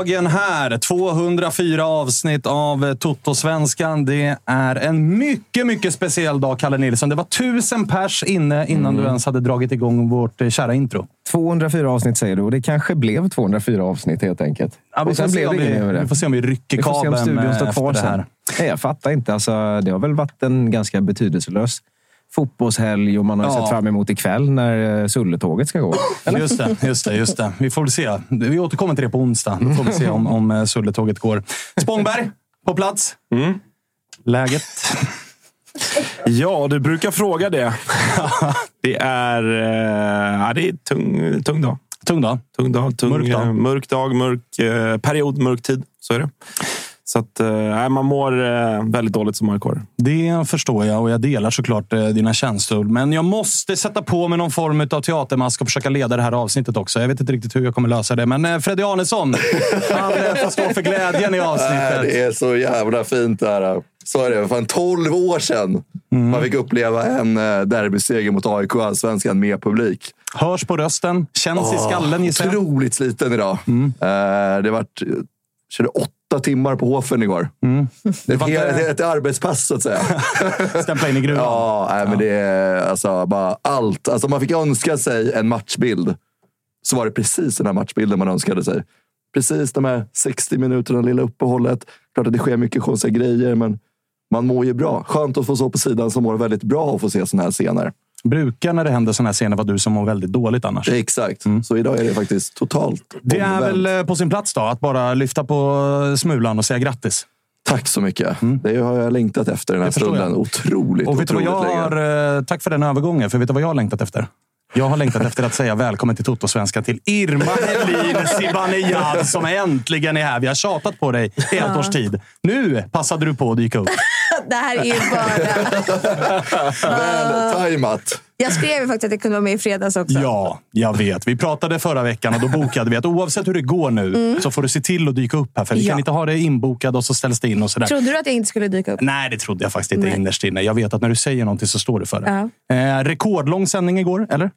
Dagen här. 204 avsnitt av Toto-svenskan. Det är en mycket, mycket speciell dag, Kalle Nilsson. Det var tusen pers inne innan du ens hade dragit igång vårt eh, kära intro. 204 avsnitt säger du och det kanske blev 204 avsnitt helt enkelt. Ja, vi, och får sen se blev det vi, över det. vi får se om vi rycker Vi får se om kabeln studion står eh, kvar efter det sen. här. Nej, jag fattar inte. Alltså, det har väl varit en ganska betydelselös fotbollshelg och man har Ja. sett fram emot ikväll när eh, Sulletåget ska gå. Just det, just det, just det. Vi får väl se. Vi återkommer till det på onsdag. Då får vi se om, om eh, Sulletåget går. Spångberg, på plats. Läget? Ja, du brukar fråga det. det är, eh, ja, det är tung, tung dag. Tung dag. Tung dag, tung, Mörk dag. mörk dag, mörk period, mörk tid. Så är det. Så att, eh, man mår eh, väldigt dåligt som AIK. Det förstår jag och jag delar såklart eh, dina känslor. Men jag måste sätta på mig någon form av teatermask och försöka leda det här avsnittet också. Jag vet inte riktigt hur jag kommer lösa det. Men eh, Freddy Arnesson, han eh, får stå för glädjen i avsnittet. det är så jävla fint det här. Så är det. Fan, 12 år sedan Mm. man fick uppleva en eh, derbyseger mot AIK i Allsvenskan med publik. Hörs på rösten, känns i skallen gissar jag. Otroligt sliten idag. Mm. Eh, det vart, körde åtta timmar på Hofen igår. Det är var ett, helt- ett arbetspass så att säga. Stämpla in i gruvan. ja, nej, men det är alltså bara allt. Alltså, man fick önska sig en matchbild. Så var det precis den här matchbilden man önskade sig. Precis de här 60 minuterna, lilla uppehållet. Klart att det sker mycket konstiga grejer, men man mår ju bra. Skönt att få stå på sidan som mår väldigt bra och få se såna här scener. Brukar när det händer såna här scener vara du som mår väldigt dåligt annars. Exakt. Så idag är det faktiskt totalt Mm. Det är omvänt. väl eh, på sin plats då, att bara lyfta på smulan och säga grattis. Tack så mycket. Det har jag längtat efter den här stunden. Otroligt, Och vet du vad otroligt jag har, eh, tack för den övergången, för vet du vad jag har längtat efter? Jag har längtat efter att säga välkommen till Toto-svenska till Irma Helin Zibanejad som äntligen är här. Vi har tjatat på dig i ett års tid. Nu passade du på att dyka upp. Det här är ju bara... Väl tajmat. Jag skrev faktiskt att jag kunde vara med i fredags också. Ja, jag vet. Vi pratade förra veckan och då bokade vi att oavsett hur det går nu så får du se till att dyka upp här. För vi Mm. Ja. kan inte ha det inbokad och så ställs det in och sådär. Trodde du att jag inte skulle dyka upp? Nej, det trodde jag faktiskt inte Nej. innerst inne. Jag vet att när du säger någonting så står du för det. Eh, rekordlång sändning igår, eller?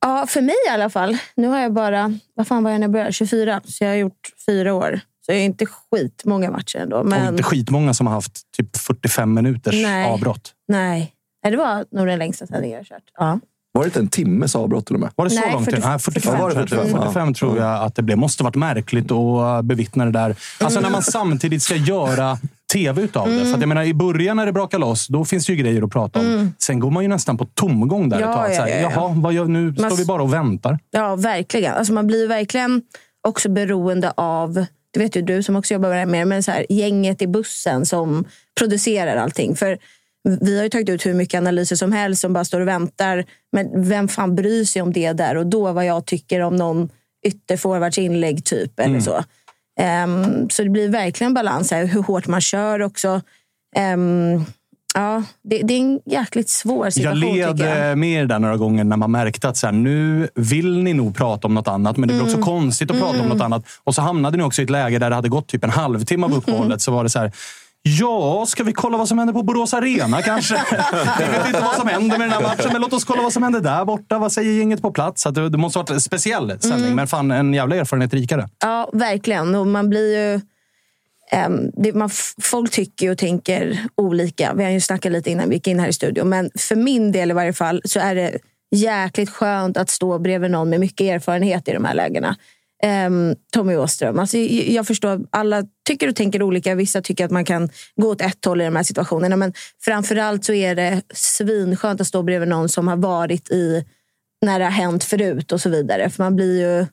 Ja, för mig i alla fall. Nu har jag bara... Vad fan var jag när jag började? 24. Så jag har gjort fyra år. Så jag är inte skitmånga matcher ändå. Och Men inte skitmånga som har haft typ 45 minuters Nej. avbrott. nej. nej, det var nog den längsta sändningen jag har kört. Ja. Var det inte en timmes avbrott till och med? Var det så Nej, långt? 40 Nej, 45, Ja, var det tror jag. 45? 45 tror jag att det blev. Måste varit märkligt att bevittna det där. Alltså när man samtidigt ska göra tv utav det. För att jag menar, I början när det brakar loss, då finns det ju grejer att prata om. Sen går man ju nästan på tomgång där Ja, ett tag. Så här, ja, ja, ja. Jaha, vad gör, nu står vi bara och väntar. Ja, verkligen. Alltså man blir verkligen också beroende av, det vet ju du som också jobbar med det här mer, men så här, gänget i bussen som producerar allting. För vi har ju tagit ut hur mycket analyser som helst som bara står och väntar. Men vem fan bryr sig om det där och då? Vad jag tycker om någon ytterforwards inlägg typ. Eller så. Ehm, så det blir verkligen balans här, hur hårt man kör också. Ehm, ja, det, det är en jäkligt svår Jag situation led tycker jag. eh, med där några gånger när man märkte att så här, nu vill ni nog prata om något annat, men det blir Mm. också konstigt att prata om något annat. Och så hamnade ni också i ett läge där det hade gått typ en halvtimme Mm. av uppehållet. Så var det så här, Ja, ska vi kolla vad som händer på Borås Arena kanske? Jag vet inte vad som händer med den här matchen, men låt oss kolla vad som händer där borta. Vad säger gänget på plats? Att det, det måste ha varit en speciell sändning, Mm. men fan en jävla erfarenhet rikare. Ja, verkligen. Och man blir ju... Ehm, det, man, folk tycker och tänker olika. Vi har ju snackat lite innan vi gick in här i studion. Men för min del i varje fall så är det jäkligt skönt att stå bredvid någon med mycket erfarenhet i de här lägena. Um, Tommy Åström. Alltså, jag förstår, alla tycker och tänker olika. Vissa tycker att man kan gå åt ett håll i de här situationerna. Men framförallt så är det svinskönt att stå bredvid någon som har varit i när det har hänt förut och så vidare. För man blir ju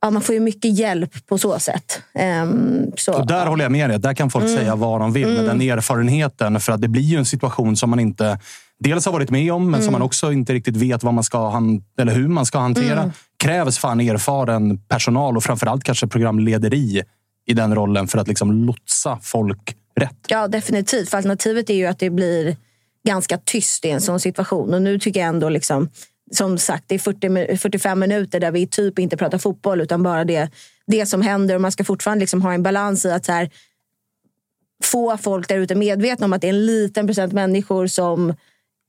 ja, man får ju mycket hjälp på så sätt. Ehm, så, Och där håller jag med dig. Där kan folk säga vad de vill med den erfarenheten. För att det blir ju en situation som man inte dels har varit med om, men som man också inte riktigt vet vad man ska han, eller hur man ska hantera. Krävs fan erfaren personal och framförallt kanske programlederi i den rollen för att liksom lotsa folk rätt. Ja, definitivt. För alternativet är ju att det blir ganska tyst i en sån situation. Och nu tycker jag ändå, liksom, som sagt, det är 40, 45 minuter där vi typ inte pratar fotboll utan bara det, det som händer. Och man ska fortfarande liksom ha en balans i att så här, få folk där ute medvetna om att det är en liten procent människor som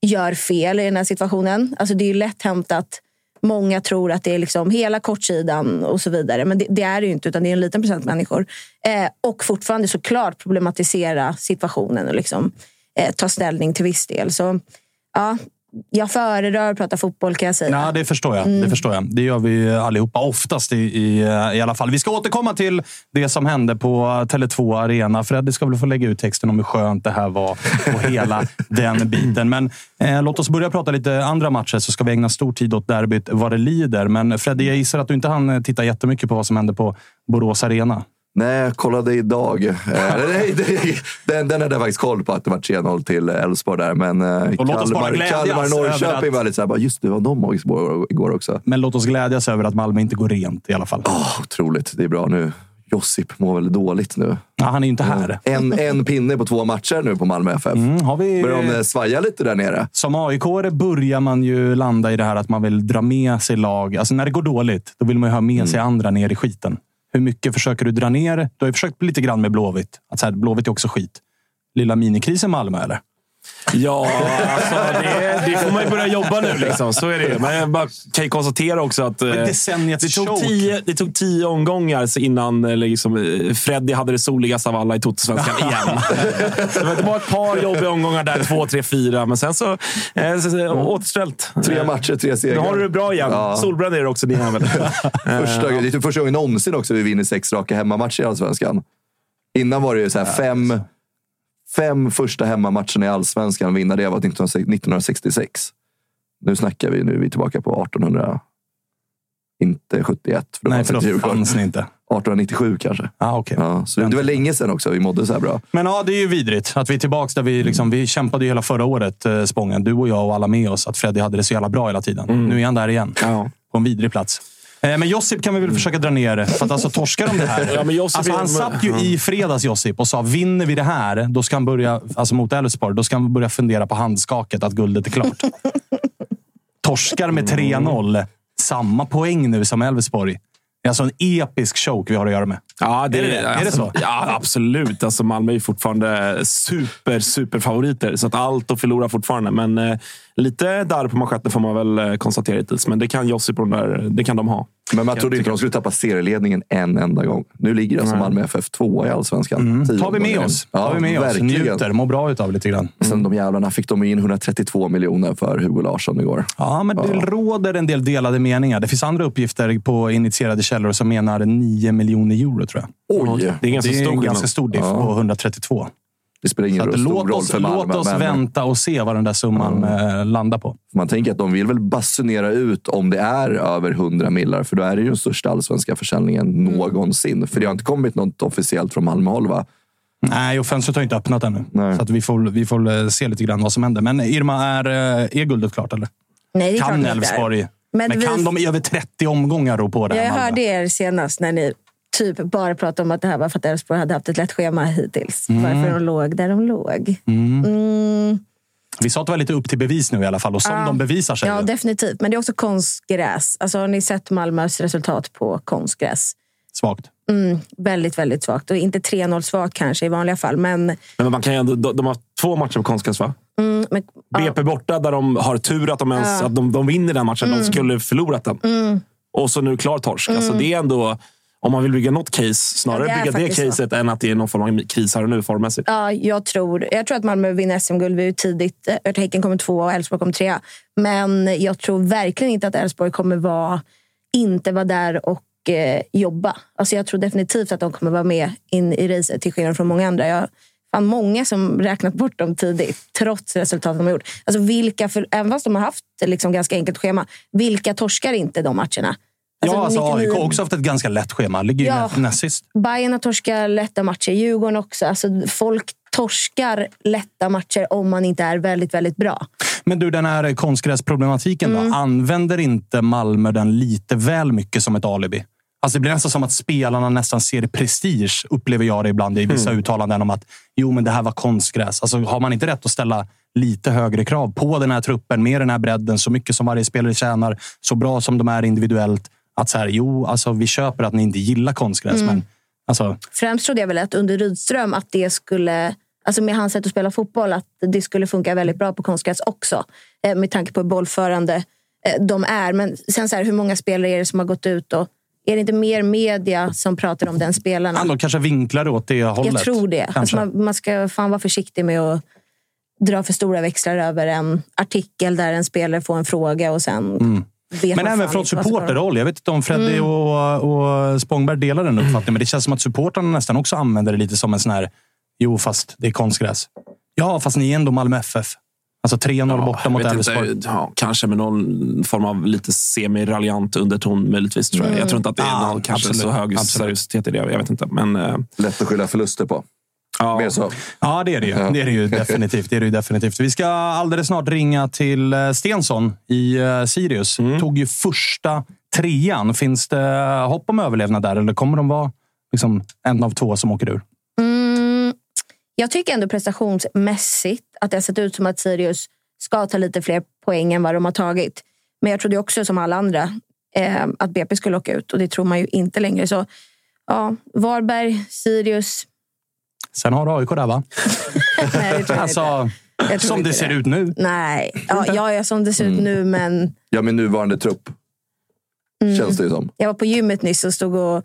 gör fel i den här situationen. Alltså det är ju lätt hänt att många tror att det är liksom hela kortsidan och så vidare. Men det, det är det ju inte, utan det är en liten procent människor. Eh, och fortfarande såklart problematisera situationen och liksom, eh, ta ställning till viss del. Så ja, jag föredrar att prata fotboll kan jag säga. Ja, det förstår jag. Det förstår jag. Det gör vi allihopa, oftast i, i, i alla fall. Vi ska återkomma till det som hände på Tele2 Arena. Freddy ska väl få lägga ut texten om hur skönt det här var och hela den biten. Men eh, låt oss börja prata lite andra matcher så ska vi ägna stor tid åt derbyt vad det lider. Men Freddy, jag gissar att du inte hann titta jättemycket på vad som hände på Borås Arena. Nej, jag kollade idag. Eh, nej, det- den, den hade jag faktiskt koll på, att det var 3-0 till Elfsborg där. Men eh, Och över Kalmar-Norrköping att- var lite såhär, just det, var de igår, igår också. Men låt oss glädjas över att Malmö inte går rent i alla fall. Oh, otroligt, det är bra nu. Josip mår väl dåligt nu. Ja, han är ju inte här. En, en pinne på två matcher nu på Malmö FF. Mm, har vi... Börjar de eh, svaja lite där nere? Som aik börjar man ju landa i det här att man vill dra med sig lag. Alltså när det går dåligt, då vill man ju ha med sig andra ner i skiten. Hur mycket försöker du dra ner? Du har ju försökt lite grann med Blåvitt. Att så här, Blåvitt är också skit. Lilla minikrisen Malmö, eller? Ja, alltså det, det får man ju börja jobba nu. Liksom. Så är det. Men jag bara kan ju konstatera också att eh, det, tog tio, det tog tio omgångar så innan eh, liksom, eh, Freddy hade det soligaste av alla i Totosvenskan igen. det var- ett par jobbiga omgångar där, två, tre, fyra. Men sen så, eh, så, så återställt. Tre matcher, tre segrar. Nu har du det bra igen. Ja. Solbränd är det också, din jävel. Första, det är typ första gången någonsin också vi vinner sex raka hemmamatcher i Allsvenskan. Innan var det ju så här fem, fem första hemmamatcherna i Allsvenskan. Vinna det var 1966. Nu snackar vi, nu är vi tillbaka på 1800... Inte 71. För Nej, för då fanns ni inte. 1897 kanske. Ah, okay. Ja, så det var länge sedan också vi mådde så här bra. Men ja, det är ju vidrigt att vi är tillbaka där vi, liksom, vi kämpade ju hela förra året, eh, Spången. Du och jag och alla med oss. Att Freddy hade det så jävla bra hela tiden. Nu är han där igen. Ja. På en vidrig plats. Eh, Men Josip kan vi väl försöka dra ner. För att alltså torskar de det här. Ja, men Josip alltså, han satt ju i fredags, Josip, och sa vinner vi det här, då ska han börja, alltså mot Elfsborg, då ska han börja fundera på handskaket att guldet är klart. Torskar med 3-0. Samma poäng nu som Elfsborg. Det är alltså en episk choke vi har att göra med. Ja, det Är det det? Är det alltså, så? Ja, absolut. Alltså, Malmö är ju fortfarande super, super favoriter. Så att allt att förlora fortfarande. Men eh, lite darr på manschetten får man väl eh, konstatera hittills. Men det kan Josip och de där, det kan de ha. Men man trodde inte de skulle tappa serieledningen en enda gång. Nu ligger alltså Malmö FF tvåa i allsvenskan. Tio tar vi med oss. Ja, tar vi med oss. verkligen. Njuter, mår bra utav lite grann. Sen de jävlarna fick de in 132 miljoner för Hugo Larsson igår. Ja, men det råder en del delade meningar. Det finns andra uppgifter på initierade källor som menar 9 miljoner euro, tror jag. Oj! Det är ganska Det är stor en ganska stor diff på 132. Det spelar ingen att stor låt roll oss, för Malmö. låt oss men vänta och se vad den där summan eh, landar på. Man tänker att de vill väl basunera ut om det är över 100 millar. För då är det ju den största allsvenska försäljningen Mm. någonsin. För det har inte kommit något officiellt från Malmö-håll va? Nej, och fönstret har inte öppnat ännu. Nej. Så att vi, får, vi får eh, se lite grann vad som händer. Men Irma, är, eh, är guldet klart eller? Nej, det är klart Kan det inte är. Elfsborg? Men, Men vi- kan de i över 30 omgångar rå på det här Jag Malmö? hörde er senast när ni typ bara pratade om att det här var för att Elfsborg hade haft ett lätt schema hittills. Mm. Varför de låg där de låg. Mm. Vi sa att det var lite upp till bevis nu i alla fall. Och som Ja. de bevisar sig. Ja, definitivt. Men det är också konstgräs. Alltså, har ni sett Malmös resultat på konstgräs? Svagt. Väldigt, väldigt svagt. Och inte 3-0 svagt kanske i vanliga fall. Men, Men man kan ju ändå, de, de har två matcher på konstgräs, va? mm, men BP borta, där de har tur att de, ens, Ja. Mm. att de, de vinner den matchen. De skulle förlorat den. Och så nu klar torsk. Alltså, det är ändå... Om man vill bygga något case, snarare Ja, det bygga det faktiskt så. caset än att det är någon form av kris här och nu formmässigt. Ja, jag tror, jag tror att Malmö vinner SM-guld. Vi är tidigt. Eh, Häcken kommer tvåa och Elfsborg kommer trea. Men jag tror verkligen inte att Elfsborg kommer vara, inte vara där och eh, jobba. Alltså jag tror definitivt att de kommer vara med in i racet till skillnad från många andra. Jag fan många som räknat bort dem tidigt, trots resultaten de har gjort. Alltså vilka, för, även fast de har haft liksom ganska enkelt schema, vilka torskar inte de matcherna? Ja, alltså AIK 99 har också haft ett ganska lätt schema. Ligger Ja. nä- näst sist. Bayern har torskat lätta matcher. Djurgården också. Alltså, folk torskar lätta matcher om man inte är väldigt, väldigt bra. Men du, den här konstgräsproblematiken Mm. då. Använder inte Malmö den lite väl mycket som ett alibi? Alltså det blir nästan som att spelarna nästan ser prestige, upplever jag det ibland i vissa uttalanden om att jo, men det här var konstgräs. Alltså, har man inte rätt att ställa lite högre krav på den här truppen med den här bredden, så mycket som varje spelare tjänar, så bra som de är individuellt. Att så här, jo, alltså, vi köper att ni inte gillar konstgräs, Mm. men alltså, Främst trodde jag väl att under Rydström att det skulle, alltså med hans sätt att spela fotboll, att det skulle funka väldigt bra på konstgräs också. Eh, Med tanke på hur bollförande eh, de är. Men sen så här, hur många spelare är det som har gått ut och är det inte mer media som pratar om den spelaren? han de kanske vinklar åt det hållet. Jag tror det. Alltså man, man ska fan vara försiktig med att dra för stora växlar över en artikel där en spelare får en fråga och sen vet Men även från supporterroll. Jag vet inte om Freddy Mm. och, och Spångberg delar den uppfattningen, men det känns som att supportrarna nästan också använder det lite som en sån här... Jo, fast det är konstgräs. Ja, fast ni är ändå Malmö FF. Alltså 3-0 borta jag mot Elfsborg. ja, kanske med någon form av lite semi-raljant underton möjligtvis. Tror jag. jag tror inte att det är Ja, någon kanske absolut. så hög Absolut. seriositet i det. Jag vet inte. Men, eh, Lätt att skylla förluster på. Ja. Mer så. Ja, det är det ju. Det är det ju definitivt. Det är det ju definitivt. Vi ska alldeles snart ringa till eh, Stensson i eh, Sirius. Tog ju första trean. Finns det hopp om överlevnad där, eller kommer de vara liksom, en av två som åker ur? Mm, jag tycker ändå prestationsmässigt att det har sett ut som att Sirius ska ta lite fler poäng än vad de har tagit. Men jag trodde också som alla andra eh, att BP skulle åka ut och det tror man ju inte längre. Så ja, Varberg, Sirius. Sen har du AIK där, va? Nej, det. Alltså, som inte det ser ut nu. Nej, ja, ja, ja, som det ser ut Mm. nu men Ja, med nuvarande trupp. Mm. Känns det ju som. jag var på gymmet nyss och stod och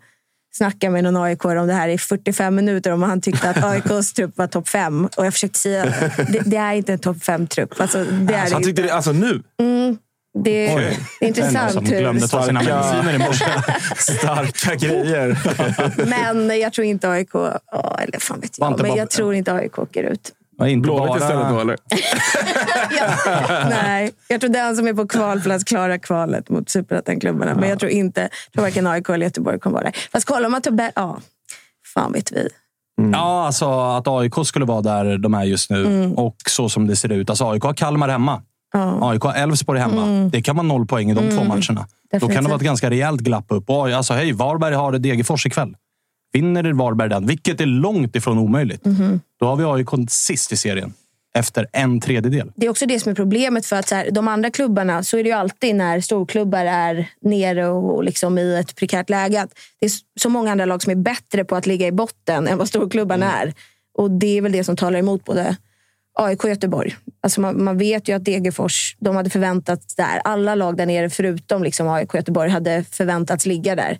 snackade med någon AIK om det här i 45 minuter om han tyckte att AIKs trupp var topp fem. Och jag försökte säga det, det är inte en topp fem-trupp. Alltså, det är Så det han tyckte inte. det, alltså nu? Det är, Oj. intressant som hur... glömde ta sina mediciner i morse. Starka grejer. Men jag tror inte AIK... Ja, eller fan vet jag. Men jag tror inte AIK åker ut. Ja, Blåvitt istället då, eller? Nej, jag tror den som är på kvalplats klarar kvalet mot superettan-klubbarna. Men jag tror inte... Jag tror varken AIK eller Göteborg kommer vara där. Fast kollar man tabellen... Ja, fan vet vi. Ja, alltså att AIK skulle vara där de är just nu Mm. och så som det ser ut. Alltså AIK har Kalmar hemma. Ja. AIK har Elfsborg hemma. Det kan vara noll poäng i de två matcherna. Då kan det Definitivt. vara ett ganska rejält glapp upp. Och, alltså, hej, Varberg har Degerfors ikväll. Vinner Varberg den, vilket är långt ifrån omöjligt, då har vi AIK sist i serien. Efter en tredjedel. Det är också det som är problemet. för att så här, De andra klubbarna, så är det ju alltid när storklubbar är nere och liksom i ett prekärt läge. Det är så många andra lag som är bättre på att ligga i botten än vad storklubbarna är. Och Det är väl det som talar emot både AIK och Göteborg. Alltså man, man vet ju att Degerfors, de hade förväntats där. Alla lag där nere förutom liksom AIK och Göteborg hade förväntats ligga där.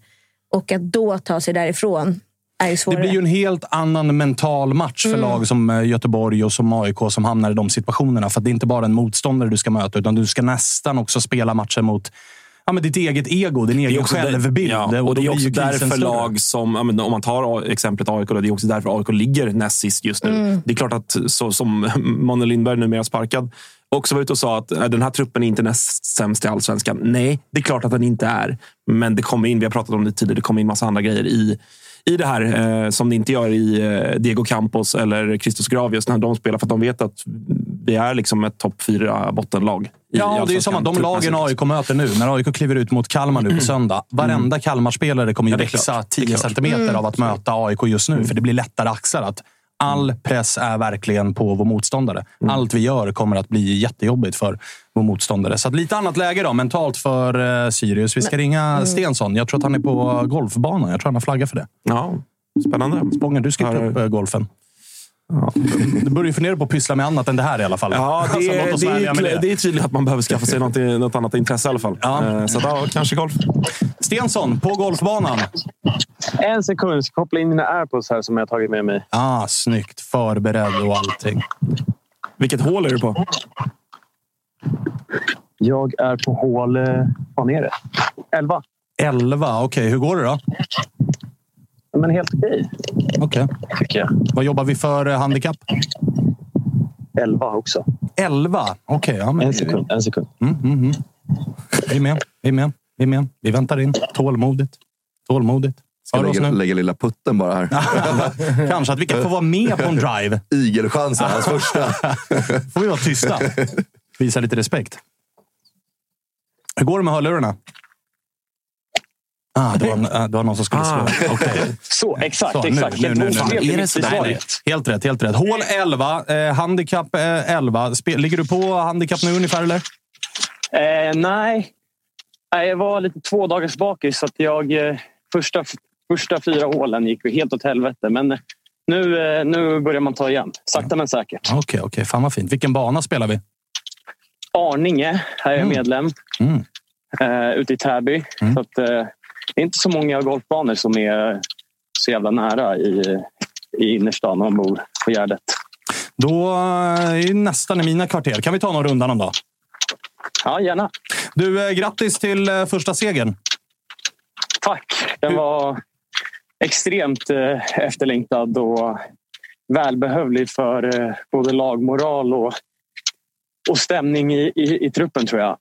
Och att då ta sig därifrån är ju Det svårare. blir ju en helt annan mental match för lag som eh, Göteborg och som AIK som hamnar i de situationerna. För att det är inte bara en motståndare du ska möta, utan du ska nästan också spela matcher mot ja, men ditt eget ego, din Det är egen självbild. Ja, och det är också därför lag som, ja, men om man tar exemplet AIK, det är också därför AIK ligger näst sist just nu. Det är klart att, så, som Manuel Lindberg numera sparkad, också var ute och sa att äh, den här truppen är inte näst sämst i allsvenskan. Nej, det är klart att den inte är. Men det kommer in, vi har pratat om det tidigare, det kommer in massa andra grejer i i det här eh, som det inte gör i eh, Diego Campos eller Christos Gravius när de spelar. För att de vet att vi är liksom ett topp fyra bottenlag. Ja, det är att de lagen. AIK möter nu, när AIK kliver ut mot Kalmar nu på söndag. Varenda Kalmar-spelare kommer ju Ja, växa klart. Det är 10 klart. centimeter av att möta AIK just nu, för det blir lättare axlar. Att all press är verkligen på vår motståndare. Allt vi gör kommer att bli jättejobbigt för vår motståndare. Så lite annat läge då, mentalt för eh, Sirius. Vi ska ringa Stensson. Jag tror att han är på golfbanan. Jag tror han har flaggat för det. Ja, spännande. Spången, du Ja, upp eh, golfen. Du börjar ju fundera på att pyssla med annat än det här i alla fall. Ja, det, Alltså, låt är, oss det, är, det är tydligt att man behöver skaffa sig något, något annat intresse i alla fall. Ja. Eh, Så ja, kanske golf. Stensson på golfbanan. En sekund, ska koppla in mina airpods här som jag har tagit med mig. Ah, snyggt. Förberedd och allting. Vilket hål är du på? Jag är på hål... eh, Vad är det? 11. 11. Okej, hur går det då? Men helt okej, Okej. tycker jag. Vad jobbar vi för eh, handikapp? 11 också. 11. Okej, ja, men En sekund. En sekund. Mm, mm, mm. Vi är med. Vi är med. Vi är med. Vi väntar in. Tålmodigt. Tålmodigt. Ska lägga, nu. lägga lilla putten bara här. Kanske att vi kan få vara med på en drive. Igelchansen, hans första. får vi vara tysta. Visa lite respekt. Hur går det med hörlurarna? Ah, det, var, ah, det var någon som skulle slå. Ah. Okej. Så, exakt. Så, nu, exakt. nu, nu, nu. Är det så? Nej, nej. svarigt. Helt rätt, helt rätt. Hål 11, eh, handikapp eh, 11. Spe- ligger du på handikapp nu ungefär, eller? Eh, nej. nej, jag var lite två dagars bakis så att jag... Eh, första, första fyra hålen gick helt åt helvete. Men eh, nu, eh, nu börjar man ta igen. Sakta men säkert. Okej, okej. Fan vad fint. Vilken bana spelar vi? Arninge, här är jag Mm. medlem. Mm. Eh, ute i Täby. Mm. Så att, det är inte så många golfbanor som är så jävla nära i, i innerstan om man bor på Gärdet. Då är nästan i mina kvarter. Kan vi ta någon rundan om då? Ja, gärna. Du, eh, grattis till eh, första segern. Tack. Den var extremt eh, efterlängtad och välbehövlig för både lagmoral och, och stämning i, i, i truppen, tror jag.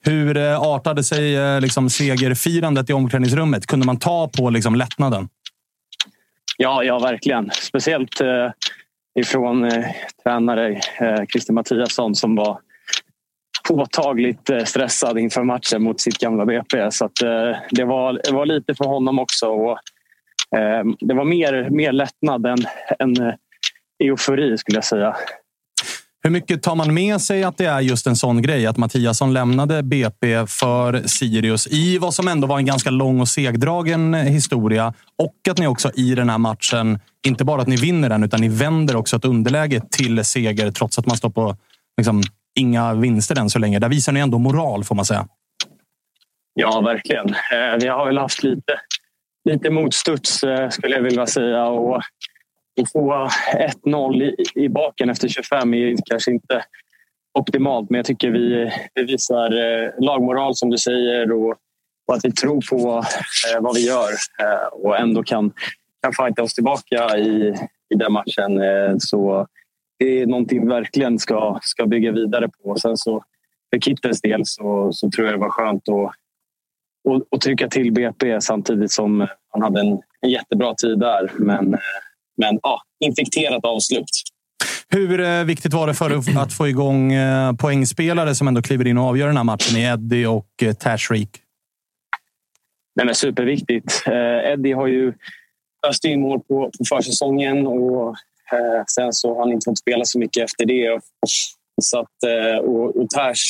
Hur eh, artade sig eh, liksom, segerfirandet i omklädningsrummet? Kunde man ta på liksom, lättnaden? Ja, ja verkligen. Speciellt eh, ifrån eh, tränare eh, Christer Mattiasson som var påtagligt eh, stressad inför matchen mot sitt gamla BP. Så att, eh, det, var, det var lite för honom också. Och, eh, det var mer, mer lättnad än, än eh, eufori skulle jag säga. Hur mycket tar man med sig att det är just en sån grej? Att Mattiasson lämnade BP för Sirius i vad som ändå var en ganska lång och segdragen historia. Och att ni också i den här matchen, inte bara att ni vinner den, utan ni vänder också ett underläge till seger trots att man står på liksom, inga vinster än så länge. Där visar ni ändå moral, får man säga. Ja, verkligen. Eh, vi har väl haft lite, lite motstuds eh, skulle jag vilja säga. Och, att få 1-0 i, i baken efter 25 är kanske inte optimalt. Men jag tycker vi, vi visar eh, lagmoral som du säger och, och att vi tror på eh, vad vi gör eh, och ändå kan, kan fighta oss tillbaka i, i den matchen. Eh, så det är någonting vi verkligen ska, ska bygga vidare på. Sen så för Kittens del så, så tror jag det var skönt att och, och trycka till BP samtidigt som han hade en, en jättebra tid där. Men, eh, men ja, infekterat avslut. Hur eh, viktigt var det för att få igång eh, poängspelare som ändå kliver in och avgör den här matchen i Eddie och eh, Tashreek? Nej, men superviktigt. Eddie har ju öst in mål på, på försäsongen och sen så har han inte fått spela så mycket efter det. Så att, och, och Tash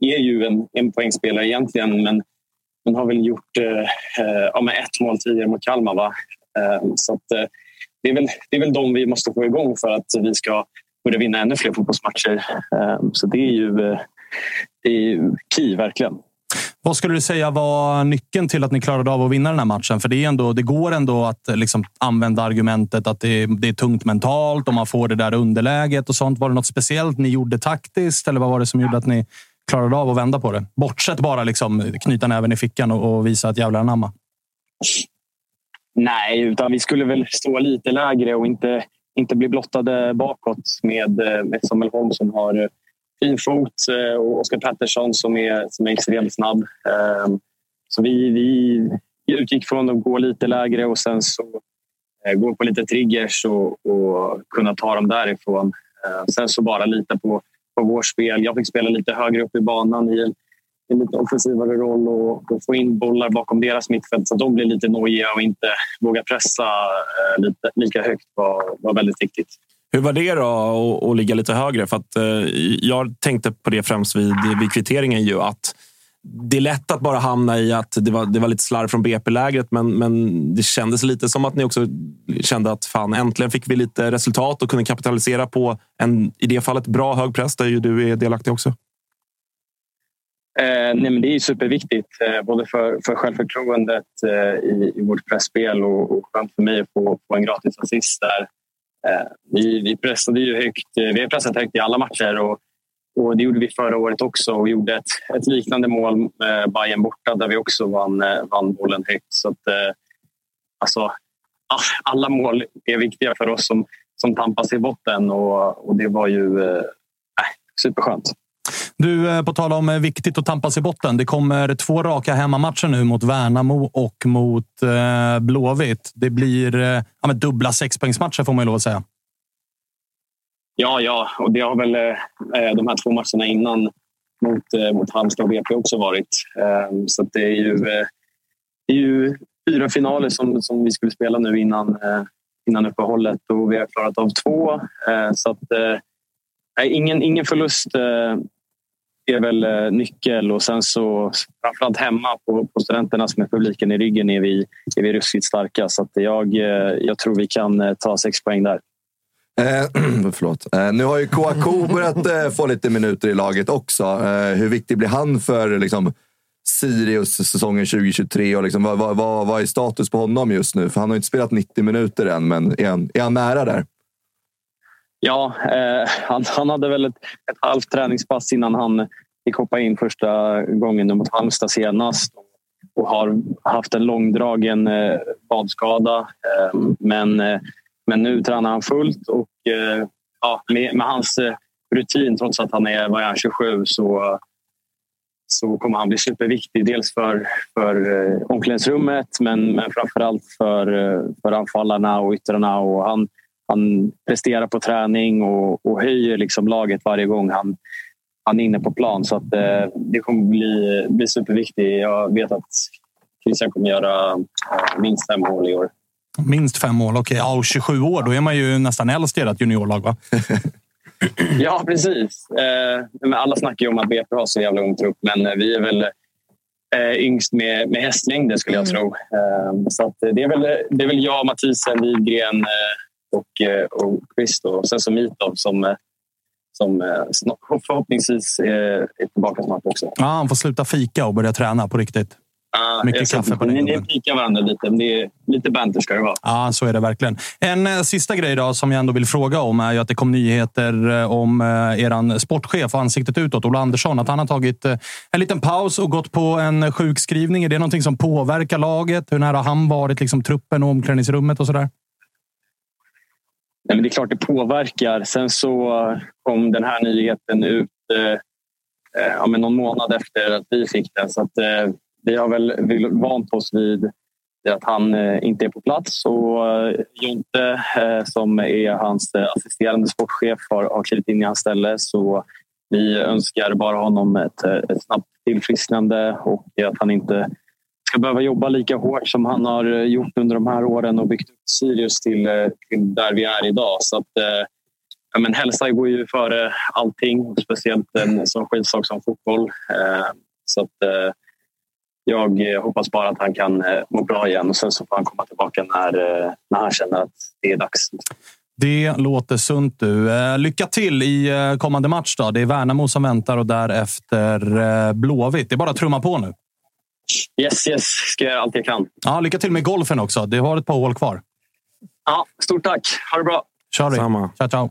är ju en, en poängspelare egentligen men, men har väl gjort ja, med ett mål tidigare mot Kalmar. Va? Så att, det är, väl, det är väl de vi måste få igång för att vi ska börja vinna ännu fler fotbollsmatcher. Ehm, så det är ju, eh, det är ju key, verkligen. Vad skulle du säga var nyckeln till att ni klarade av att vinna den här matchen? För det, är ändå, det går ändå att eh, liksom använda argumentet att det är, det är tungt mentalt och man får det där underläget och sånt. Var det något speciellt ni gjorde taktiskt eller vad var det som gjorde att ni klarade av att vända på det? Bortsett bara liksom knyta näven i fickan och, och visa att jävlar anamma. Nej, utan vi skulle väl stå lite lägre och inte, inte bli blottade bakåt med, eh, med Samuel Holm som har eh, fin fot eh, och Oskar Pettersson som är, som är extremt snabb. Ehm, så vi, vi utgick från att gå lite lägre och sen så gå på lite triggers och, och kunna ta dem därifrån. Ehm, sen så bara lita på, på vårt spel. Jag fick spela lite högre upp i banan i en en lite offensivare roll och, och, få in bollar bakom deras mittfält så att de blir lite nojiga och inte vågar pressa eh, lite, lika högt var, var väldigt viktigt. Hur var det då att ligga lite högre? För att, eh, jag tänkte på det främst vid, vid kvitteringen. Ju, att det är lätt att bara hamna i att det var, det var lite slarv från BP-lägret men, men det kändes lite som att ni också kände att fan, äntligen fick vi lite resultat och kunde kapitalisera på en, i det fallet, bra hög press där ju du är delaktig också. Eh, nej, men det är superviktigt, eh, både för, för självförtroendet eh, i, i vårt pressspel och, och skönt för mig att få, få en gratis assist där. Eh, vi, vi pressade ju högt. Eh, vi har pressat högt i alla matcher och, och det gjorde vi förra året också och gjorde ett, ett liknande mål med Bayern borta där vi också vann, eh, vann bollen högt. Så att, eh, alltså, ah, alla mål är viktiga för oss som, som tampas i botten och, och det var ju eh, eh superskönt. Du, eh, på tal om eh, viktigt att tampas i botten. Det kommer två raka hemmamatcher nu mot Värnamo och mot eh, Blåvitt. Det blir eh, ja, dubbla sexpoängsmatcher får man ju lov att säga. Ja, ja, och det har väl eh, eh de här två matcherna innan mot, eh, mot Halmstad och BP också varit. Eh, så det är ju, det är ju fyra finaler som, som vi skulle spela nu innan, innan uppehållet och vi har klarat av två. så att, ingen, ingen förlust är väl eh, nyckel och sen så framförallt hemma på, på studenternas med publiken i ryggen är vi, är vi ruskigt starka. Så att jag, eh, jag tror vi kan eh, ta sex poäng där. Eh, förlåt. Eh, nu har ju Kouakou börjat eh, få lite minuter i laget också. Eh, hur viktig blir han för liksom, Sirius säsongen 2023? Och liksom, vad, vad, vad, är status på honom just nu? För han har inte spelat 90 minuter än, men är han, är han nära där? Ja, eh, han, han hade väl ett, ett halvt träningspass innan han fick hoppa in första gången mot Halmstad senast och har haft en långdragen eh, badskada. Eh, men, eh, men nu tränar han fullt och eh, ja, med, med, hans eh, rutin, trots att han är, vad är 27, så, så kommer han bli superviktig. Dels för, för eh, omklädningsrummet men, men framförallt för, eh, för anfallarna och yttrarna. Och han, han presterar på träning och, och höjer liksom laget varje gång han, han är inne på plan. Så att, eh, det kommer bli, bli superviktigt. Jag vet att Christian kommer göra eh, minst fem mål i år. Minst fem mål, okej. Okay. Ja, 27 år, då är man ju nästan äldst i ert juniorlag, va? ja, precis. Eh, alla snackar ju om att BP har så jävla ung trupp, men eh, vi är väl eh, yngst med, med hästlängder skulle jag mm. tro. Eh, så att det, är väl, det är väl jag, Mathisen, Widgren, eh, och, eh, och Chris och sen så Mitov som, eh, som eh, förhoppningsvis är tillbaka snart också. Ja, han får sluta fika och börja träna på riktigt. Ah, Mycket kaffe på Ni, ni pikar varandra lite, men det är, lite banter ska det vara. Ja, så är det verkligen. En eh, sista grej då, som jag ändå vill fråga om är ju att det kom nyheter om eh, er sportchef och ansiktet utåt, Ola Andersson, att han har tagit eh, en liten paus och gått på en sjukskrivning. Är det någonting som påverkar laget? Hur nära har han varit liksom, truppen och omklädningsrummet och sådär? Nej, men det är klart det påverkar. Sen så kom den här nyheten ut eh, eh, ja, men någon månad efter att vi fick den. Så att, eh, vi har väl vant oss vid, att han eh, inte är på plats. Och eh, Jonte, eh, som är hans eh, assisterande sportchef, har, har klivit in i hans ställe. Så vi önskar bara honom ett, eh, ett snabbt tillfrisknande och att han inte ska behöva jobba lika hårt som han har eh, gjort under de här åren och byggt upp Sirius till, eh, till där vi är idag. Så att, eh, ja, men hälsa går ju före allting, speciellt en sån skitsak som fotboll. Så att, jag hoppas bara att han kan må bra igen och sen så får han komma tillbaka när, när han känner att det är dags. Det låter sunt du. Lycka till i kommande match. Då. Det är Värnamo som väntar och därefter Blåvitt. Det är bara att trumma på nu. Yes, yes. Ska göra allt jag kan. Ja, lycka till med golfen också. Du har ett par hål kvar. Ja, stort tack. Ha det bra. Kör vi. Samma. Ciao, ciao.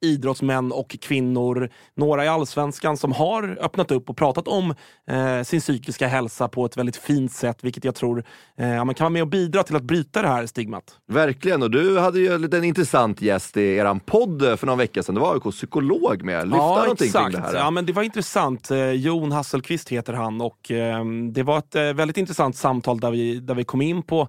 idrottsmän och kvinnor, några i allsvenskan, som har öppnat upp och pratat om eh, sin psykiska hälsa på ett väldigt fint sätt, vilket jag tror eh, man kan vara med och bidra till att bryta det här stigmat. Verkligen, och du hade ju en liten intressant gäst i er podd för någon vecka sedan. Det var AIKs psykolog med. Lyfta ja, någonting exakt. kring det här. Ja, men det var intressant. Eh, Jon Hasselqvist heter han och eh, det var ett eh, väldigt intressant samtal där vi, där vi kom in på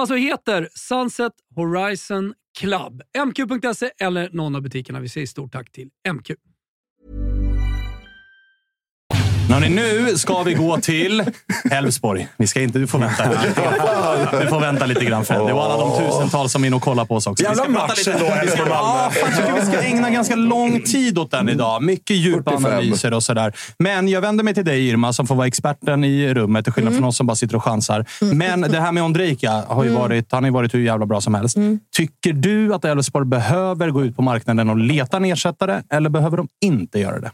alltså heter Sunset Horizon Club. MQ.se eller någon av butikerna. Vi säger stort tack till MQ. Hörrni, nu ska vi gå till Elfsborg. Vi ska inte, du får vänta. Du får vänta lite grann Fred. Det var alla de tusentals som är inne och kollar på oss också. Jävla match ändå, Elfsborg-Malmö. Jag tycker vi ska ägna ganska lång tid åt den idag. Mycket djupa 45. analyser och sådär. Men jag vänder mig till dig Irma, som får vara experten i rummet, till skillnad från oss som bara sitter och chansar. Men det här med Ondrejka har ju varit, han har ju varit hur jävla bra som helst. Tycker du att Elfsborg behöver gå ut på marknaden och leta en ersättare, eller behöver de inte göra det?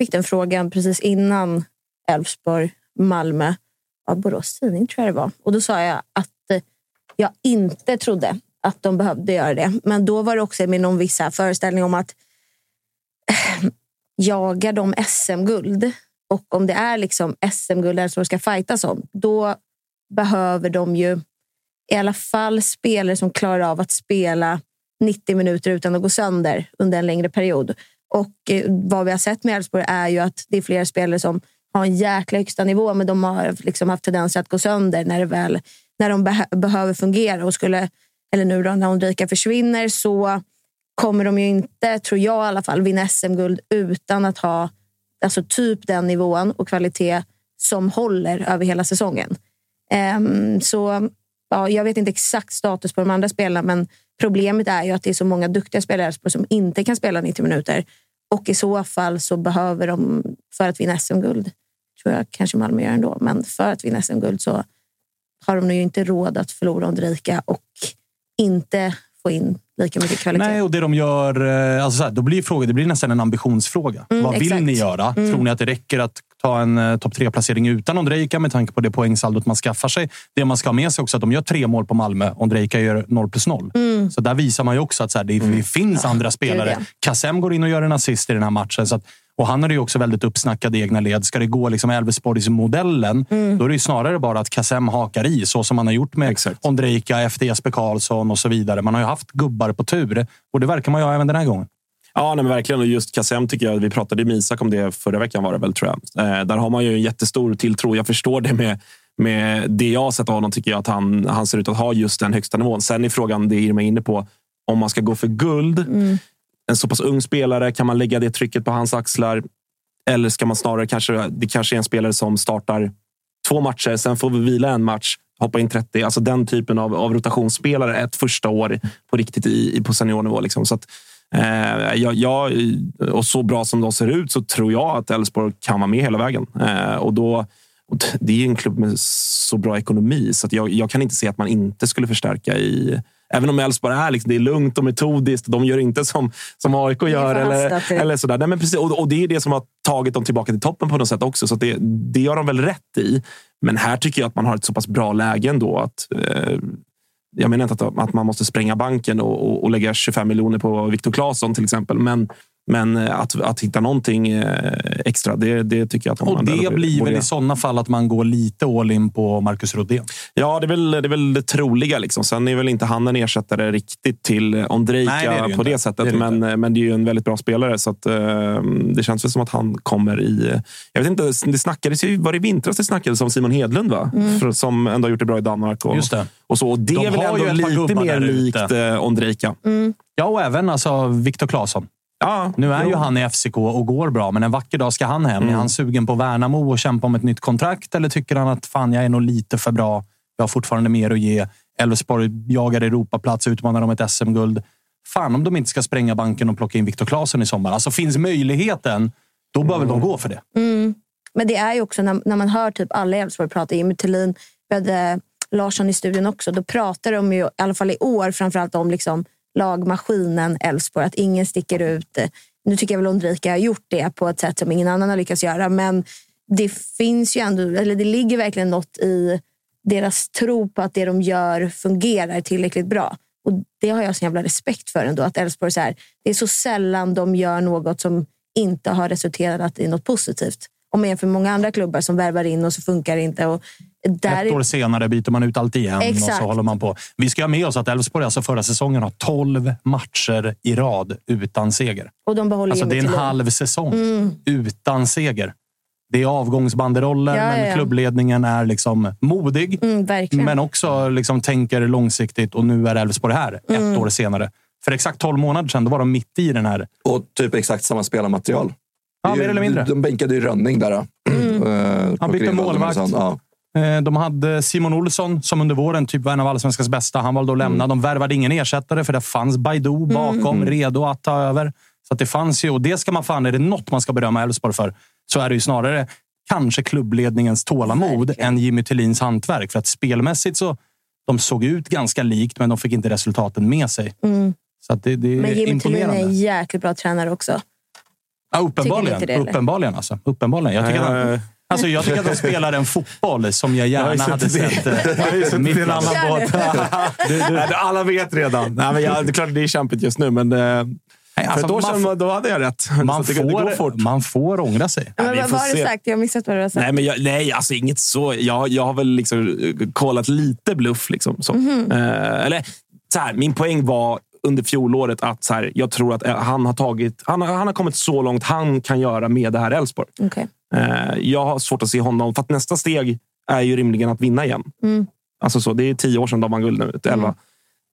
Jag fick den frågan precis innan Elfsborg, Malmö, av Borås Tidning tror jag det var. Och då sa jag att eh, jag inte trodde att de behövde göra det. Men då var det också med någon viss föreställning om att eh, jagar de SM-guld och om det är liksom SM-guld Elfsborg ska fightas om, då behöver de ju i alla fall spelare som klarar av att spela 90 minuter utan att gå sönder under en längre period. Och eh, vad vi har sett med Elfsborg är ju att det är flera spelare som har en jäkla högsta nivå, men de har liksom haft tendens att gå sönder när, det väl, när de beh- behöver fungera. Och skulle, eller nu då, när Ulrika försvinner så kommer de ju inte, tror jag i alla fall, vinna SM-guld utan att ha alltså typ den nivån och kvalitet som håller över hela säsongen. Um, så ja, jag vet inte exakt status på de andra spelarna, men problemet är ju att det är så många duktiga spelare som inte kan spela 90 minuter. Och i så fall så behöver de, för att vinna SM-guld, tror jag kanske Malmö gör ändå, men för att vinna SM-guld så har de ju inte råd att förlora Ondrejka och inte få in lika mycket kvalitet. Nej, och det de gör... eh, Alltså så här, då blir fråga, det blir nästan en ambitionsfråga. Mm, Vad vill exakt. ni göra? Mm. Tror ni att det räcker att ta en uh, topp tre-placering utan Ondrejka med tanke på det poängsaldot man skaffar sig? Det man ska ha med sig också är att de gör tre mål på Malmö. Ondrejka gör 0 plus 0. Mm. Så där visar man ju också att så här, det, det finns andra spelare. Kassem går in och gör en assist i den här matchen. Så att, och han är ju också väldigt uppsnackad i egna led. Ska det gå liksom Elfsborgs-modellen, Mm. då är det ju snarare bara att Kassem hakar i, så som man har gjort med Exakt. Ondrejka, efter Jesper Karlsson och så vidare. Man har ju haft gubbar på tur och det verkar man ju ha även den här gången. Ja, nej, men verkligen. Och just Kassem tycker jag, vi pratade med Isak om det förra veckan var det väl, tror jag. Eh, där har man ju en jättestor tilltro. Jag förstår det med, med det jag har sett av honom, tycker jag att han, han ser ut att ha just den högsta nivån. Sen är frågan, det Irma är inne på, om man ska gå för guld. En så pass ung spelare, kan man lägga det trycket på hans axlar? Eller ska man snarare, kanske, det kanske är en spelare som startar två matcher, sen får vi vila en match, hoppa in 30. Alltså den typen av, av rotationsspelare ett första år på riktigt i, i, på seniornivå. Liksom. Så att, Eh, jag, jag, och så bra som de ser ut så tror jag att Elfsborg kan vara med hela vägen. Eh, och då, det är en klubb med så bra ekonomi så jag, jag kan inte se att man inte skulle förstärka i Även om Elfsborg är, liksom, det är lugnt och metodiskt. De gör inte som, som AIK gör. Eller, eller sådär. Nej, men precis, och, och, det är det som har tagit dem tillbaka till toppen på något sätt också. Så det, det gör de väl rätt i. Men här tycker jag att man har ett så pass bra läge ändå. Att, eh, jag menar inte att, att man måste spränga banken och, och, och lägga 25 miljoner på Viktor Claesson till exempel. Men men eh, att, att hitta någonting eh, extra, det, det tycker jag att de Och det blir väl i sådana fall att man går lite all in på Marcus Rodén? Ja, det är väl det, är väl det troliga. Liksom. Sen är väl inte han en ersättare riktigt till Ondrejka Nej, det det på det sättet. Det men, inte. men det är ju en väldigt bra spelare, så att, uh, det känns väl som att han kommer i... Jag vet inte, det snackades ju, var det i vintras det snackades om Simon Hedlund, va? Mm. För, som ändå har gjort det bra i Danmark. Och, Just det. Och, så. och det De är väl ändå lite mer likt uh, Ondrejka. Mm. Ja, och även alltså Viktor Claesson. Ja, nu är jo. ju han i FCK och går bra, men en vacker dag ska han hem. Mm. Är han sugen på Värnamo och kämpa om ett nytt kontrakt eller tycker han att fan, jag är nog lite för bra? Jag har fortfarande mer att ge. Elfsborg jagar Europaplats, utmanar om ett SM-guld. Fan om de inte ska spränga banken och plocka in Viktor Claesson i sommar. Alltså finns möjligheten, då bör mm. väl de gå för det. Mm. Men det är ju också när, när man hör typ alla i Elfsborg prata, Jimmy Thulin, vi hade Larsson i studion också, då pratar de ju, i alla fall i år, framförallt om liksom lagmaskinen Elfsborg, att ingen sticker ut. Nu tycker jag väl Ondrika har gjort det på ett sätt som ingen annan har lyckats göra, men det finns ju ändå, eller det ligger verkligen något i deras tro på att det de gör fungerar tillräckligt bra. Och Det har jag så jävla respekt för ändå. Att Elfsborg, så här, det är så sällan de gör något som inte har resulterat i något positivt. Om man jämför med många andra klubbar som värvar in och så funkar det inte. Och där... Ett år senare byter man ut allt igen Exakt. och så håller man på. Vi ska ha med oss att Elfsborg alltså förra säsongen har 12 matcher i rad utan seger. Och de behåller alltså, det är en halv säsong mm. utan seger. Det är avgångsbanderoller, ja, men ja. klubbledningen är liksom modig. Mm, men också liksom tänker långsiktigt och nu är Elfsborg här mm. ett år senare. För exakt 12 månader sedan då var de mitt i den här. Och typ exakt samma spelarmaterial. Ja, mer eller mindre. De bänkade ju Rönning där. Mm. Uh, Han bytte målvakt. Ja. Eh, de hade Simon Olsson som under våren typ var en av allsvenskans bästa. Han valde att lämna. Mm. De värvade ingen ersättare för det fanns Baidu bakom, mm. redo att ta över. Så att det fanns ju, och det ska man fan, är det något man ska berömma Elfsborg för, så är det ju snarare kanske klubbledningens tålamod Verkligen. än Jimmy Tillins hantverk. För att spelmässigt så de såg ut ganska likt, men de fick inte resultaten med sig. Mm. Så att det, det är men Jimmy. Tillin är en jäkligt bra tränare också. Ja, uppenbarligen. Uppenbarligen, alltså. uppenbarligen. Jag tycker att han, Alltså, jag tycker att de spelar en fotboll som jag gärna jag hade sett. Eh, jag har ju suttit i en annan båt. du, du. Alla vet redan. Nej, men jag, det är klart det är kämpigt just nu, men... Eh, Nej, alltså, för ett år sedan då hade jag rätt. Man, får, det fort. man får ångra sig. Men, vad har du sagt? Jag har missat vad du har sagt. Nej, men jag, nej alltså inget så. Jag, jag har väl liksom eh, kollat lite bluff. Liksom, så. Mm -hmm. uh, eller, så här, min poäng var under fjolåret att så här, jag tror att han har, tagit, han, han har kommit så långt han kan göra med det här Elfsborg. Okay. Eh, jag har svårt att se honom, för att nästa steg är ju rimligen att vinna igen. Mm. Alltså så, det är tio år sedan de vann guld nu, elva. Mm.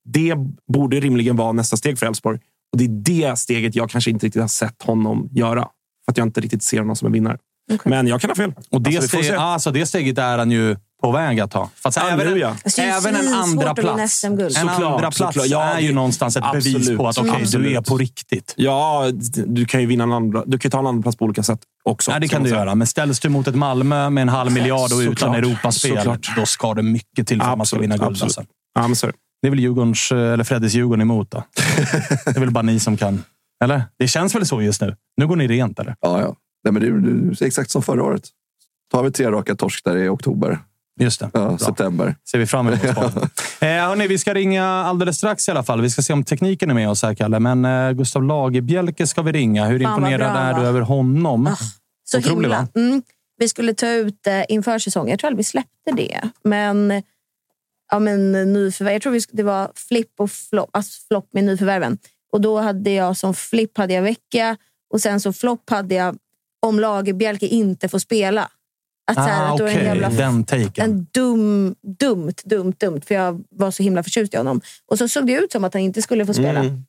Det borde rimligen vara nästa steg för Elfsborg. Och det är det steget jag kanske inte riktigt har sett honom göra. För att jag inte riktigt ser honom som en vinnare. Okay. Men jag kan ha fel. Och det, alltså, steg, alltså, det steget är han ju på väg att ta. Fast även, ja. även en andra plats, en andra plats ja, är ju någonstans ett absolut. bevis på att okay, du är på riktigt. Ja, du kan ju vinna en andra, du kan ta en andra plats på olika sätt också. Ja, det kan du göra. Men ställs du mot ett Malmö med en halv miljard och utan Europaspel, då ska det mycket till för att man ska vinna guld. Alltså. Ja, men det är väl Djurgårdens, eller Freddys Djurgården emot. Då. det är väl bara ni som kan. Eller? Det känns väl så just nu? Nu går ni rent, eller? Ja, ja. Nej, men det är exakt som förra året. Tar vi tre raka torsk där i oktober. Just det. Ja, september. Ser vi fram emot. eh, hörni, vi ska ringa alldeles strax i alla fall. Vi ska se om tekniken är med oss här, Kalle. Men eh, Gustav Lagerbjälke ska vi ringa. Hur Fan, imponerad bra, är du över honom? Oh, så Otrolig, himla. Mm. Vi skulle ta ut eh, inför säsongen. Jag tror aldrig vi släppte det. Men, ja, men nyförvärv. Jag tror vi, det var flipp och flopp, alltså flopp med nyförvärven. Och då hade jag som flipp hade jag vecka och sen som flopp hade jag om Lagerbjälke inte får spela. Att, så här, ah, att okay. en jävla, Den taken. En dum, dumt, dumt, dumt. För jag var så himla förtjust i honom. Och så såg det ut som att han inte skulle få spela. Mm.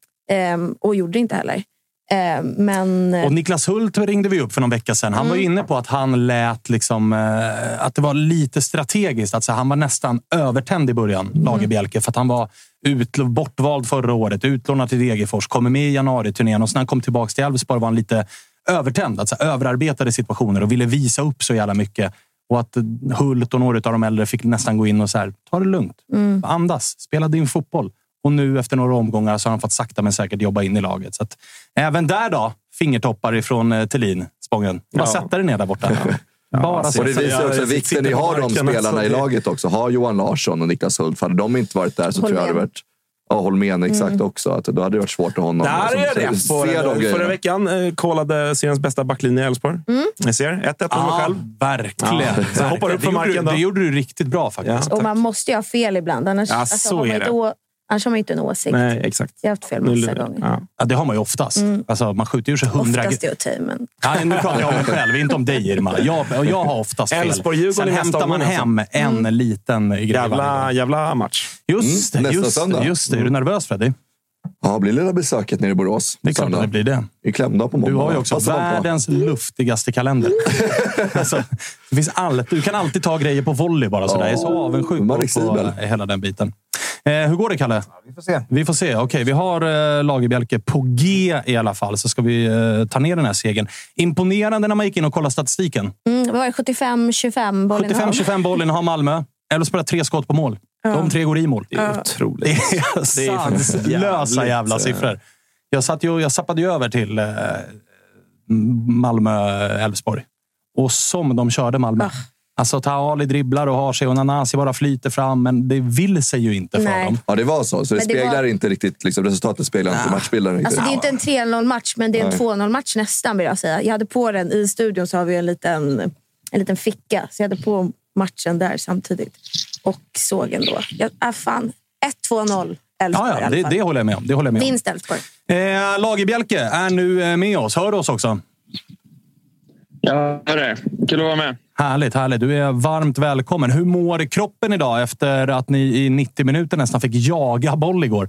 Um, och gjorde det inte heller. Eh, men... Och Niklas Hult ringde vi upp för någon vecka sedan. Han var ju inne på att han lät liksom, eh, att det var lite strategiskt. Att, så, han var nästan övertänd i början, Lagerbielke, för att han var ut, bortvald förra året, utlånad till Degerfors, kommer med i januariturnén och sen han kom tillbaka till Elfsborg var han lite övertänd. Alltså, överarbetade situationer och ville visa upp så jävla mycket. Och att Hult och några av de äldre fick nästan gå in och så här, ta det lugnt. Andas, spela din fotboll. Och nu efter några omgångar så har han fått sakta men säkert jobba in i laget. Så att, även där då, fingertoppar ifrån eh, Thelin, Spången. Bara Ja. sätta dig ner där borta. Bara Och det sätta dig. visar också vikten ni har de marken, spelarna alltså. i laget också. Har Johan Larsson och Niklas Hult, hade de inte varit där så tror jag det varit... Ja, Holmén exakt också. Att då hade det varit svårt att honom. Där är jag rätt på det. Förra veckan eh, kollade seriens bästa backlinje i Elfsborg. Jag ser. 1-1 med mig Ja, själv. verkligen. Ja, så hoppar upp gjorde, marken du- då. det gjorde du riktigt bra faktiskt. Ja. och man måste ju ha fel ibland. Annars, Ja, alltså, så man är det. å- annars har man inte en åsikt. Nej, exakt. Jag har haft fel massa gånger. Ja. Ja, det har man ju oftast. Alltså, man skjuter ju sig hundra... Oftast är i, men Ja, nu pratar jag om mig själv, inte om dig Irma. Jag, och jag har oftast fel. Elfsborg-Djurgården Sen i hämtar man alltså. hem en liten grej Jävla, jävla match. Just det, Mm, nästa just, söndag. just det. Är du nervös Freddy? Ja, blir lilla besöket nere i Borås. Det är klart att det blir det. Vi är klämda på måndag. Du har ju också Passa på. världens luftigaste kalender. alltså, det finns allt. Du kan alltid ta grejer på volley bara. Sådär. Jag är så avundsjuk på hela den biten. Eh, hur går det, Kalle? Vi får se. Vi får se. Okej, vi har eh, Lagerbielke på G i alla fall, så ska vi eh, ta ner den här segern. Imponerande när man gick in och kollade statistiken. mm, var det? 75-25 bollen 75-25 bollen har Malmö. Elfsborg har tre skott på mål. De tre går i mål. Det är otroligt. Det är sanslösa jävla eh, siffror. Jag, satt ju, jag zappade ju över till eh, Malmö-Elfsborg. Och som de körde Malmö. Ah. Alltså, Taali dribblar och har sig och Nanasi bara flyter fram, men det vill sig ju inte för Nej. dem. Ja, det var så. Så det, det speglar var- inte riktigt... Liksom, resultatet speglar inte matchbilden riktigt. Alltså, det är inte en 3-0 match, men det är en 2-0 match nästan vill jag säga. Jag hade på den i studion så har vi en liten, en liten ficka. Så jag hade på matchen där samtidigt. Och såg ändå. Jag, äh, fan. 1-2-0 Elfsborg Ja, ja, det, det håller jag med om. Det håller jag med om. Vinst Elfsborg. Eh, Lagerbielke är nu eh, med oss. Hör du oss också? Ja, är det. Kul att vara med. Härligt, härligt. Du är varmt välkommen. Hur mår kroppen idag efter att ni i 90 minuter nästan fick jaga boll igår?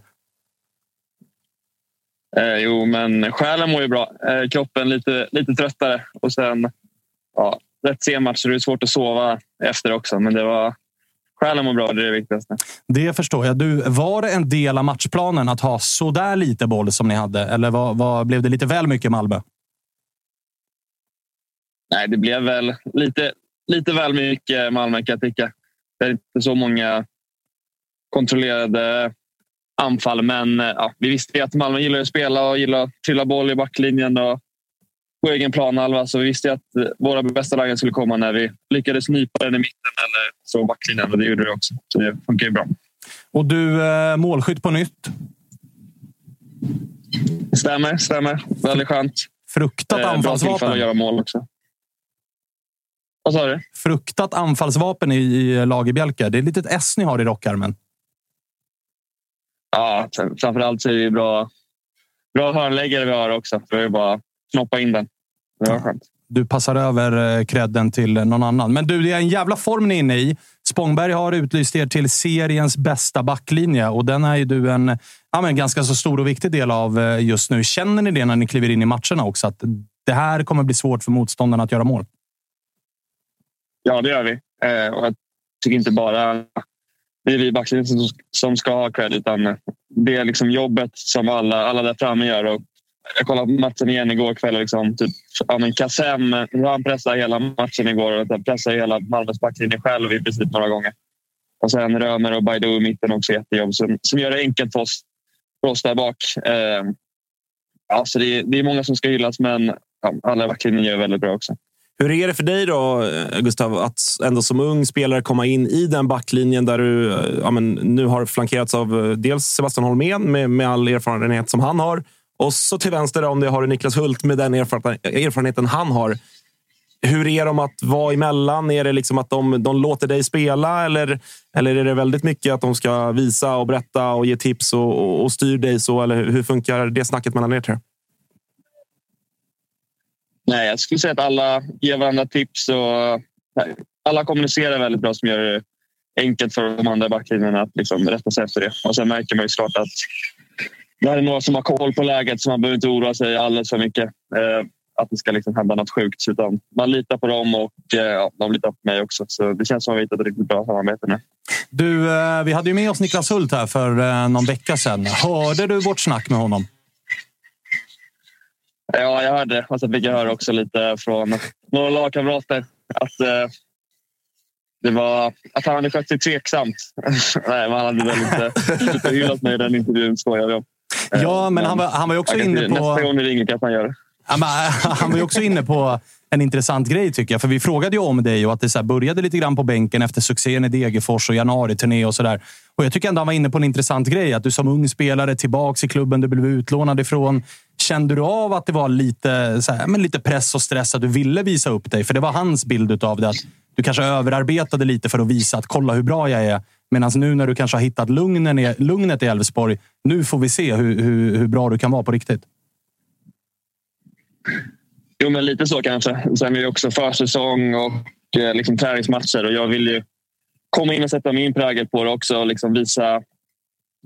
Eh, jo, men själen mår ju bra. Eh, kroppen lite, lite tröttare. Och sen ja, rätt sen match, så det är svårt att sova efter också. Men det var, själen mår bra, det är det viktigaste. Det förstår jag. Du, var det en del av matchplanen att ha så där lite boll som ni hade? Eller var, var, blev det lite väl mycket Malmö? Nej, det blev väl lite, lite väl mycket Malmö kan jag tycka. Det är inte så många kontrollerade anfall, men eh, ja, vi visste ju att Malmö gillar att spela och gillar att trilla boll i backlinjen och på egen planhalva. Så vi visste ju att eh, våra bästa lägen skulle komma när vi lyckades nypa den i mitten eller så backlinjen och det gjorde vi också. Så det funkar ju bra. Och du, eh, målskytt på nytt. Stämmer, stämmer. Väldigt skönt. Fruktat Eh, bra tillfälle att anfallsvapen. göra mål också. Vad sa du? Fruktat anfallsvapen i, i Lagerbielke. Det är ett litet S ni har i rockarmen. Ja, framförallt så är det bra, bra hörnläggare vi har också. För det är bara att knoppa in den. Det var skönt. Du passar över eh, credden till någon annan. Men du, det är en jävla form ni är inne i. Spångberg har utlyst er till seriens bästa backlinje och den är ju du en ja, men ganska så stor och viktig del av eh, just nu. Känner ni det när ni kliver in i matcherna också? Att det här kommer bli svårt för motståndarna att göra mål? Ja, det gör vi. Eh, och jag tycker inte bara det är vi i backlinjen som, som ska ha cred, utan det är liksom jobbet som alla, alla där framme gör. Och jag kollade på matchen igen igår kväll. och Liksom, typ, ja, men Kassem, han pressade hela matchen igår och han pressade hela Malmös backlinje själv i princip några gånger. Och sen Römer och Baidoo i mitten också jättejobb som, som gör det enkelt för oss, för oss där bak. Eh, alltså det, är, det är många som ska hyllas, men ja, alla i backlinjen gör väldigt bra också. Hur är det för dig då, Gustav, att ändå som ung spelare komma in i den backlinjen där du eh, ja, men, nu har flankerats av eh, dels Sebastian Holmén med, med all erfarenhet som han har och så till vänster om det har du Niklas Hult med den erfarenheten han har. Hur är de att vara emellan? Är det liksom att de, de låter dig spela eller, eller är det väldigt mycket att de ska visa och berätta och ge tips och, och, och styr dig så? Eller hur funkar det snacket mellan er tre? Nej, jag skulle säga att alla ger varandra tips och eh, alla kommunicerar väldigt bra som gör det enkelt för de andra backlinjerna att liksom rätta sig efter det. Och sen märker man ju såklart att det här är några som har koll på läget så man behöver inte oroa sig alldeles för mycket. Eh, att det ska liksom hända något sjukt. Utan man litar på dem och eh, ja, de litar på mig också. Så det känns som att vi har hittat ett riktigt bra samarbete nu. Du, eh, vi hade ju med oss Niklas Hult här för eh, någon vecka sedan. Hörde du vårt snack med honom? Ja, jag hörde. Och så fick jag höra också lite från några lagkamrater att eh, det var att han hade skött sig tveksamt. Nej, man hade väl inte, inte hyllat mig i den intervjun, skojar jag. Ja, men han var, han var ju också inne på... Nästa gång ni ringer kanske han gör det. Men, han var ju också inne på en intressant grej tycker jag. För vi frågade ju om dig och att det så började lite grann på bänken efter succén i Degerfors och januari-turné och sådär. Och jag tycker ändå han var inne på en intressant grej. Att du som ung spelare tillbaks i klubben du blev utlånad ifrån. Kände du av att det var lite, så här, men lite press och stress att du ville visa upp dig? För det var hans bild av det. Att du kanske överarbetade lite för att visa att kolla hur bra jag är. Medan nu när du kanske har hittat lugnen, lugnet i Elfsborg, nu får vi se hur, hur, hur bra du kan vara på riktigt. Jo, men lite så kanske. Sen är det också försäsong och eh, liksom träningsmatcher och jag vill ju komma in och sätta min prägel på det också och liksom visa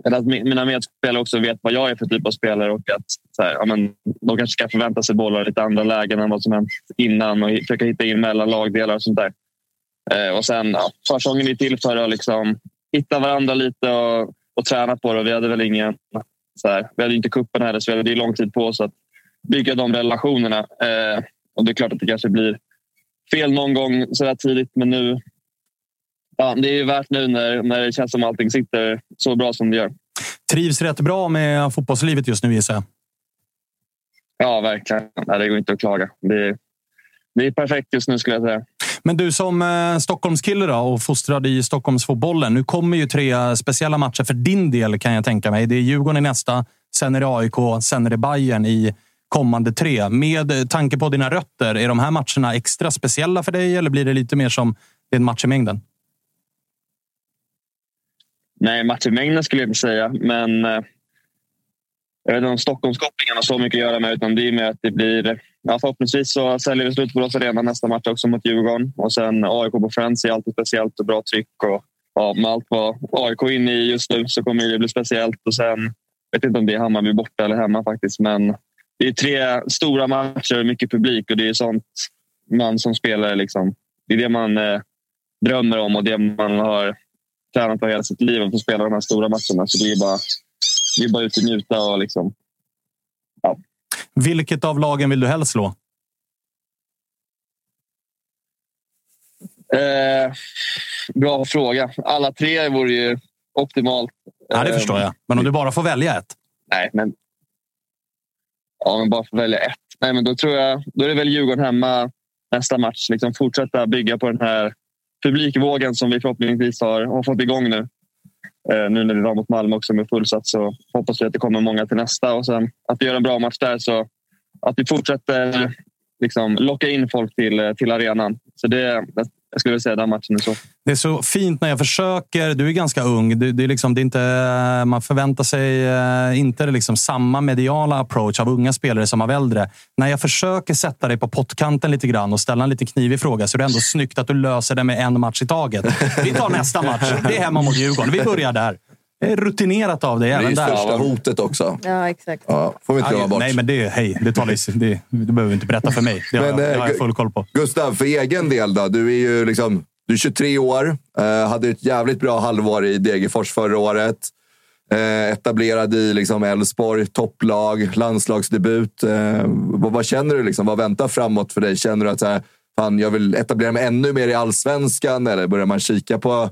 eller att mina medspelare också vet vad jag är för typ av spelare och att så här, ja, men, de kanske ska förvänta sig bollar i lite andra lägen än vad som hänt innan och försöka hitta in mellan lagdelar och sånt där. Eh, och sen ja, försäsongen är till för att liksom, hitta varandra lite och, och träna på det. Vi hade väl ingen... Så här, vi hade inte kuppen heller så vi hade lång tid på oss att bygga de relationerna. Eh, och det är klart att det kanske blir fel någon gång så här tidigt men nu ja, det är ju värt nu när, när det känns som allting sitter så bra som det gör. Trivs rätt bra med fotbollslivet just nu gissar jag? Ja, verkligen. Nej, det går inte att klaga. Det är, det är perfekt just nu skulle jag säga. Men du som eh, Stockholmskille då, och fostrad i Stockholmsfotbollen. Nu kommer ju tre speciella matcher för din del kan jag tänka mig. Det är Djurgården i nästa, sen är det AIK, sen är det Bayern i kommande tre. Med tanke på dina rötter, är de här matcherna extra speciella för dig eller blir det lite mer som det är en match i mängden? Nej, match i mängden skulle jag inte säga, men eh, jag vet inte om Stockholmskopplingen har så mycket att göra med utan det är med att det blir... Ja, förhoppningsvis så säljer vi slut på Borås Arena nästa match också mot Djurgården. Och sen AIK på Friends är alltid speciellt och bra tryck. Och, ja, med allt vad AIK är inne i just nu så kommer det bli speciellt. Och sen, jag vet inte om det är Hammarby borta eller hemma faktiskt, men det är tre stora matcher, mycket publik och det är sånt man som spelare... Liksom, det är det man eh, drömmer om och det man har tränat på hela sitt liv att få spela de här stora matcherna. Så det är bara, det är bara ut och njuta och liksom... Ja. Vilket av lagen vill du helst slå? Eh, bra fråga. Alla tre vore ju optimalt. Ja, det förstår jag. Men om du bara får välja ett? Nej, men... Ja, men bara får välja ett. Nej, men då tror jag... Då är det väl Djurgården hemma nästa match. Liksom fortsätta bygga på den här publikvågen som vi förhoppningsvis har, har fått igång nu. Eh, nu när vi var mot Malmö också med fullsatt så hoppas vi att det kommer många till nästa och sen att vi gör en bra match där så att vi fortsätter liksom, locka in folk till, eh, till arenan. Så det, jag skulle vilja säga den matchen är så. Det är så fint när jag försöker. Du är ganska ung. Det, det är liksom, det är inte, eh, man förväntar sig eh, inte liksom samma mediala approach av unga spelare som av äldre. När jag försöker sätta dig på pottkanten lite grann och ställa en lite knivig fråga så är det ändå snyggt att du löser det med en match i taget. Vi tar nästa match. Det är hemma mot Djurgården. Vi börjar där. Rutinerat av dig Det är även ju där. största hotet också. Ja, exakt. Ja, får vi inte glömma bort. Nej, men det, hej, det, tar lite, det, det behöver du inte berätta för mig. Det har, Men, jag, det eh, har jag full koll på. Gustav, för egen del då? Du är ju liksom, du är 23 år. Eh, hade ett jävligt bra halvår i Degerfors förra året. Eh, etablerad i liksom Elfsborg, topplag, landslagsdebut. Eh, vad, vad känner du? Liksom? Vad väntar framåt för dig? Känner du att så här, fan, jag vill etablera mig ännu mer i allsvenskan? Eller börjar man kika på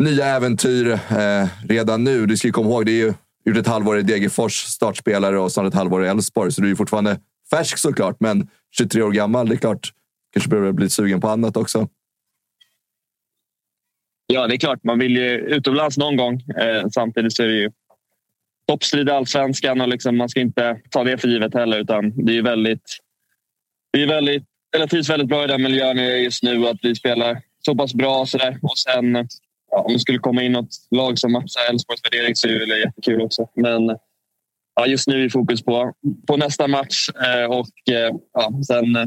nya äventyr eh, redan nu? Du ska ju komma ihåg, det är ju gjort ett halvår i Degerfors, startspelare och snart ett halvår i Elfsborg. Så du är ju fortfarande färsk såklart, men 23 år gammal. Det är klart, kanske börjar bli sugen på annat också. Ja, det är klart. Man vill ju utomlands någon gång. Eh, samtidigt så är det ju toppstrid i allsvenskan och liksom, man ska inte ta det för givet heller. Utan det är väldigt, det är väldigt, eller trivs väldigt bra i den miljön just nu att vi spelar så pass bra. Så där. och sen ja, om det skulle komma in något lag som matchar Elfsborgs värdering så är det jättekul också. Men ja, just nu är vi fokus på, på nästa match eh, och eh, ja, sen eh,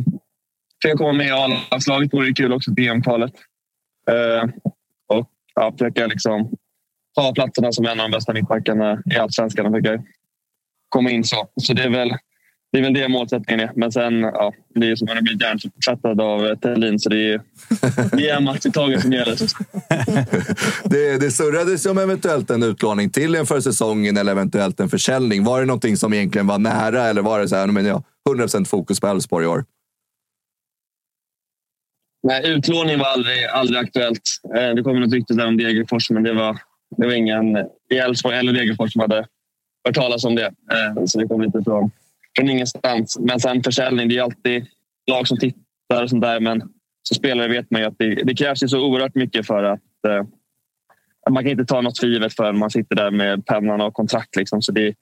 får jag komma med i A-landslaget vore kul också till EM-kvalet. Eh, och ja, försöka liksom ta platserna som en av de bästa mittbackarna i allsvenskan. och försöka komma in så. Så det är väl det, är väl det målsättningen är. Men sen, ja, det är som att bli hjärntvättad av Thelin så det är, det är en match i taget som gäller. Det, det surrades om eventuellt en utlåning till inför säsongen eller eventuellt en försäljning. Var det någonting som egentligen var nära eller var det så här, men ja, 100% fokus på Elfsborg i år? Nej, utlåning var aldrig, aldrig aktuellt. Eh, Det kom något rykte där om Degerfors, men det var, det var ingen i Elfsborg eller Degerfors som hade hört talas om det. Eh, Så det kom lite från, från ingenstans. Men sen försäljning, det är alltid lag som tittar och sånt där. Men som spelare vet man ju att det, det krävs ju så oerhört mycket för att eh, man kan inte ta något för givet förrän man sitter där med pennan och kontrakt. Liksom. Så det,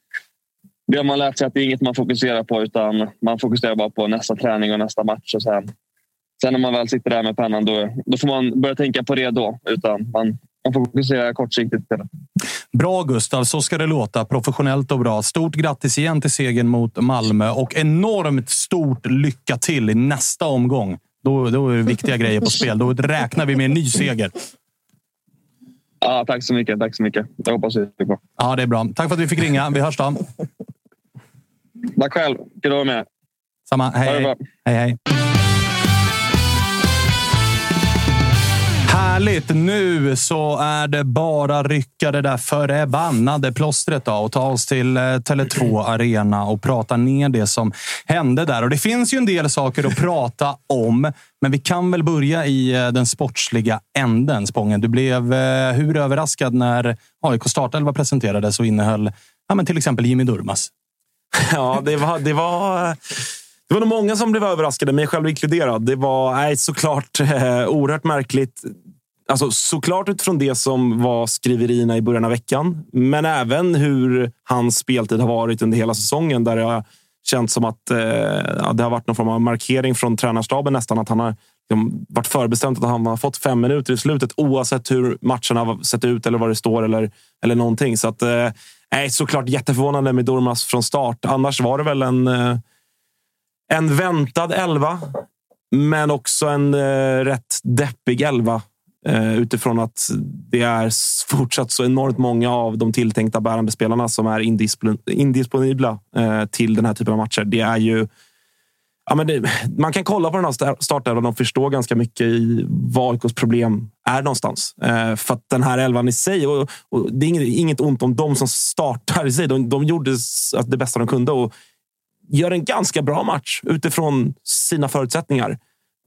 det har man lärt sig att det är inget man fokuserar på utan man fokuserar bara på nästa träning och nästa match. Och sen, sen när man väl sitter där med pennan då, då får man börja tänka på det då. Utan man, man fokuserar kortsiktigt. Bra Gustav, så ska det låta. Professionellt och bra. Stort grattis igen till segern mot Malmö och enormt stort lycka till i nästa omgång. Då, då är det viktiga grejer på spel. Då räknar vi med en ny seger. Ja, tack så mycket. Tack så mycket. Jag hoppas det blir bra. Ja, det är bra. Tack för att vi fick ringa. Vi hörs då. Tack själv. Kul att vara med. Samma. Hej, hej. hej, hej. Härligt! Nu så är det bara rycka det där förbannade plåstret då och ta oss till eh, Tele2 Arena och prata ner det som hände där. Och Det finns ju en del saker att prata om, men vi kan väl börja i eh, den sportsliga änden. Spången, du blev eh, hur överraskad när AIK startelva presenterades och innehöll ja, men till exempel Jimmy Durmaz? Ja, det var, det var, det var nog många som blev överraskade, mig själv inkluderad. Det var nej, såklart eh, oerhört märkligt. Alltså, såklart utifrån det som var skriverierna i början av veckan, men även hur hans speltid har varit under hela säsongen. Där det har känts som att eh, det har varit någon form av markering från tränarstaben nästan. Att han har liksom, varit förbestämt att han har fått fem minuter i slutet oavsett hur matchen har sett ut eller vad det står eller, eller någonting. Så att, eh, såklart jätteförvånande med Dormas från start. Annars var det väl en, eh, en väntad elva, men också en eh, rätt deppig elva. Eh, utifrån att det är fortsatt så enormt många av de tilltänkta bärande spelarna som är indisponibla eh, till den här typen av matcher. Det är ju Ja, men det, man kan kolla på den här startelvan och förstå ganska mycket i vad AIKs problem är någonstans. Eh, för att den här elvan i sig, och, och det är inget, inget ont om de som startar i sig. De, de gjorde det bästa de kunde och gör en ganska bra match utifrån sina förutsättningar.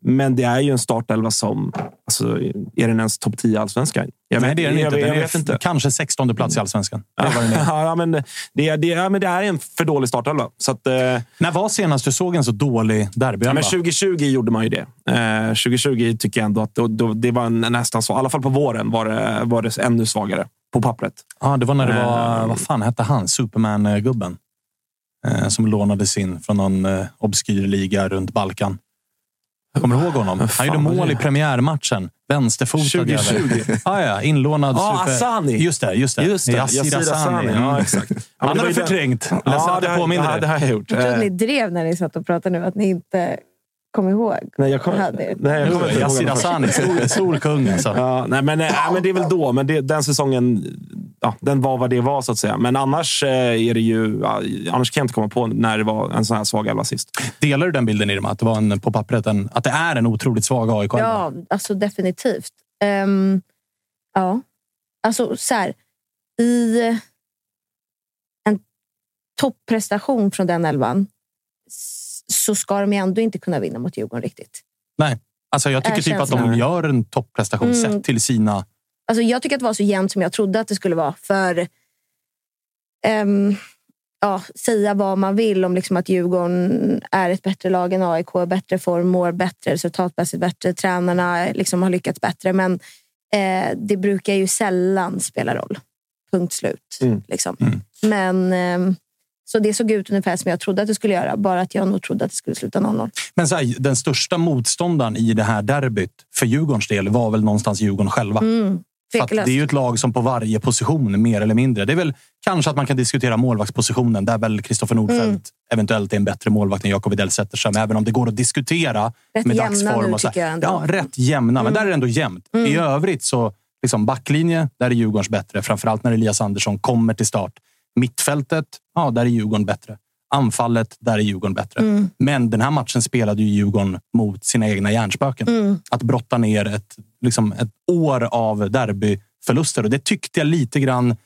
Men det är ju en startelva som... Alltså, är den ens topp 10 i allsvenskan? Jag Nej, vet- det är den jag, inte. Jag, Den är vet inte. kanske 16 plats i allsvenskan. Det är är. ja, men det, är- det, är- ja, men det är en för dålig startelva. Så att, eh, När var senast du såg en så dålig Ja, derbyelva? men 2020 gjorde man ju det. Eh, 2020 tycker jag ändå att då, då, det var nästan så. I alla fall på våren var det, var det ännu svagare på pappret. Ja, det var när det var... Eh. Vad fan hette han? Superman-gubben. Eh, som lånades in från någon eh, obskyr liga runt Balkan. Kommer du ihåg honom? Han fan gjorde var mål det? i premiärmatchen. Vänsterfotad 2020. jävel. Ah, ja, inlånad. Ja, super... Asani. Just det. Just det. Just det. Yassir Yassir Asani. Asani. Mm. Ja, exakt. Ja, Han hade ju den- förträngt. Ja, att det jag har, ja, det har jag gjort. Jag trodde Eh, ni drev när ni satt och pratade nu, att ni inte kom ihåg. Nej, jag kommer er. nej, jag kommer inte ihåg Yassir. Asani, stor, stor kung alltså. Ja, nej, men, nej, men det är väl då. Men det, den säsongen ja, den var vad det var, så att säga. Men annars eh, är det ju... Annars kan jag inte komma på när det var en sån här svag elva sist. Delar du den bilden, Irma? Att det var en, på pappret en, att det är en otroligt svag AIK? Ja, alltså definitivt. Ehm, ja, alltså så här. I en topprestation från den elvan så ska de ju ändå inte kunna vinna mot Djurgården riktigt. Nej. Alltså, jag tycker typ att de gör en topprestation Mm. sett till sina... Alltså jag tycker att det var så jämnt som jag trodde att det skulle vara. För ehm, ja, säga vad man vill om liksom att Djurgården är ett bättre lag än AIK, bättre form, mår bättre, resultatmässigt bättre, tränarna liksom har lyckats bättre. Men eh, det brukar ju sällan spela roll. Punkt slut. Mm. Liksom. Mm. Men ehm, så det såg ut ungefär som jag trodde att det skulle göra. Bara att jag nog trodde att det skulle sluta 0-0. Men så här, den största motståndaren i det här derbyt för Djurgårdens del var väl någonstans Djurgården själva. Mm, det är ju ett lag som på varje position, mer eller mindre. Det är väl kanske att man kan diskutera målvaktspositionen, där väl Kristoffer Nordfeldt Mm. eventuellt är en bättre målvakt än Jakob Widell Zetterström. Även om det går att diskutera Rätt med dagsform. nu, och så. Ja, rätt jämna. Men Mm. där är det ändå jämnt. I Mm. övrigt så, liksom backlinje, där är Djurgårdens bättre. Framförallt när Elias Andersson kommer till start. Mittfältet, ja, där är Djurgården bättre. Anfallet, där är Djurgården bättre. Mm. Men den här matchen spelade ju Djurgården mot sina egna hjärnspöken. Mm. Att brotta ner ett, liksom ett år av derbyförluster. Och det tyckte jag lite grann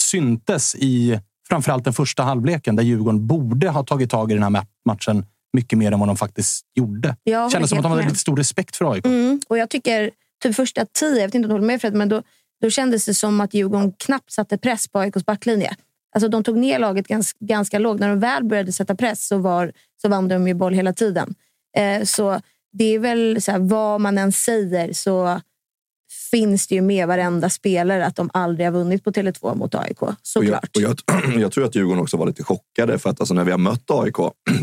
syntes i framförallt den första halvleken där Djurgården borde ha tagit tag i den här ma- matchen mycket mer än vad de faktiskt gjorde. Håller Kändes som att de hade med. lite stor respekt för AIK. Mm. Och jag tycker typ första tio, jag vet inte om du håller med Fred, men då, då kändes det som att Djurgården knappt satte press på AIKs backlinje. Alltså de tog ner laget ganska, ganska lågt. När de väl började sätta press så, var, så vann de ju boll hela tiden. Eh, så det är väl så här, vad man än säger så finns det ju med varenda spelare att de aldrig har vunnit på Tele2 mot AIK. Och Såklart. jag, och jag, jag tror att Djurgården också var lite chockade för att alltså, när vi har mött AIK,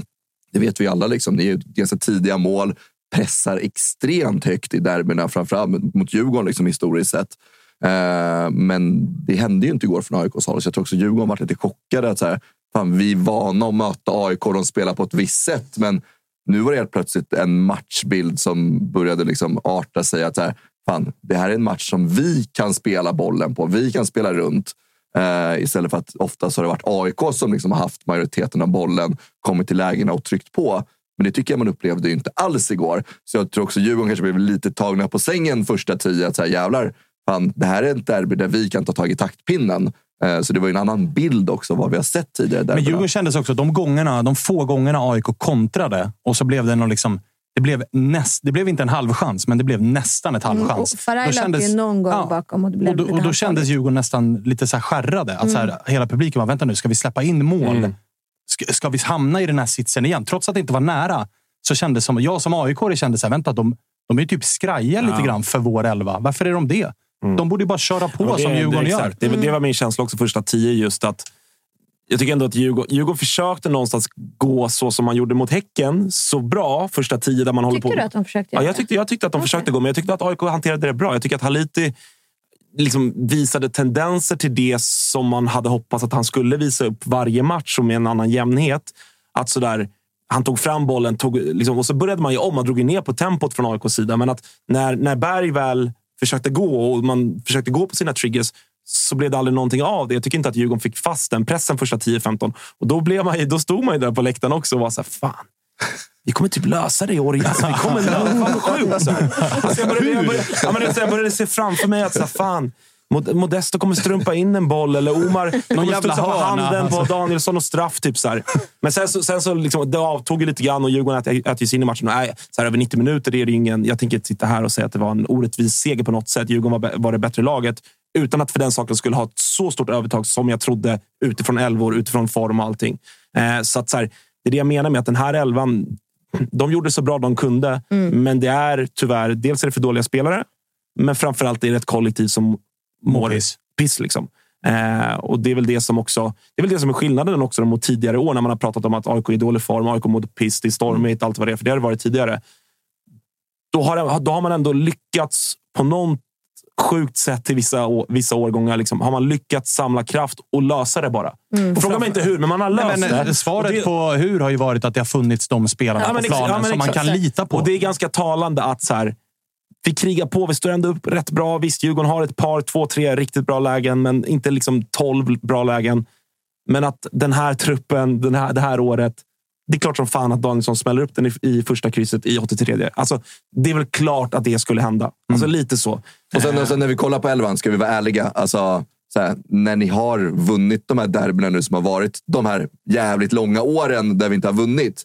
det vet vi alla, liksom, det är ju ganska tidiga mål, pressar extremt högt i derbyna, framförallt mot Djurgården liksom, historiskt sett. Eh, men det hände ju inte igår från AIKs håll, så jag tror också Djurgården var lite chockade. Att så här, fan, vi är vana att möta AIK, de spelar på ett visst sätt, men nu var det helt plötsligt en matchbild som började liksom arta sig. att så här, fan, Det här är en match som vi kan spela bollen på. Vi kan spela runt. Uh, istället för att oftast har det varit AIK som liksom har haft majoriteten av bollen, kommit till lägena och tryckt på. Men det tycker jag man upplevde inte alls igår. Så jag tror också Djurgården kanske blev lite tagna på sängen första tio. Att så här, jävlar, fan, det här är ett derby där vi kan ta tag i taktpinnen. Eh, så det var ju en annan bild också av vad vi har sett tidigare. Men. Djurgården kändes också, de, gångerna, de få gångerna AIK kontrade och så blev det någon liksom det blev, näst, det blev inte en halvchans, men det blev nästan ett halvchans. Mm, och Faraj kändes- ju någon gång ja. bakom och det blev Och då, och då kändes Djurgården nästan lite så här skärrade. Att så Mm. här, hela publiken var, vänta nu, ska vi släppa in mål? Ska, ska vi hamna i den här sitsen igen? Trots att det inte var nära, så kändes det som, jag som aik kände så här, vänta, de, de är ju typ skraja lite grann för vår elva. Varför är de det? De borde ju bara köra på Ja, som det- Djurgården det, gör. Det, det var min känsla också första tio. Just att jag tycker ändå att Djurgården, Djurgården försökte någonstans gå så som man gjorde mot Häcken. Så bra första tio där man håller på. du att de försökte Ja, jag, tyckte, jag tyckte att de försökte gå, men jag tyckte att AIK hanterade det bra. Jag tycker att Haliti liksom visade tendenser till det som man hade hoppats att han skulle visa upp varje match och med en annan jämnhet. Att sådär, han tog fram bollen tog, liksom, och så började man ju om. Man drog ner på tempot från AIKs sida. Men att när, när Berg väl försökte gå och man försökte gå på sina triggers så blev det aldrig någonting av det. Jag tycker inte att Djurgården fick fast den pressen första 10-15. Och då, blev man, då stod man ju där på läktaren också och var så här, fan. Vi kommer typ lösa det i år. Alltså, vi kommer lösa Fan vad sjukt. Alltså, jag, började, jag, började, jag började se framför mig att så här, fan, Modesto kommer strumpa in en boll eller Omar kommer studsa på handen på alltså. Danielsson och straff. Typ, så här. Men sen så, sen så liksom, det avtog ju lite grann och Djurgården ät- äter ju sig in i matchen. Nej, så här, över 90 minuter är det ingen... Jag tänker inte sitta här och säga att det var en orättvis seger på något sätt. Djurgården var, var det bättre laget. Utan att för den saken skulle ha ett så stort övertag som jag trodde utifrån elvor, utifrån form och allting. Eh, så att, så här, det är det jag menar med att den här elvan, de gjorde så bra de kunde. Men det är tyvärr, dels är det för dåliga spelare, men framförallt är det ett kollektiv som mår piss. liksom. Eh, och det är väl det som också det är väl det som är skillnaden också mot tidigare år när man har pratat om att AIK är i dålig form, AIK mår piss, det är stormigt, allt vad det är. För det har det varit tidigare. Då har, då har man ändå lyckats på något sjukt sätt till vissa, å- vissa årgångar. Liksom, har man lyckats samla kraft och lösa det bara. Och Fråga mig inte hur, men man har löst Nej, men, eh, det. svaret Och det- på hur har ju varit att det har funnits de spelarna Ja, på planen ja, men som man kan lita på. Och det är ganska talande att så här, vi krigar på. Vi står ändå upp rätt bra. Visst, Djurgården har ett par, två, tre riktigt bra lägen, men inte liksom tolv bra lägen. Men att den här truppen, den här, det här året. Det är klart som fan att Danielsson smäller upp den i, i första krysset i 83. Alltså, det är väl klart att det skulle hända. Alltså lite så. Och sen, och sen när vi kollar på elvan, ska vi vara ärliga. Alltså, så här, när ni har vunnit de här derbyna nu som har varit de här jävligt långa åren där vi inte har vunnit.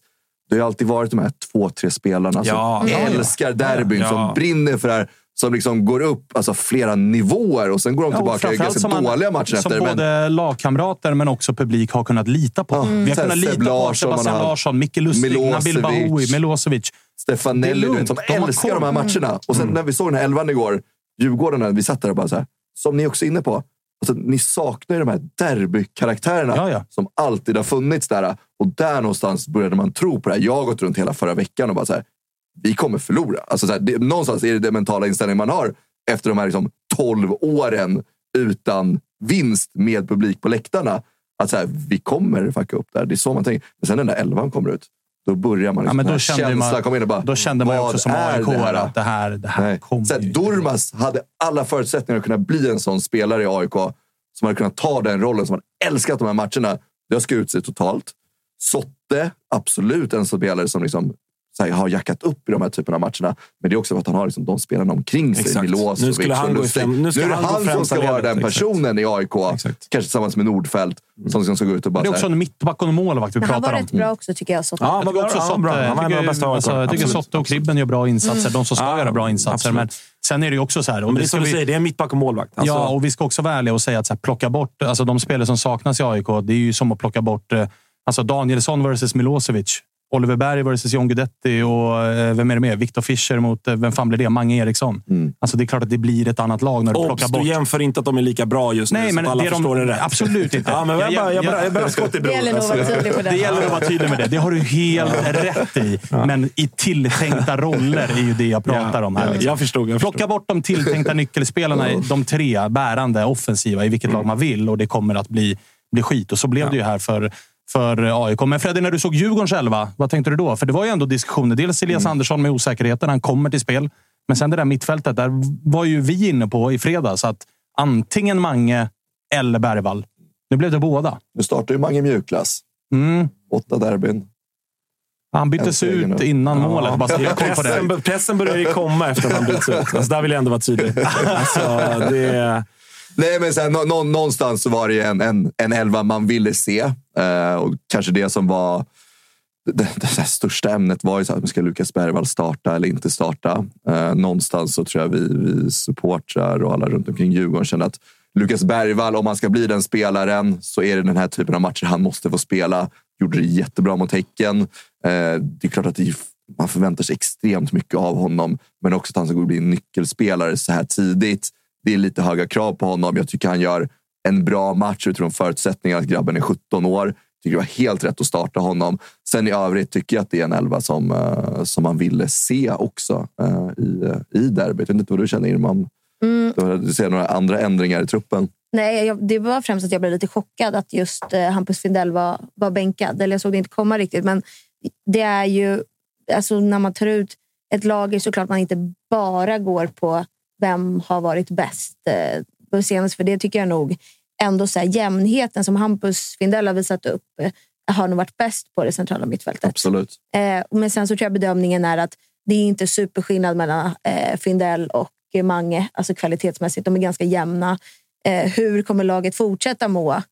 Det har alltid varit de här två, tre spelarna Ja, som ja, ja. älskar derbyn, Ja. som brinner för det här. Som liksom går upp alltså, flera nivåer och sen går de tillbaka i ganska som man- dåliga matcher Som efter. Men, både lagkamrater men också publik har kunnat lita på. Ja. Vi har kunnat lita Seb på Larsson, Sebastian Larsson, Micke Lustig, Nabil. Bahoui, Milosevic. Stefanelli, du vet, som De älskar de här matcherna. Och sen när vi såg den här elvan igår, Djurgården, vi satt där och bara så här, som ni också är inne på. Alltså, ni saknar ju de här derbykaraktärerna Ja, ja. som alltid har funnits där. Och där någonstans började man tro på det här. Jag har gått runt hela förra veckan och bara så här, vi kommer förlora. Alltså, så här, det, någonstans är det den mentala inställning man har efter de här liksom, 12 åren utan vinst med publik på läktarna. Att så här, vi kommer fucka upp där. Det är så man tänker. Men sen när den där elvan kommer ut, då börjar man Ja, liksom, men den då kände man, kommer in och bara, då kände man också som AIK det att det här, det här kommer Så ju- Durmas hade alla förutsättningar att kunna bli en sån spelare i AIK som hade kunnat ta den rollen, som hade älskat de här matcherna. Det har skurit sig totalt. Sotte, absolut en spelare som liksom, här, har jackat upp i de här typerna av matcherna. Men det är också för att han har liksom, de spelarna omkring sig. Exakt. Milosevic Nu skulle och han gå främ- nu ska är det han han som ska vara ledet. den Exakt. personen i AIK. Exakt. Kanske tillsammans med Nordfeldt. Som liksom ska gå ut och bara... Det är så också en mittback och en målvakt vi Men han pratar var om. rätt bra också tycker jag. Sotte. Ja, Jag men tycker också bra. Ja, bra. Han var en av de bästa alltså, jag tycker. Sotte och Kribben gör bra insatser. De som ska Ja, göra bra insatser. absolut. Men sen är det ju också så här. Och Men det ska som du vi, säger, det är en mittback och målvakt. Alltså, Ja, och vi ska också vara ärliga och säga att så här, plocka bort alltså, de spelare som saknas i AIK. Det är ju som att plocka bort eh, alltså, Danielsson versus Milosevic. Oliver Berg versus John Guidetti och eh, vem är det mer? Viktor Fischer mot, eh, vem fan blir det? Mange Eriksson. Mm. Alltså, det är klart att det blir ett annat lag när du plockar Obs, bort. du jämför inte att de är lika bra just nu, Nej, så men att alla det är de- förstår det rätt. absolut inte. Ja, men jag, Jag- bara, jag, jag- jag bara skott i Det bron. gäller nog att vara tydlig på det. Det gäller att vara tydlig med det. Det har du helt rätt i. Men i tilltänkta roller är ju det jag pratar om här. Liksom. jag förstod. Jag förstod. Plocka bort de tilltänkta nyckelspelarna, de tre bärande offensiva i vilket lag man vill och det kommer att bli, bli skit. Och så blev det ju här för, för AIK. Men Freddy, när du såg Djurgården själva, vad tänkte du då? För det var ju ändå diskussioner. Dels Elias Andersson med osäkerheten, han kommer till spel. Men sen det där mittfältet, där var ju vi inne på i fredags att antingen Mange eller Bergvall. Nu blev det båda. Nu startar ju Mange mjukglass. Mm. Åtta derbyn. Han byttes ut nu. innan målet. Bara jag har koll på det. Pressen, pressen börjar ju komma efter att han byts ut. Alltså, där vill jag ändå vara tydlig. Alltså, det, Nej, men sen, nå, nå, någonstans så var det en, en, en elva man ville se. Eh, och kanske det som var det, det, det största ämnet var ju så här, ska Lukas Bergvall starta eller inte starta? Eh, någonstans så tror jag vi, vi supportrar och alla runt omkring Djurgården känner att Lukas Bergvall, om han ska bli den spelaren så är det den här typen av matcher han måste få spela. Gjorde det jättebra mot Häcken. Eh, det är klart att det man förväntar sig extremt mycket av honom, men också att han ska bli en nyckelspelare så här tidigt. Det är lite höga krav på honom. Jag tycker han gör en bra match utifrån förutsättningarna att grabben är 17 år. Tycker det var helt rätt att starta honom. Sen i övrigt tycker jag att det är en elva som, eh, som man ville se också eh, i, i derbyt. Jag vet inte vad du känner Irman? Mm. Du, ser några andra ändringar i truppen? Nej, jag, det var främst att jag blev lite chockad att just eh, Hampus Findell var, var bänkad. Eller jag såg det inte komma riktigt. Men det är ju, alltså när man tar ut ett lag är det såklart man inte bara går på vem har varit bäst eh, på senast. För det tycker jag nog ändå så här, jämnheten som Hampus Findell har visat upp eh, har nog varit bäst på det centrala mittfältet. Absolut. Eh, men sen så tror jag bedömningen är att det är inte superskillnad mellan eh, Findell och Mange, alltså kvalitetsmässigt. De är ganska jämna. Eh, hur kommer laget fortsätta må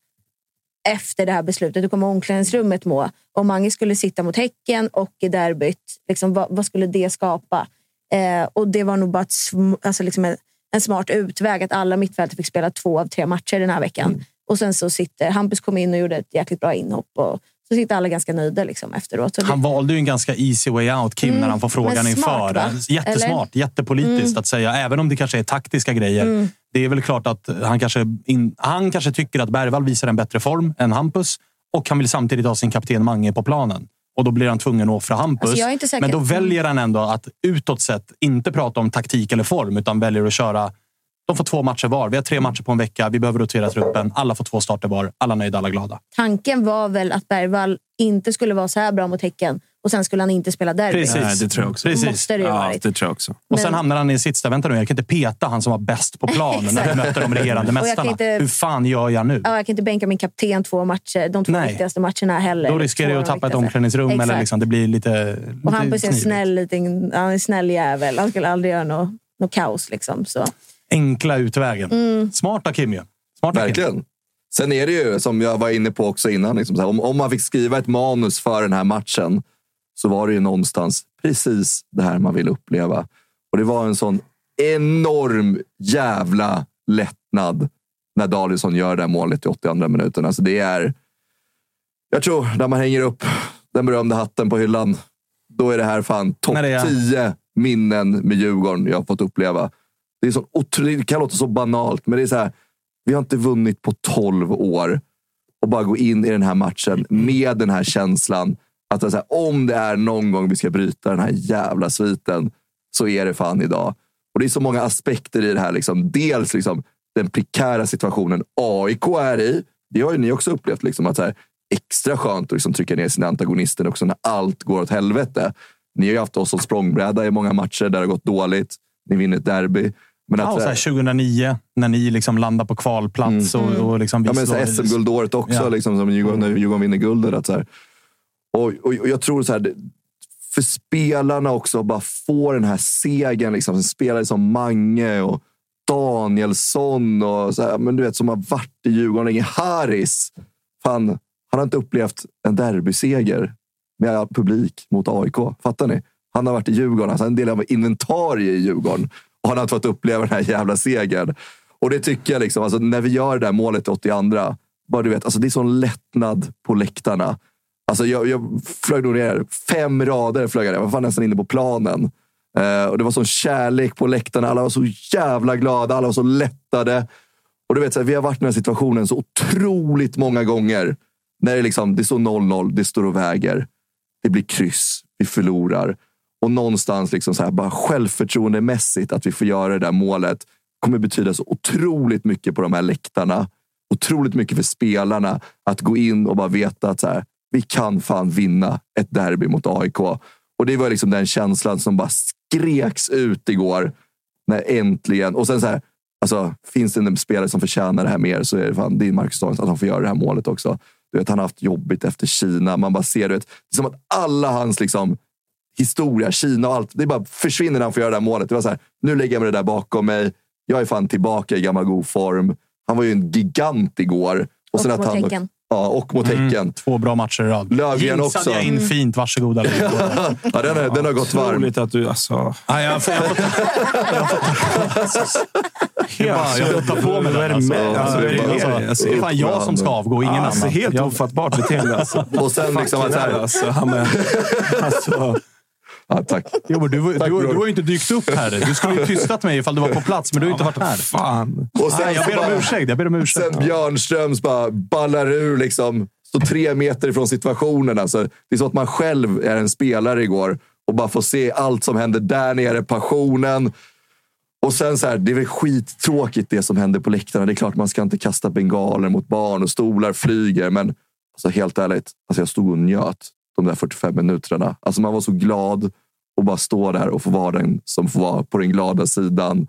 efter det här beslutet? Hur kommer omklädningsrummet må? Om Mange skulle sitta mot Häcken och i derbyt, liksom, vad, vad skulle det skapa? Eh, och det var nog bara sm- alltså liksom en, en smart utväg att alla mittfältare fick spela två av tre matcher den här veckan. Och sen så sitter Hampus kom in och gjorde ett jäkligt bra inhopp. Och så sitter alla ganska nöjda liksom efteråt. Så det- Han valde ju en ganska easy way out, Kim, Mm, när han får frågan smart, inför. va? Jättesmart, jättepolitiskt Mm. att säga. Även om det kanske är taktiska grejer. Mm. Det är väl klart att han kanske, in, han kanske tycker att Bergvall visar en bättre form än Hampus. Och han vill samtidigt ha sin kapten Mange på planen. Och då blir han tvungen att offra Hampus. Alltså. Men då Mm. väljer han ändå att utåt sett inte prata om taktik eller form, utan väljer att köra de får två matcher var. Vi har tre matcher på en vecka. Vi behöver rotera truppen. Alla får två starter var. Alla nöjda, alla glada. Tanken var väl att Bergvall inte skulle vara så här bra mot Häcken och sen skulle han inte spela derby. Precis. Nej, det tror jag också. Precis. Måste det ju Ja, varit. det tror jag också. Och sen Men- hamnar han i en sits där, vänta nu, jag kan inte peta han som var bäst på planen när vi mötte de regerande Och jag kan mästarna. inte- Hur fan gör jag nu? Ja, jag kan inte bänka min kapten två matcher, de två Nej. viktigaste matcherna heller. Då riskerar jag av att tappa ett omklädningsrum. Eller liksom, det blir lite, Och lite Hampus är en snäll, liten, han är en snäll jävel. Han skulle aldrig göra något, något kaos. Liksom, så. Enkla utvägen. Mm. Smarta Kim ju. Smarta Kim. Verkligen. Sen är det ju, som jag var inne på också innan, liksom så här, om, om man fick skriva ett manus för den här matchen så var det ju någonstans precis det här man ville uppleva. Och det var en sån enorm jävla lättnad när Danielsson gör det här målet i 82 minuten. Alltså det är... Jag tror, när man hänger upp den berömda hatten på hyllan, då är det här fan topp När det är- 10 minnen med Djurgården jag har fått uppleva. Det, är så otroligt, det kan låta så banalt, men det är så här. Vi har inte vunnit på 12 år och bara gå in i den här matchen med den här känslan att det är så här, om det är någon gång vi ska bryta den här jävla sviten så är det fan idag. Och det är så många aspekter i det här. Liksom. Dels liksom, den prekära situationen AIK är i. Det har ju ni också upplevt. Liksom, att så här, extra skönt att liksom, trycka ner sina antagonister också när allt går åt helvete. Ni har ju haft oss som språngbräda i många matcher där det har gått dåligt. Ni vinner ett derby. Men Ja, att, så här 2009, när ni liksom landar på kvalplats. Och, och liksom Mm. Ja, men SM-guldåret också, Ja. liksom, som Djurgården, när Djurgården vinner guldet. Att så här, och, och, och jag tror så här, för spelarna också, bara få den här segern. Liksom, spelare som Mange och Danielsson och så här, men du vet, som har varit i Djurgården länge. Haris, fan, han har inte upplevt en derbyseger med publik mot AIK. Fattar ni? Han har varit i Djurgården, alltså en del av inventarie i Djurgården. Och han har inte fått uppleva den här jävla segern. Och det tycker jag, liksom, alltså, när vi gör det där målet i 82, bara du vet, alltså, det är sån lättnad på läktarna. Alltså, jag, jag flög nog ner fem rader, flög jag, ner. jag var fan nästan inne på planen. Eh, och Det var sån kärlek på läktarna. Alla var så jävla glada, alla var så lättade. Och du vet, så här, vi har varit i den här situationen så otroligt många gånger. När det, liksom, det står 0-0, det står och väger. Det blir kryss, vi förlorar. Och någonstans liksom så här, bara självförtroendemässigt att vi får göra det där målet kommer betyda så otroligt mycket på de här läktarna. Otroligt mycket för spelarna att gå in och bara veta att så här, vi kan fan vinna ett derby mot AIK. Och det var liksom den känslan som bara skreks ut igår. När äntligen... Och sen så här, alltså, finns det en spelare som förtjänar det här mer så är det fan din Marcus Danielsson att han får göra det här målet också. Du vet, han har haft jobbigt efter Kina. Man bara ser, du vet, det är som att alla hans liksom, historia, Kina och allt, det bara försvinner när han får göra det här målet. Det var så här, nu lägger jag mig det där bakom mig. Jag är fan tillbaka i gammal god form. Han var ju en gigant igår. Och sen att han, Ja, och mot Häcken. Mm, två bra matcher i rad. Löfgren också. jag in fint. Varsågoda. ja, den, är, den har gått varm. Roligt att du... Alltså, Ja, jag får, jag får, jag bara, jag får ta på mig den. det Alltså. med- alltså, Ja, vad är det alltså? Alltså, det är fan jag som ska avgå, ingen alltså, annan. Helt Jag- ofattbart beteende. Alltså. Och sen liksom att så här, Alltså, han är, alltså, ja, tack. Jo, men du, du, Tack, du, bror. har ju inte dykt upp här. Du skulle ju tystat mig ifall du var på plats, men du har inte varit här. fan. Och sen Nej, jag så ber om bara- ursäkt. Jag ber om ursäkt. Sen Björnströms bara ballar ur, liksom, står tre meter ifrån situationen. Alltså, det är så att man själv är en spelare igår och bara får se allt som händer där nere, passionen. Och sen så här, det är väl skittråkigt det som händer på läktarna. Det är klart man ska inte kasta bengaler mot barn och stolar flyger. Men alltså, helt ärligt, alltså, jag stod och njöt de där 45 minuterna. Alltså, man var så glad och bara stå där och få vara den som får vara på den glada sidan.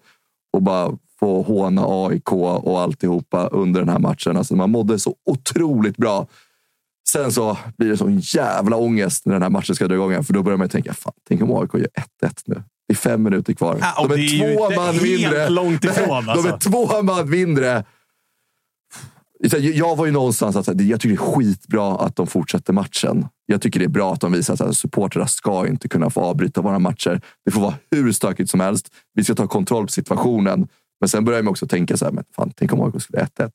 Och bara få håna AIK och alltihopa under den här matchen. Alltså, man mådde så otroligt bra. Sen så blir det sån jävla ångest när den här matchen ska dra igång. För då börjar man tänka, fan, tänk om AIK gör 1-1 nu. Det är fem minuter kvar. Ja, de är, ju två man mindre. långt ifrån, De alltså. är två man mindre. Jag jag var ju någonstans att jag tycker det är skitbra att de fortsätter matchen. Jag tycker det är bra att de visar att supportrar ska inte kunna få avbryta våra matcher. Det får vara hur stökigt som helst. Vi ska ta kontroll på situationen. Men sen börjar man också tänka så här, men fan, tänk om AIK skulle 1-1.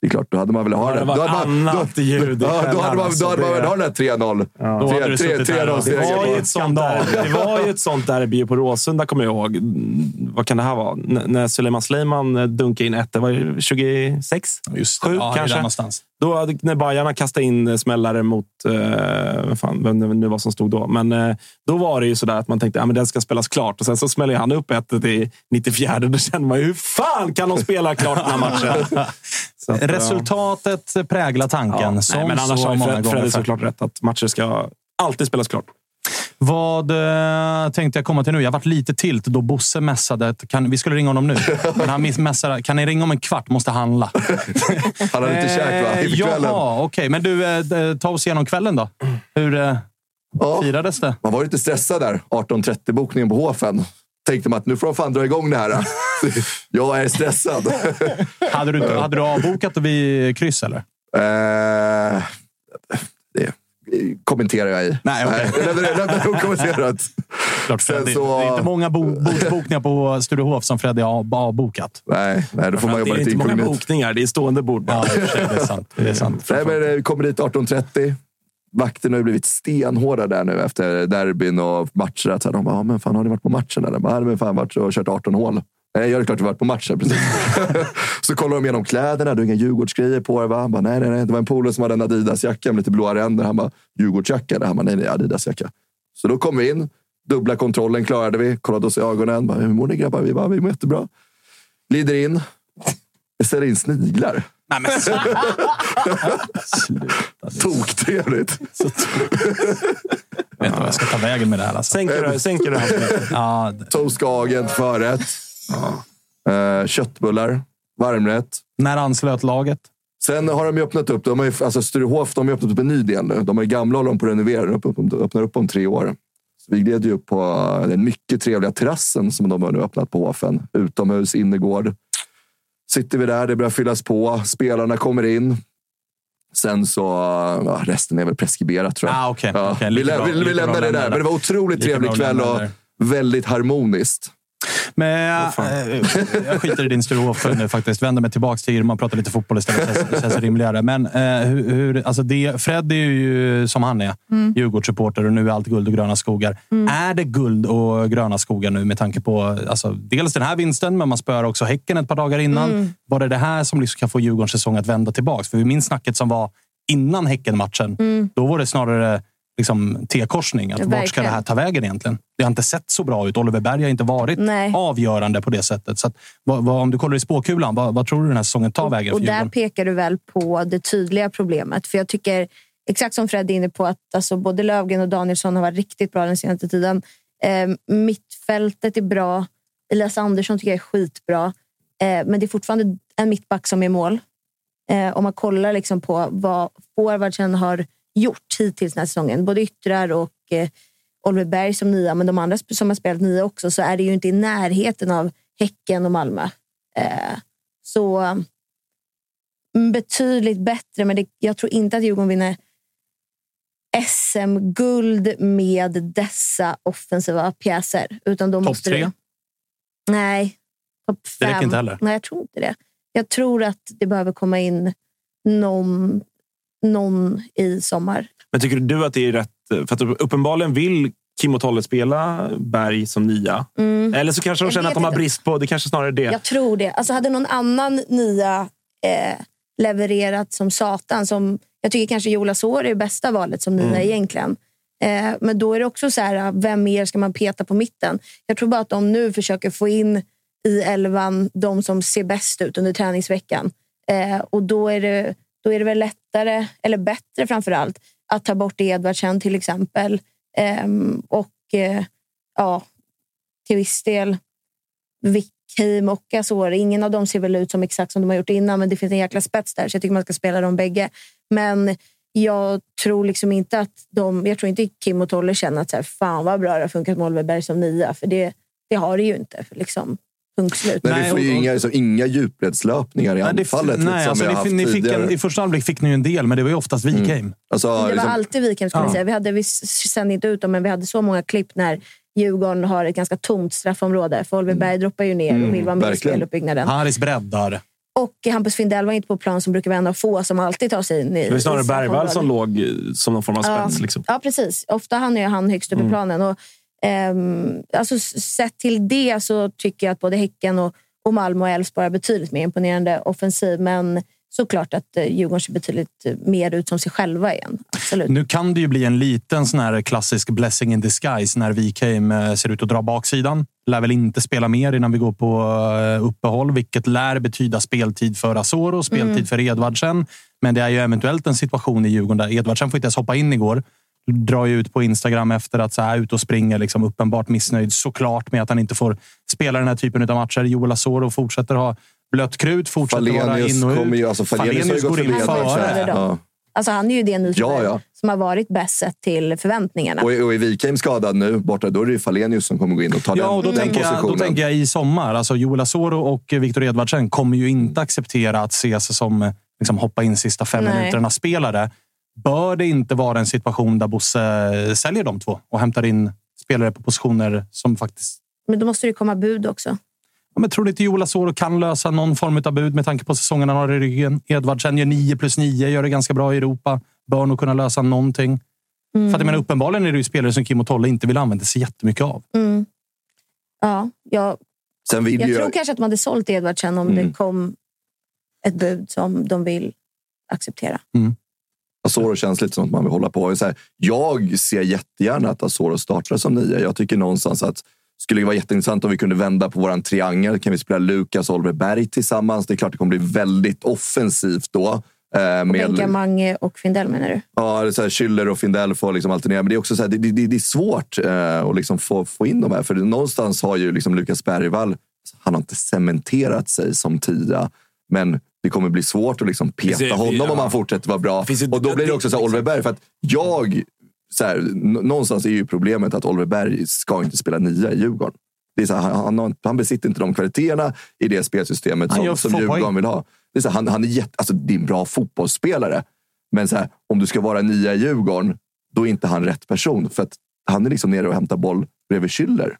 Det är klart, då hade man velat ha Det Då hade man, annat ljud ja, då hade man, då hade man Det- velat ha den där 3-0. Då hade du suttit här Det var, ju seger. ett sånt där, det var ju ett sånt derby på Råsunda, kommer jag ihåg. Vad kan det här vara? N- när Suleiman Sleiman eh, dunkade in ett, det var ju 26? Just det. Sju ja, det är kanske? Då, när Bajarna kastade in eh, smällare mot... Eh, fan, vem det nu var som stod då. Men eh, då var det ju sådär att man tänkte att ja, men den ska spelas klart. Och sen så smäller han upp ett i 94. Då känner man ju, hur fan kan de spela klart den här matchen? Så att, ja. Resultatet präglar tanken. Ja, som nej, men annars så har många Fredrik såklart rätt att matcher ska alltid spelas klart. Vad eh, tänkte jag komma till nu? Jag varit lite tilt då Bosse mässade. att Kan, vi skulle ringa honom nu. Men han miss- mässade. Kan ni ringa om en kvart? Måste handla. Han hade lite käk va? Inför kvällen. Jaha, okej. Men du, eh, ta oss igenom kvällen då. Hur eh, Ja. firades det? Man var lite stressad där. 18.30-bokningen på Hofen. Tänkte man att nu får de fan dra igång det här. Jag är stressad. Hade du, hade du avbokat vid kryss, eller? Eh, det kommenterar jag i. Nej, okej. Nej, det är- det är okommenterat. Klart, Sen Freddy. så- Det är inte många bo, bordsbokningar på Sturehof som Freddy har avbokat. Nej, nej, då får man det jobba är lite inte många inkognito. bokningar, det är stående bord bara. Ja, det är sant. Det är sant. Nej, men det kommer dit 18.30. Vakterna har ju blivit stenhårda där nu efter derbyn och matcher. Att så här, de bara, ja, men fan, har ni varit på matchen? Eller? Bara, "Ja, men fan varit och kört 18 hål. Nej, jag har klart varit på matchen. Precis. så kollar de igenom kläderna. Du har inga Djurgårdsgrejer på dig, va? Han bara, nej, nej, nej. Det var en polare som hade en Adidas-jacka med lite blåa ränder. Han bara, Djurgårdsjacka? Han bara, nej, nej, Adidas-jacka. Så då kom vi in. Dubbla kontrollen klarade vi. Kollade oss i ögonen. Bara, Hur mår ni grabbar? Vi bara, vi mår jättebra. Glider in. Jag ställer in sniglar. Nej, men Toktrevligt. vet du vad jag ska ta vägen med det här? Alltså. Sänker du, sänker du hans Ja, Toast förrätt. Eh, köttbullar, varmrätt. När anslöt laget? Sen har de ju öppnat upp. De har ju, alltså Sturehof de har ju öppnat upp en ny del nu. De är gamla och håller på att renovera. De öppnar- upp om tre år. Så vi gled ju upp på den mycket trevliga terrassen som de har nu öppnat på Hofen. Utomhus, innergård. Sitter vi där, det börjar fyllas på. Spelarna kommer in. Sen så... Ja, resten är väl preskriberat tror jag. Ah, okej. Ja, Okej, vi, lä- vi, vi lämnar det där. Men det var otroligt trevlig kväll och väldigt harmoniskt. Men eh, jag skiter i din Sturehof nu faktiskt. Vänder mig tillbaka till Irma och pratar lite fotboll istället. Det känns, känns rimligare. Men eh, hur, hur, alltså det, Fred är ju som han är. Mm. Djurgårdssupporter och nu är allt guld och gröna skogar. Är det guld och gröna skogar nu med tanke på alltså, dels den här vinsten, men man spöar också Häcken ett par dagar innan. Mm. Var det det här som liksom kan få Djurgårdens säsong att vända tillbaka? För vi minns snacket som var innan Häcken-matchen. Mm. Då var det snarare liksom, T-korsning. Att vart ska det här ta vägen egentligen? Det har inte sett så bra ut. Oliver Berg har inte varit Nej. avgörande på det sättet. Så att, vad, vad, om du kollar i spåkulan, vad, vad tror du den här säsongen tar vägen Och där pekar du väl på det tydliga problemet. För jag tycker, exakt som Fred är inne på, att alltså, både Lövgren och Danielsson har varit riktigt bra den senaste tiden. Eh, mittfältet är bra. Elias Andersson tycker jag är skitbra. Eh, men det är fortfarande en mittback som är mål. Eh, om man kollar liksom på vad forwardsen har gjort hittills den här säsongen, både Yttrar och eh, Oliver Berg som nia, men de andra som har spelat nia också, så är det ju inte i närheten av Häcken och Malmö. Eh, så mm, betydligt bättre, men det, jag tror inte att Djurgården vinner SM-guld med dessa offensiva pjäser. Utan då Topp tre? Det, nej, topp Det fem. räcker inte heller? Nej, jag tror inte det. Jag tror att det behöver komma in någon, någon i sommar. Men tycker du att det är rätt? För att uppenbarligen vill Kim och Tolle spela Berg som nia. Mm. Eller så kanske de känner att de har brist på... Det kanske snarare det. Jag tror det. Alltså hade någon annan nia eh, levererat som satan, som jag tycker kanske Jola Sår är det bästa valet som nia Mm. egentligen. Eh, men då är det också så här, vem mer ska man peta på mitten? Jag tror bara att de nu försöker få in i elvan de som ser bäst ut under träningsveckan. Eh, och då är, det, då är det väl lättare, eller bättre framför allt, att ta bort Edvardsen till exempel. Ehm, och eh, ja, till viss del Wickheim och Azor. Ingen av dem ser väl ut som exakt som de har gjort innan, men det finns en jäkla spets där, så jag tycker man ska spela dem bägge. Men jag tror liksom inte att de... Jag tror inte Kim och Tolle känner att så här, fan vad bra det har funkat med Oliver Berg som nia, för det, det har det ju inte. För liksom, punkt slut. Men vi Nej, får ju inga, liksom, inga djupledslöpningar i Nej, anfallet. nej, som alltså, vi har ni, haft ni fick en, I första halvlek fick ni ju en del, men det var ju oftast Wikheim. Alltså, Det var liksom, alltid Wikheim skulle Ja. säga. Vi, hade, vi sände inte ut dem, men vi hade så många klipp när Djurgården har ett ganska tomt straffområde. För Oliver Berg droppar ju ner och vill vara med i speluppbyggnaden. Haris breddar. Och Hampus Findell var inte på plan som brukar vara en av få som alltid tar sig in i Det var snarare Bergvall som låg som någon form av Ja. spets. Liksom. Ja, precis. Ofta han är han högst upp i planen. Och, ehm, alltså, sett till det så tycker jag att både Häcken och, och Malmö och Elfsborg har betydligt mer imponerande offensiv. Men såklart att eh, Djurgården ser betydligt eh, mer ut som sig själva igen. Absolut. Nu kan det ju bli en liten sån här klassisk blessing in disguise när Wikheim eh, ser ut att dra baksidan. Lär väl inte spela mer innan vi går på eh, uppehåll, vilket lär betyda speltid för Asoro, speltid Mm. för Edvardsen. Men det är ju eventuellt en situation i Djurgården där Edvardsen får inte ens hoppa in igår. Drar ju ut på Instagram efter att så här ut och springer, liksom uppenbart missnöjd såklart med att han inte får spela den här typen av matcher. Joel Asoro fortsätter ha blött krut, fortsätter vara in och ut. kommer ju... Alltså, Falenius, går in före. Alltså, han är ju det nyförvärv Ja, ja. som har varit bäst sett till förväntningarna. Och, och är Wikheim skadad nu borta, då är det ju Falenius som kommer gå in och ta Ja, den, och då, den tänker jag, positionen. då tänker jag i sommar. Alltså Joel Asoro och Viktor Edvardsen kommer ju inte acceptera att se sig som liksom, hoppa in sista fem Nej. Bör det inte vara en situation där Bosse eh, säljer de två och hämtar in spelare på positioner som faktiskt... Men då måste det komma bud också. Ja, men tror du inte Joel Asoro kan lösa någon form av bud med tanke på säsongen han har i ryggen? Edvardsen gör 9 plus 9, gör det ganska bra i Europa. Bör nog kunna lösa någonting. Mm. För att jag menar, uppenbarligen är det ju spelare som Kim och Tolle inte vill använda sig jättemycket av. Mm. Ja, jag, Sen vill jag ju, tror kanske att de hade sålt Edvardsen om Mm. det kom ett bud som de vill acceptera. Asoro känns lite som att man vill hålla på. Så här, jag ser jättegärna att Asoro startar som nia. Jag tycker någonstans att det skulle vara jätteintressant om vi kunde vända på våran triangel. Kan vi spela Lukas och Oliver Berg tillsammans? Det är klart det kommer bli väldigt offensivt då. Eh, med, Bänka Mange och Findell menar du? Ja, det är så här, Schüller och Findell får liksom alternera. Men det är också så här, det, det, det är svårt eh, att liksom få, få in dem här. För någonstans har ju liksom Lukas Bergvall han har inte cementerat sig som tia. Men det kommer bli svårt att liksom peta Precis, honom ja. om han fortsätter vara bra. ju- Och då blir det också så här, det- Oliver Berg. För att jag, så här, någonstans är ju problemet att Oliver Berg ska inte spela nia i Djurgården. Det är så här, han, han, har- han besitter inte de kvaliteterna i det spelsystemet som, som Djurgården vill ha. Det är så här, han, han är jätte, alltså, det är en bra fotbollsspelare. Men så här, om du ska vara nia i Djurgården, då är inte han rätt person. För att han är liksom nere och hämtar boll bredvid Schüller.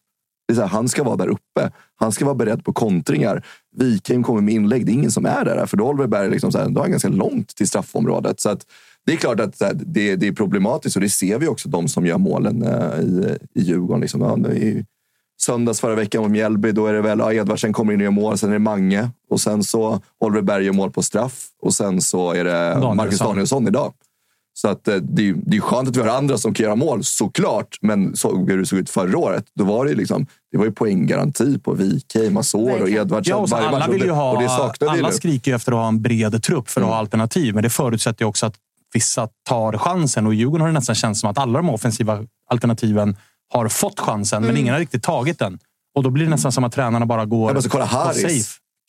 Det är så här, han ska vara där uppe. Han ska vara beredd på kontringar. Wikheim kommer med inlägg. Det är ingen som är där. För då Oliver Berg liksom så här, då har han ganska långt till straffområdet. Så att, det är klart att det, det är problematiskt och det ser vi också de som gör målen eh, i, i Djurgården. Liksom. I söndags förra veckan mot Mjällby, då är det väl ja, Edvardsen kommer in och gör mål. Sen är det Mange och sen så Oliver Berg gör mål på straff och sen så är det Danielsson. Marcus Danielsson idag. Så att, eh, det, är, ju- det är skönt att vi har andra som kan göra mål, såklart. Men såg hur det såg ut förra året, då var det, ju liksom, det var ju poänggaranti på Wikheim, Asor och. Edvardsson. Ja, och så varje alla match. vill ju det- och det ha, saknar vi alla skriker ju efter att ha en bred trupp för att Mm. ha alternativ. Men det förutsätter ju också att vissa tar chansen. Och i Djurgården har det nästan känts som att alla de offensiva alternativen har fått chansen, Mm. men ingen har riktigt tagit den. Och då blir det nästan som att tränarna bara går Ja, men kolla safe.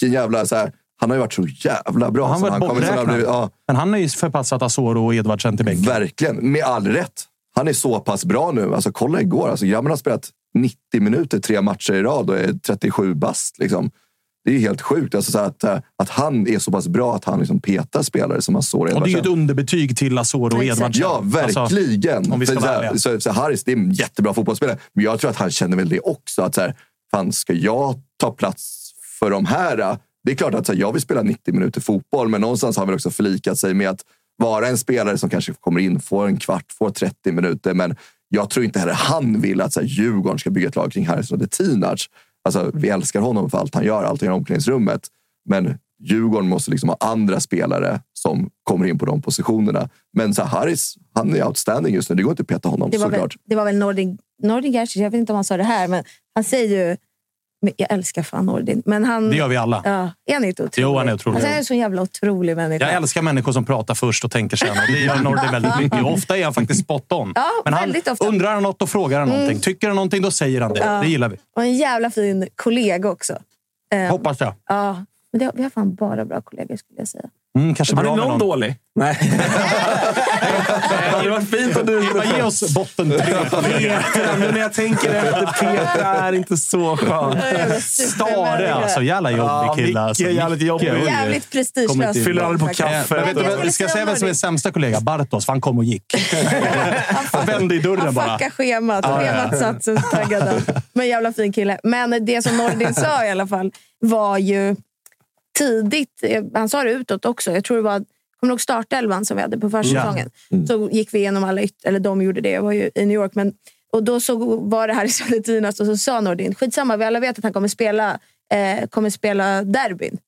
Vilken jävla, så här, han har ju varit så jävla bra. Han har varit borträknad. ja, Men han har ju förpassat Asoro och Edvardsen till bänken. Verkligen, med all rätt. Han är så pass bra nu. Alltså, kolla igår. Alltså, grabben har spelat 90 minuter tre matcher i rad och är 37 bast. Liksom. Det är helt sjukt. Alltså, så att, eh, att han är så pass bra att han liksom petar spelare som Asor och Och det är ju Edvardsen. ett underbetyg till Asoro och. Edvardsen. Ja, verkligen. Alltså, om vi ska så, så, så Harris det är en jättebra fotbollsspelare, men jag tror att han känner väl det också. Att så här, fan, ska jag ta plats för de här? Det är klart att så här, jag vill spela 90 minuter fotboll, men någonstans har han väl också förlikat sig med att vara en spelare som kanske kommer in, får en kvart, får 30 minuter. Men jag tror inte heller han vill att så här, Djurgården ska bygga ett lag kring Harrison Detinac. Alltså, vi älskar honom för allt han gör, allt han gör i omklädningsrummet. Men Djurgården måste liksom ha andra spelare som kommer in på de positionerna. Men så här, Harris, han är outstanding just nu. Det går inte att peta honom Det var väl, såklart. det var väl Nordin, Nordin Gerzic, jag vet inte om han sa det här, men han säger ju... Jag älskar fan Nordin. Men han, Det gör vi alla. Ja, är han inte otrolig? Jo, han är otrolig. Alltså, han är en så jävla otrolig människa. Jag älskar människor som pratar först och tänker sen. Och det gör Nordin väldigt mycket. Ofta är han faktiskt spot on. Ja, Men han ofta. Mm. undrar han något, då frågar han någonting. Tycker han någonting, då säger han det. Ja. Det gillar vi. Och en jävla fin kollega också. Eh, Hoppas jag. Ja, men det, vi har fan bara bra kollegor skulle jag säga. Mm, kanske Har bra ni någon någon. dålig? Nej. det hade varit fint om du... Ge oss botten. Petra, men när jag tänker efter, Petra är inte så skön. Stare alltså. Jävla jobbig kille. Alltså. Jävligt jobbig. Jävligt prestigelös. Fyller aldrig på kaffe. Vi ska säga vem som är sämsta kollega. Bartos, för han kom och gick. Han vände i dörren Han bara. fuckar schemat. Schemat satt så taggad han. Men jävla fin kille. Men det som Nordin sa i alla fall var ju tidigt. eh, Han sa det utåt också. Jag tror det var Kommer du ihåg startelvan som vi hade på försäsongen? Så gick vi igenom alla yt- eller de gjorde det. Jag var ju i New York. Men, och då så var det här i Saletinas och så sa Nordin, skitsamma, vi alla vet att han kommer spela, eh, kommer spela derbyn.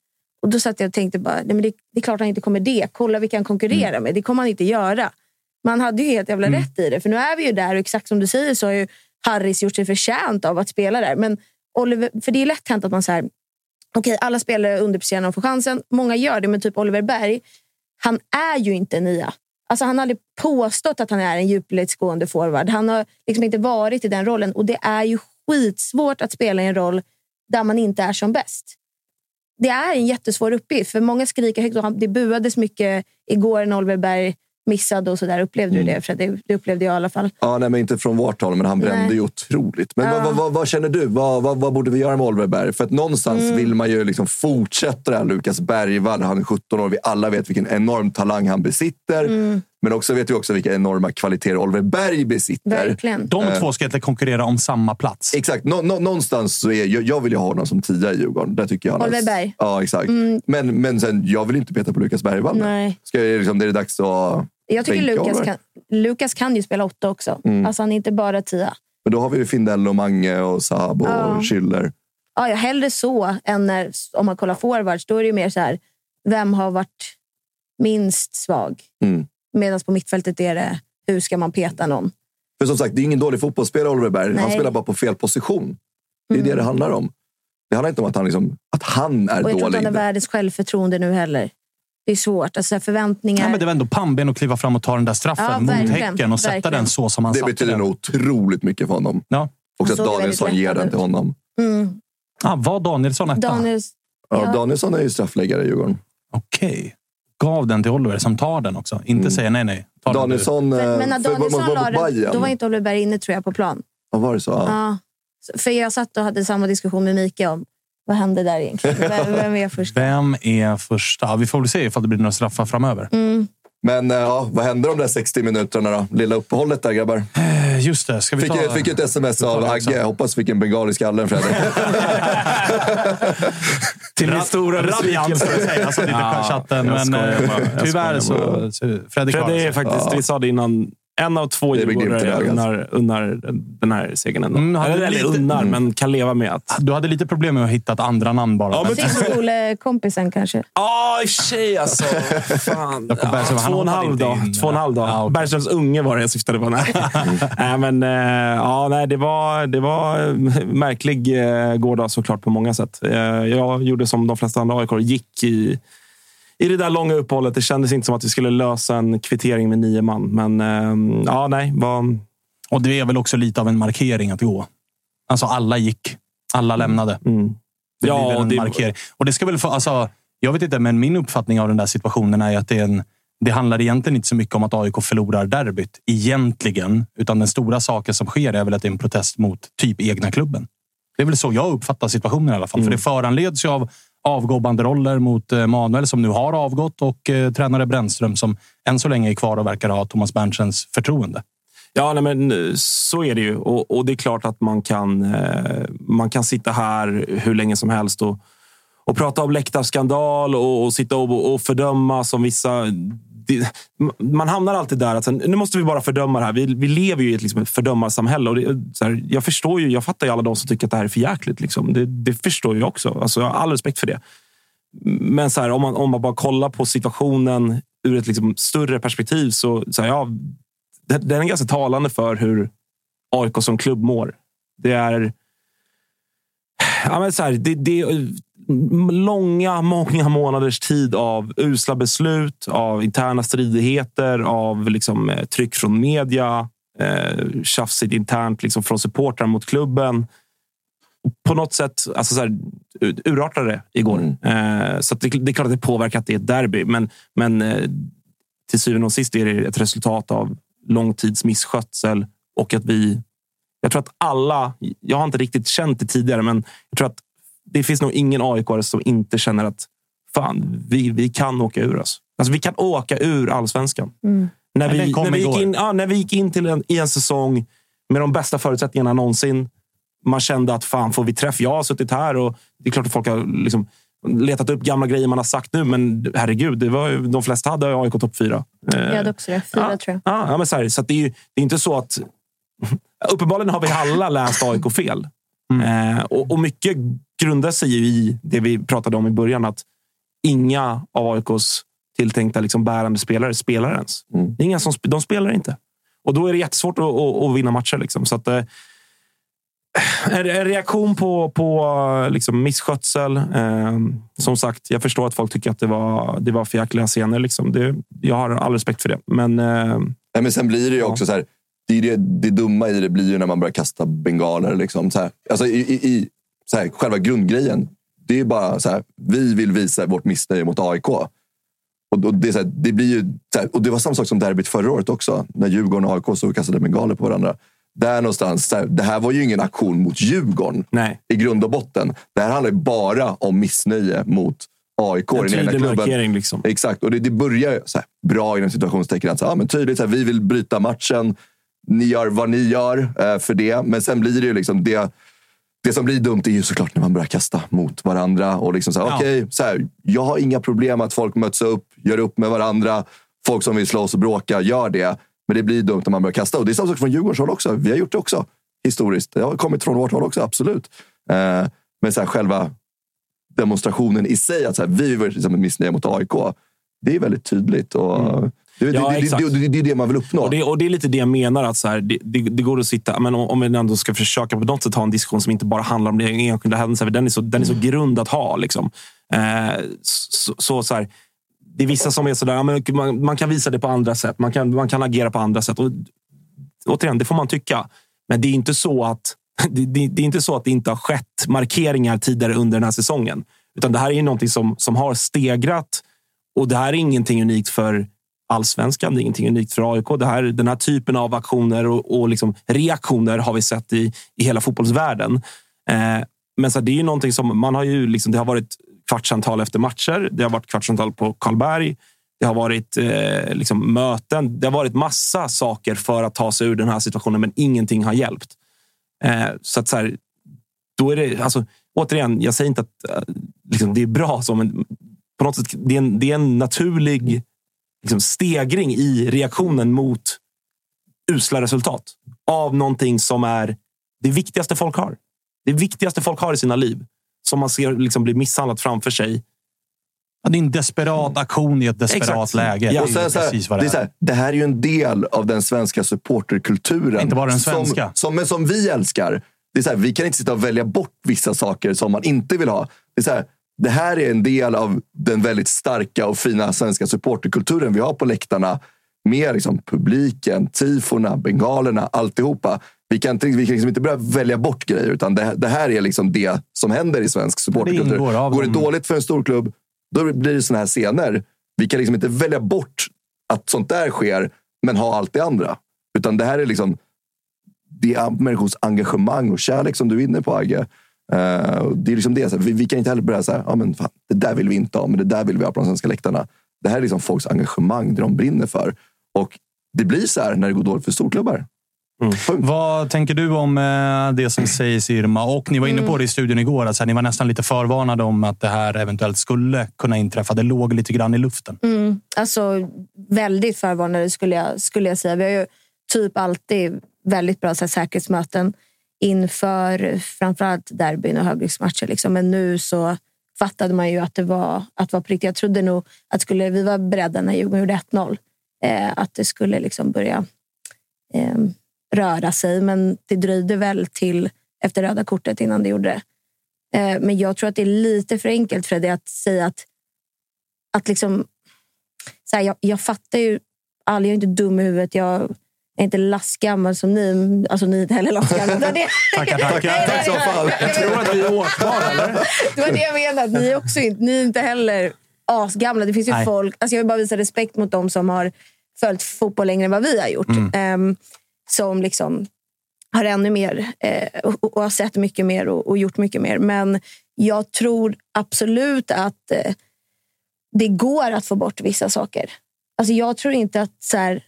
Och då satt jag och tänkte bara, nej men det, det är klart han inte kommer det. Kolla vilka han konkurrerar med. Det kommer han inte göra. Man hade ju helt jävla rätt i det. För nu är vi ju där och exakt som du säger så har ju Harris gjort sig förtjänt av att spela där. Men Oliver, för det är lätt hänt att man säger, okej alla spelare underpresterar när de får chansen. Många gör det, men typ Oliver Berg, han är ju inte en nia. Alltså han har aldrig påstått att han är en djupledsgående forward. Han har liksom inte varit i den rollen och det är ju skitsvårt att spela i en roll där man inte är som bäst. Det är en jättesvår uppgift, för många skriker högt och det buades mycket igår när Oliver Berg missade och så där. Upplevde du det? För det, det upplevde jag i alla fall. Ja, nej, men inte från vårt håll, men han brände Nej. ju otroligt. Men Ja. vad, vad, vad, vad känner du? Vad, vad, vad borde vi göra med Oliver Berg? För att någonstans Mm. vill man ju liksom fortsätta det här Lukas Bergvall. Han är 17 år. Vi alla vet vilken enorm talang han besitter. Mm. Men också vet vi också vilka enorma kvaliteter Oliver Berg besitter. Verkligen. De Eh. två ska inte konkurrera om samma plats. Exakt. Nå, nå, någonstans så är jag, jag vill ju ha honom som tia i Djurgården. Där tycker jag Oliver Berg? Ja, exakt. Mm. Men, men sen, jag vill inte peta på Lukas Bergvall. Nej. Ska jag, liksom, det är dags att Jag tycker Lukas kan, Lukas kan ju spela åtta också. Mm. Alltså han är inte bara tia. Men då har vi ju Findell och Mange och Saab och Ja. Schüller. Ja, jag hellre så än när, om man kollar forwards. Då är det ju mer så här, vem har varit minst svag? Mm. Medan på mittfältet är det, hur ska man peta någon? För som sagt, det är ingen dålig fotbollsspelare Oliver Berg. Han Nej. spelar bara på fel position. Det är Mm. det det handlar om. Det handlar inte om att han, liksom, att han är Och jag tror inte dålig. han har världens självförtroende nu heller. Det är svårt. Alltså, förväntningar. Ja, men det var ändå pannben att kliva fram och ta den där straffen Ja, mot. Häcken och sätta Verkligen. den så som han Det satte betyder den. nog otroligt mycket för honom. Ja. Han att Danielsson ger den till honom. Mm. Ah, var Danielsson etta? Daniels, Ja, Ja. Danielsson är ju straffläggare i Djurgården. Okej. Gav den till Oliver som tar den också. Inte Mm. säger nej, nej. Ta den du. Danielsson... men, eh, men när Danielsson la den, då var inte Oliver inne tror jag på plan. Ja, var det så? Ja. Ja. För jag satt och hade samma diskussion med Mika om vad hände där egentligen. Vem, vem är först? Vem är första? Ja, vi får väl se ifall det blir några straffar framöver. Mm. Men eh, ja, vad hände de där 60 minuterna då? Lilla uppehållet där grabbar. Eh, Just det. Ska vi Fick, ta... fick ett sms av. Agge. Hoppas fick en bengal i skallen Fredrik. Till min stora Rabiant, ska jag säga. Alltså, lite Ja, på chatten. jag Men skojar eh, bara. Jag tyvärr skojar så... så Fredrik Fredde är det. faktiskt, Ja. vi sa det innan, en av två djurgårdare unnar, unnar den här segern ändå. Mm, hade eller, eller lite- unnar, men kan leva med att... Du hade lite problem med att hitta ett andra namn bara. Ja, men- Simskolekompisen kanske. Ja, i och för sig alltså. Fan. Ja, två och en halv dag. Två och en halv dag. Ja, okej. Bergströms unge var det jag syftade på. Nej, nej men eh, ja, nej, det var, det var eh, märklig eh, gårdag såklart på många sätt. Jag gjorde som de flesta andra AIK gick i, i det där långa uppehållet. Det kändes inte som att vi skulle lösa en kvittering med nio man. Men eh, ja, nej. Var, Och det är väl också lite av en markering att gå. Alltså alla gick. Alla lämnade. mm. Det Ja, blir väl en det- markering. Och det ska väl få, alltså, jag vet inte, men min uppfattning av den där situationen är att det, är en, det handlar egentligen inte så mycket om att AIK förlorar derbyt. Egentligen. Utan den stora saken som sker är väl att det är en protest mot typ egna klubben. Det är väl så jag uppfattar situationen i alla fall. För det föranleds ju av avgobbande roller mot eh, Manuel som nu har avgått och eh, tränare Brännström som än så länge är kvar och verkar ha Thomas Berntsens förtroende. Ja, nej, men eh, så är det ju. Och, och det är klart att man kan, eh, man kan sitta här hur länge som helst och, och prata om läktarskandal och, och sitta och, och fördöma som vissa... Det, man hamnar alltid där att sen, nu måste vi bara fördöma det här. Vi, vi lever ju i ett, liksom, ett fördömarsamhälle. Och det, så här, jag förstår ju, jag fattar ju alla de som tycker att det här är för jäkligt. Liksom. Det, det förstår jag också. Alltså, jag har all respekt för det. Men så här, om, man, om man bara kollar på situationen ur ett liksom, större perspektiv så, så här, ja, det- den är ganska talande för hur AIK som klubb mår. Det är... Ja, men så här, det, det långa, många månaders tid av usla beslut, av interna stridigheter, av liksom, eh, tryck från media, eh, tjafsigt internt liksom, från supportrar mot klubben. På något sätt alltså så här, urartade det igår. Eh, så det, det är klart att det påverkar att det är ett derby, men, men eh, till syvende och sist är det ett resultat av lång tids misskötsel och att vi... Jag tror att alla... Jag har inte riktigt känt det tidigare, men jag tror att det finns nog ingen aik som inte känner att fan, vi, vi kan åka ur oss. Alltså, vi kan åka ur allsvenskan. Mm. När vi, när, vi gick in, ja, när vi gick in till en, i en säsong med de bästa förutsättningarna någonsin. Man kände att fan, får vi träff? Jag har suttit här och det är klart att folk har liksom letat upp gamla grejer man har sagt nu, men herregud, det var ju, de flesta hade AIK topp fyra. Eh, Jag hade också det. Fyra ja, tror jag. Ja, ja, men så här, så att det, är ju, det är inte så att... Uppenbarligen har vi alla läst AIK fel. Eh, och, och mycket grundar sig ju i det vi pratade om i början. Att inga av AIKs tilltänkta liksom bärande spelare spelar ens. Mm. Inga som, de spelar inte. Och då är det jättesvårt att, att, att vinna matcher. Liksom. Så att, eh, en reaktion på, på liksom misskötsel. Eh, som sagt, jag förstår att folk tycker att det var, det var för jäkliga scener. Liksom. Det, jag har all respekt för det. Men eh, Nej, men sen blir det ju Ja. också så här. Det, är det, det dumma i det blir ju när man börjar kasta bengaler. Liksom, så här. Alltså, i, i, i, så här, själva grundgrejen. Det är bara så här. Vi vill visa vårt missnöje mot AIK. Och, det, här, det blir ju, och det var samma sak som derbyt förra året också. När Djurgården och AIK stod och kastade bengaler på varandra. Där någonstans, det här var ju ingen aktion mot Djurgården nej. i grund och botten. Det här handlar ju bara om missnöje mot AIK, En tydlig markering. Liksom. Exakt, och det, det börjar så här, bra inom situationstecken. Att, så, ja, men tydligt, så här, vi vill bryta matchen. Ni gör vad ni gör eh, för det. Men sen blir det ju liksom det. Det som blir dumt är ju såklart när man börjar kasta mot varandra. Och liksom så här, Ja. okej, så här, jag har inga problem att folk möts upp, gör upp med varandra. Folk som vill slåss och bråka, gör det. Men det blir dumt när man börjar kasta. Och det är samma sak från Djurgårdens håll också. Vi har gjort det också historiskt. Det har kommit från vårt håll också, absolut. Eh, men så här, själva demonstrationen i sig, att så här, vi var liksom ett missnöje mot AIK. Det är väldigt tydligt. Och det, det, Ja, det, exakt. det, det, det är det man vill uppnå. Och det, och det är lite det jag menar. att så här, det, går att sitta... Men om, om vi ändå ska försöka på något sätt ha en diskussion som inte bara handlar om det enskilda händelser. för Den är så, den är så grund att ha. Liksom. Eh, så, så, så här, det är vissa som är sådär, men man, man kan visa det på andra sätt. Man kan, man kan agera på andra sätt. Och, återigen, det får man tycka. Men det är inte så att det, det, det är inte så att det inte har skett markeringar tidigare under den här säsongen. Utan det här är ju någonting som, som har stegrat. Och det här är ingenting unikt för allsvenskan. Det är ingenting unikt för AIK. Det här, den här typen av aktioner och, och liksom reaktioner har vi sett i, i hela fotbollsvärlden. Eh, men så det är ju någonting som man har ju liksom, det har varit kvartsantal efter matcher. Det har varit kvartsantal på Karlberg. Det har varit eh, liksom möten. Det har varit massa saker för att ta sig ur den här situationen, men ingenting har hjälpt. Eh, så att så här, då är det, alltså, återigen, jag säger inte att eh, liksom, det är bra så, men på något sätt, det är en, det är en naturlig liksom, stegring i reaktionen mot usla resultat av någonting som är det viktigaste folk har. Det viktigaste folk har i sina liv som man ser liksom bli misshandlat framför sig. Ja, det är en desperat aktion i ett desperat Exakt. läge. Ja, Och sen, så här, precis vad det, det är så är. här, det här är ju en del av den svenska supporterkulturen. Inte bara den svenska. Som, som, men som vi älskar. Det är så här, vi kan inte sitta och välja bort vissa saker som man inte vill ha. Det, är så här, det här är en del av den väldigt starka och fina svenska supporterkulturen vi har på läktarna. Med liksom publiken, tifona, bengalerna, alltihopa. Vi kan, inte, vi kan liksom inte börja välja bort grejer, utan det, det här är liksom det som händer i svensk supporterkultur. av Går det dåligt för en stor klubb, då blir det såna här scener. Vi kan liksom inte välja bort att sånt där sker, men ha allt det andra. Utan det här är liksom det är människors engagemang och kärlek som du är inne på, Agge. Eh, det är liksom det. Så här, vi, vi kan inte heller börja säga, ja, men fan, det där vill vi inte ha, men det där vill vi ha på de svenska läktarna. Det här är liksom folks engagemang, det de brinner för. Och det blir så här när det går dåligt för storklubbar. Punkt. Vad tänker du om eh, det som sägs, Irma? Och ni var inne på det i studion igår. Alltså, ni var nästan lite förvarnade om att det här eventuellt skulle kunna inträffa. Det låg lite grann i luften. Mm, alltså väldigt förvarnade skulle jag, skulle jag säga. Vi har ju typ alltid väldigt bra så här, säkerhetsmöten inför framförallt derbyn och högriskmatcher. Liksom. Men nu så fattade man ju att det var, att var på riktigt. Jag trodde nog att skulle vi var beredda när Djurgården gjorde 1-0 eh, att det skulle liksom börja eh, röra sig. Men det dröjde väl till efter röda kortet innan det gjorde det. Eh, men jag tror att det är lite för enkelt för det att säga att, att liksom så här, jag, jag fattar ju, all, jag är inte dum i huvudet. Jag är inte lastgammal som ni. Alltså ni är inte heller lastgamla. Det, Tackar, tackar. Tack som fan. Jag tror att vi är åkbara, eller? det var det jag menade. Att ni, är också inte, ni är inte heller asgamla. Det finns ju Nej. folk... Alltså jag vill bara visa respekt mot dem som har följt fotboll längre än vad vi har gjort. Ehm, som liksom har ännu mer eh, och, och har sett mycket mer och, och gjort mycket mer. Men jag tror absolut att eh, det går att få bort vissa saker. Alltså jag tror inte att så här,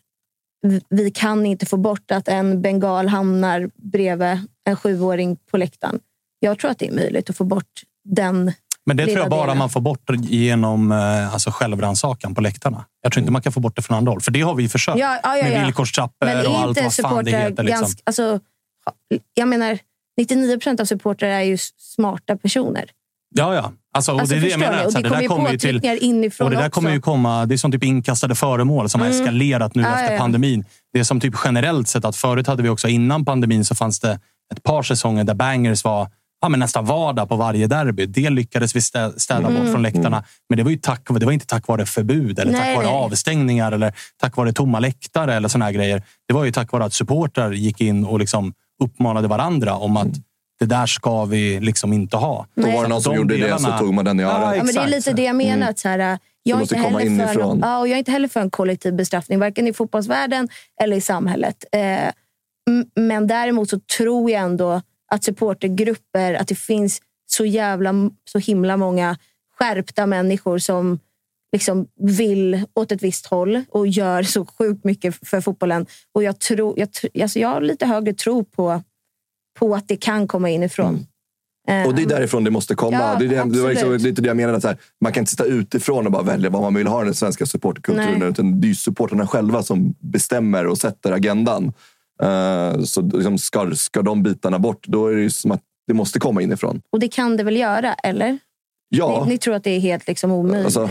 vi kan inte få bort att en bengal hamnar bredvid en sjuåring på läktaren. Jag tror att det är möjligt att få bort den Men det tror jag bara man får bort genom eh, alltså självrannsakan på läktarna. Jag tror inte man kan få bort det från andra håll. För det har vi försökt. Ja, ja, ja, med villkorstrappor och allt vad fan det heter. Liksom. ganska... Alltså, jag menar, 99 procent av supportrar är ju smarta personer. Ja, ja. Alltså, och Alltså, det är det jag menar. det här, kommer ju ju till, påtryckningar inifrån och det där också. kommer ju komma, det är som typ inkastade föremål som har Mm. eskalerat nu Ja, efter ja, pandemin. Det är som typ generellt sett att förut hade vi också innan pandemin så fanns det ett par säsonger där bangers var ja, men nästan vardag på varje derby. Det lyckades vi stä- städa Mm. bort från läktarna. Men det var, ju tack, det var inte tack vare förbud eller Nej, tack vare avstängningar eller tack vare tomma läktare eller såna här grejer. Det var ju tack vare att supportrar gick in och liksom uppmanade varandra om att det där ska vi liksom inte ha. Då var det någon De som gjorde det delarna- så tog man den i Ja, örat. Ja, men det är lite det jag menar. Att så här, jag, är inte heller för inifrån. någon, ja, och jag är inte heller för en kollektiv bestraffning, varken i fotbollsvärlden eller i samhället. Eh, men däremot så tror jag ändå att supportergrupper, att det finns så jävla, så himla många skärpta människor som liksom vill åt ett visst håll och gör så sjukt mycket för fotbollen. Och jag, tror, jag, alltså jag har lite högre tro på, på att det kan komma inifrån. Eh, Och det är därifrån det måste komma. Ja, det, är det, det var liksom lite det jag menade. Så här, man kan inte sitta utifrån och bara välja vad man vill ha i den svenska supporterkulturen. Utan det är ju supporterna själva som bestämmer och sätter agendan. Eh, så liksom, ska, ska de bitarna bort, då är det som att det måste komma inifrån. Och det kan det väl göra, eller? Ja, Ni, ni tror att det är helt liksom omöjligt? alltså,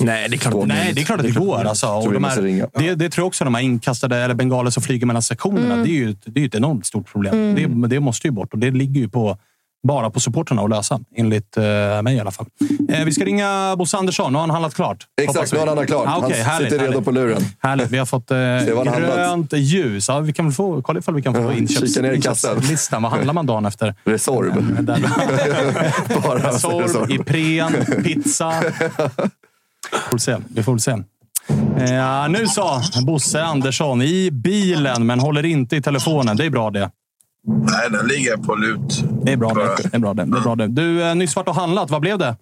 Nej, det är klart att Nej, det är klart att det går. Alltså, och de här, det, det tror jag också. De här inkastade eller bengaler som flyger mellan sektionerna. Mm. Det är ju ett, det är ett enormt stort problem. Det, men det måste ju bort och det ligger ju på bara på supporterna att lösa, enligt eh, mig i alla fall. Eh, vi ska ringa Bosse Andersson. Nu har han handlat klart. Exakt, nu har han handlat klart. Ah, okay, han härligt, sitter redo härligt. på luren. Härligt. Vi har fått eh, grönt ljus. Ja, vi kan väl få, kolla ifall vi kan få Ja, inköps, inköpslistan. Vad handlar man dagen efter? Resorb. Eh, Resorb. Ipren, pizza. Får se. Vi får väl se. Eh, nu sa Bosse Andersson i bilen, men håller inte i telefonen. Det är bra det. Nej, den ligger på lut. Det är bra det. det, är bra det. det, är bra det. Du, eh, nyss varit och handlat. Vad blev det?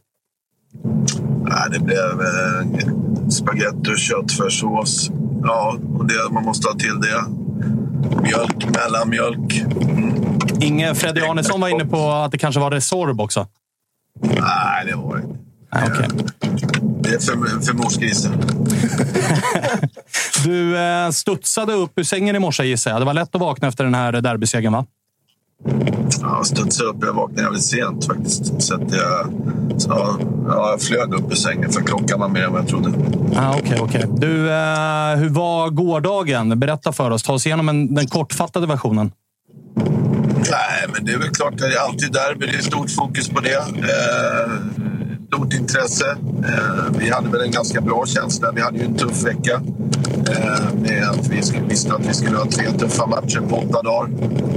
Nej, det blev eh, spagetti och köttfärssås. Ja, och det, man måste ha till det. Mjölk, mellanmjölk. Inge Freddy Arnesson var inne på att det kanske var Resorb också. Nej, det var det inte. Nej, okej. För, för morsgrisen. Du eh, studsade upp ur sängen i morse gissar jag. Det var lätt att vakna efter den här derbysegern, va? Ja, studsade upp. Jag vaknade jävligt sent faktiskt. Så att jag, så, ja, jag flög upp ur sängen för klockan var mer än vad jag trodde. Ah, Okej, okej. Du, eh, hur var gårdagen? Berätta för oss. Ta oss igenom en, den kortfattade versionen. Nej, men det är väl klart. Det är alltid derby. Det är stort fokus på det. Eh, stort intresse. Eh, vi hade väl en ganska bra känsla. Vi hade ju en tuff vecka. Eh, med att vi skulle, visste att vi skulle ha tre tuffa matcher på åtta dagar.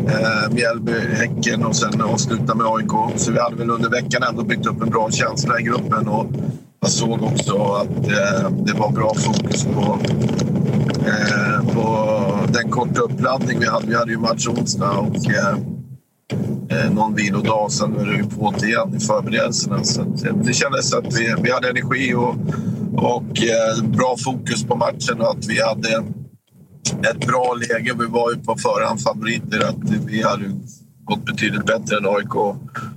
Eh, Mjällby, Häcken och sen avsluta med AIK. Så vi hade väl under veckan ändå byggt upp en bra känsla i gruppen. Och jag såg också att eh, det var bra fokus på eh, på den korta uppladdning vi hade. Vi hade ju match onsdag och eh, eh, någon vilodag. Sen är det ju på det igen i förberedelserna. Så att, eh, det kändes att vi, vi hade energi och, och eh, bra fokus på matchen och att vi hade ett bra läge. Vi var ju på förhand favoriter. Att vi hade gått betydligt bättre än AIK.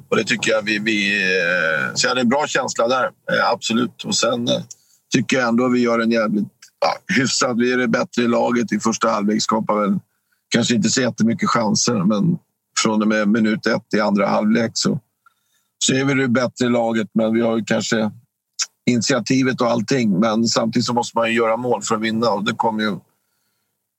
Och det tycker jag vi... vi eh, så jag hade en bra känsla där, eh, absolut. Och sen eh, tycker jag ändå vi gör en jävligt ja, hyfsad... Vi är det bättre i laget. I första halvlek skapar väl kanske inte så jättemycket chanser men från och med minut ett i andra halvlek så, så är vi det bättre laget. Men vi har ju kanske initiativet och allting. Men samtidigt så måste man ju göra mål för att vinna och det kommer ju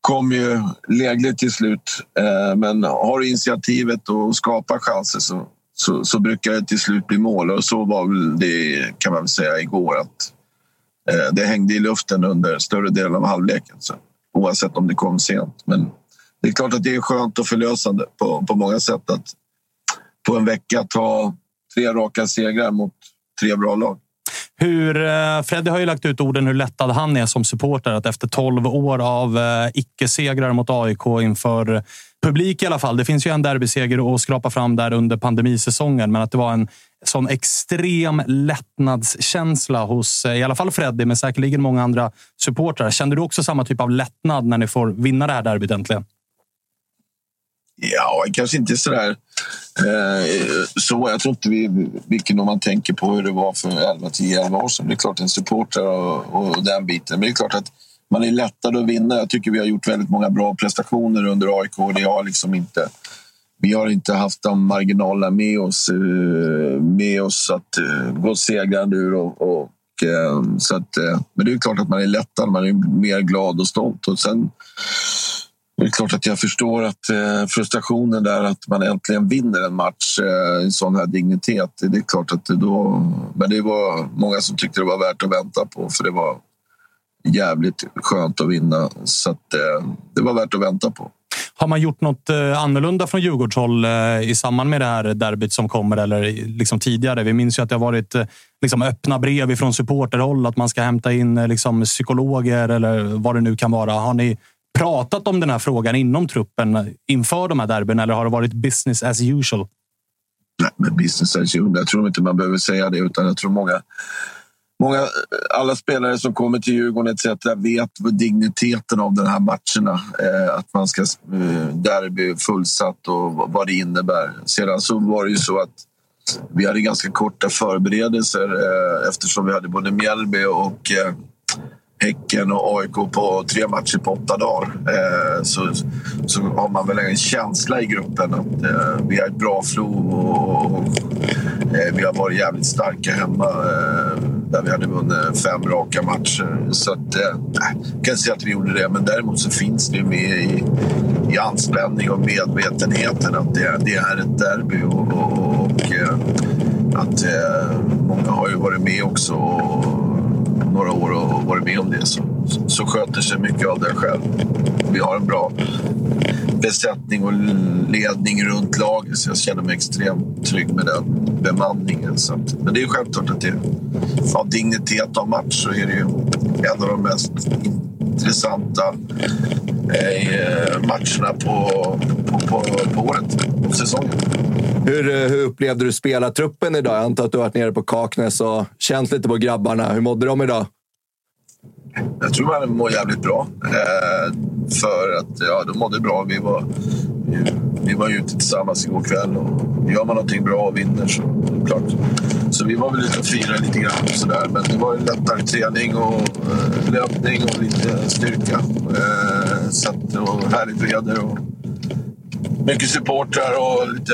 kom ju lägligt till slut. Eh, Men har du initiativet och skapar chanser så, så, så brukar det till slut bli mål. Och så var väl det, kan man väl säga, igår. att eh, Det hängde i luften under större delen av halvleken. Så, oavsett om det kom sent. Men det är klart att det är skönt och förlösande på, på många sätt att på en vecka ta tre raka segrar mot tre bra lag. Hur, eh, Freddy har ju lagt ut orden hur lättad han är som supporter. Att efter 12 år av eh, icke-segrar mot AIK inför publik i alla fall. Det finns ju en derbyseger att skrapa fram där under pandemisäsongen, men att det var en sån extrem lättnadskänsla hos eh, i alla fall Freddy, men säkerligen många andra supportrar. Kände du också samma typ av lättnad när ni får vinna det här derbyt äntligen? Ja, kanske inte sådär eh, så. Jag tror inte vi, vilken om man tänker på hur det var för 11, 10, 11 år sedan. Det är klart en supporter och, och den biten. Men det är klart att man är lättare att vinna. Jag tycker vi har gjort väldigt många bra prestationer under AIK. och Det har liksom inte, vi har inte haft de marginalerna med oss, eh, med oss att eh, gå segrande ur. Och, och, eh, så att, men det är klart att man är lättare, man är mer glad och stolt. Och sen, det är klart att jag förstår att eh, frustrationen där att man äntligen vinner en match eh, i sån här dignitet. Det är klart att det då... Men det var många som tyckte det var värt att vänta på för det var jävligt skönt att vinna. Så att, eh, det var värt att vänta på. Har man gjort något annorlunda från Djurgårdshåll i samband med det här derbyt som kommer eller liksom tidigare? Vi minns ju att det har varit liksom öppna brev från supporterhåll att man ska hämta in liksom psykologer eller vad det nu kan vara. Har ni pratat om den här frågan inom truppen inför de här derbyn eller har det varit business as usual? Nej, men business as usual. Jag tror inte man behöver säga det utan jag tror många Många, alla spelare som kommer till Djurgården etc. vet digniteten av den här matcherna. Eh, att man ska eh, derby fullsatt och vad det innebär. Sedan så var det ju så att vi hade ganska korta förberedelser eh, eftersom vi hade både Mjällby och eh, Häcken och AIK på tre matcher på åtta dagar. Eh, så, så har man väl en känsla i gruppen att eh, vi har ett bra flow och, och eh, vi har varit jävligt starka hemma. Eh, där vi hade vunnit fem raka matcher. Så att, eh, jag kan inte säga att vi gjorde det, men däremot så finns det ju med i, i anspänning och medvetenheten att det, det är ett derby. Och, och, och och eh, att eh, många har ju varit med också och några år och varit med om det så, så sköter sig mycket av det själv. Vi har en bra besättning och ledning runt laget så jag känner mig extremt trygg med den bemanningen. Så att, men det är självklart att det av dignitet av match så är det ju en av de mest intressanta eh, matcherna på, på, på, på året, på säsongen. Hur, eh, hur upplevde du spelartruppen idag? Jag antar att du har varit nere på Kaknäs och känt lite på grabbarna. Hur mådde de idag? Jag tror man mår jävligt bra. Eh, för att ja, de mådde bra. Vi var, vi var ute tillsammans igår kväll och gör man någonting bra och vinner så klart. Så vi var väl ute och firade lite grann och sådär. Men det var en lättare träning och eh, löpning och lite styrka. Eh, så att, och härligt väder och mycket supportrar och lite...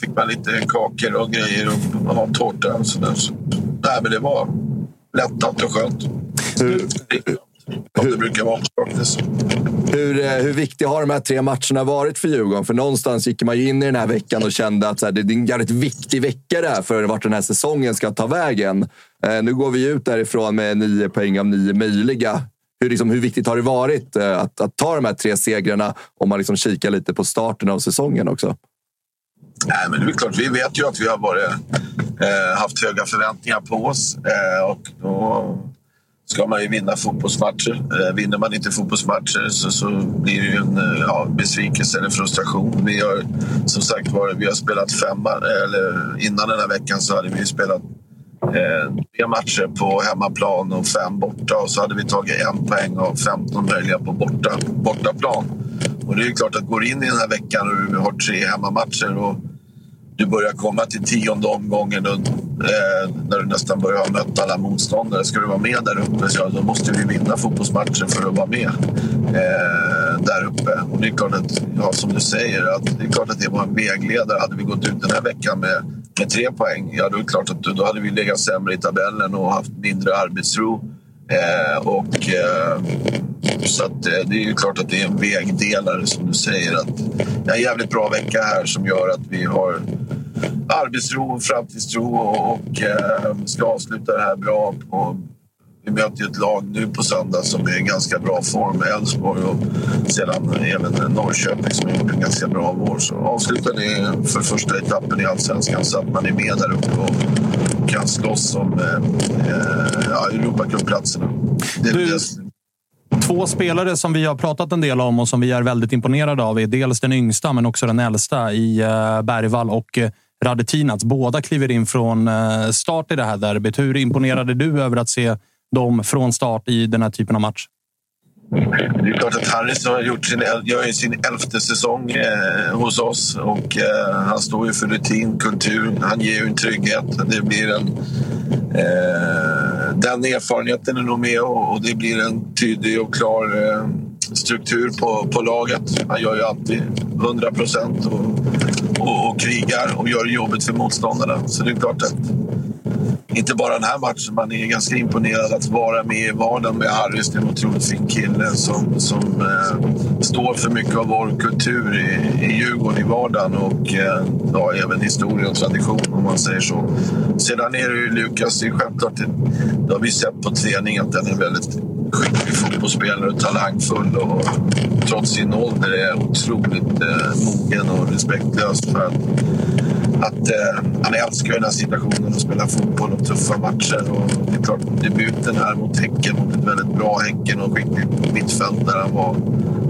Fick man lite kakor och grejer och ja, tårta och sådär. Så, nej, men det var lättat och skönt. Hur, Som det brukar vara Kaknäs. hur, eh, hur viktiga har de här tre matcherna varit för Djurgården? För någonstans gick man ju in i den här veckan och kände att så här, det är en jävligt viktig vecka det här för vart den här säsongen ska ta vägen. Eh, nu går vi ut därifrån med nio poäng av nio möjliga. Hur, liksom, hur viktigt har det varit eh, att, att ta de här tre segrarna om man liksom kikar lite på starten av säsongen också? Nej, men det är klart, vi vet ju att vi har varit, eh, haft höga förväntningar på oss. Eh, och då ska man ju vinna fotbollsmatcher. Eh, vinner man inte fotbollsmatcher så, så blir det ju en eh, ja, besvikelse eller frustration. Vi har som sagt var, vi har spelat fem eller innan den här veckan så hade vi spelat eh, tre matcher på hemmaplan och fem borta och så hade vi tagit en poäng av 15 möjliga på borta, bortaplan. Och det är ju klart att går in i den här veckan och vi har tre hemmamatcher och du börjar komma till tionde omgången och, eh, när du nästan börjar ha mött alla motståndare. Ska du vara med där uppe så då måste vi vinna fotbollsmatchen för att vara med eh, där uppe. Och det är klart att, ja, som du säger, att det är klart att det var en vägledare. Hade vi gått ut den här veckan med, med tre poäng, ja då är det klart att då, hade vi legat sämre i tabellen och haft mindre arbetsro. Eh, och, eh, så att, eh, det är ju klart att det är en vägdelare som du säger. att Det är en jävligt bra vecka här som gör att vi har arbetsro och framtidstro och, och eh, ska avsluta det här bra. På, vi möter ju ett lag nu på söndag som är i ganska bra form med Elfsborg och sedan även Norrköping som har gjort en ganska bra vår. Så avslutar ni för första etappen i Allsvenskan så att man är med där uppe och kan slåss om eh, eh, ja, Europacupplatserna. Du- Två spelare som vi har pratat en del om och som vi är väldigt imponerade av är dels den yngsta, men också den äldsta i eh, Bergvall och eh, Radetinac. Båda kliver in från eh, start i det här derbyt. Hur imponerade du över att se dem från start i den här typen av match? Det är klart att Harris har gjort sin, gör sin elfte säsong eh, hos oss och eh, han står ju för rutin, kultur. Han ger ju en trygghet. Det blir en, eh, den erfarenheten är nog med och, och det blir en tydlig och klar eh, struktur på, på laget. Han gör ju alltid 100 procent och, och, krigar och gör jobbet för motståndarna. Så det är klart att inte bara den här matchen, man är ganska imponerad att vara med i vardagen med Harris. Det är en otroligt fin kille som, som eh, står för mycket av vår kultur i, i Djurgården i vardagen och eh, ja, även historia och tradition om man säger så. Sedan är det ju Lukas, det är självklart, det, det har vi sett på träning att den är väldigt skicklig fotbollsspelare och talangfull och trots sin ålder är otroligt eh, mogen och respektlös för att att eh, han älskar den här situationen att spela fotboll och tuffa matcher. Och det är klart, debuten här mot Häcken, mot ett väldigt bra Häcken och skickligt mittfält där han var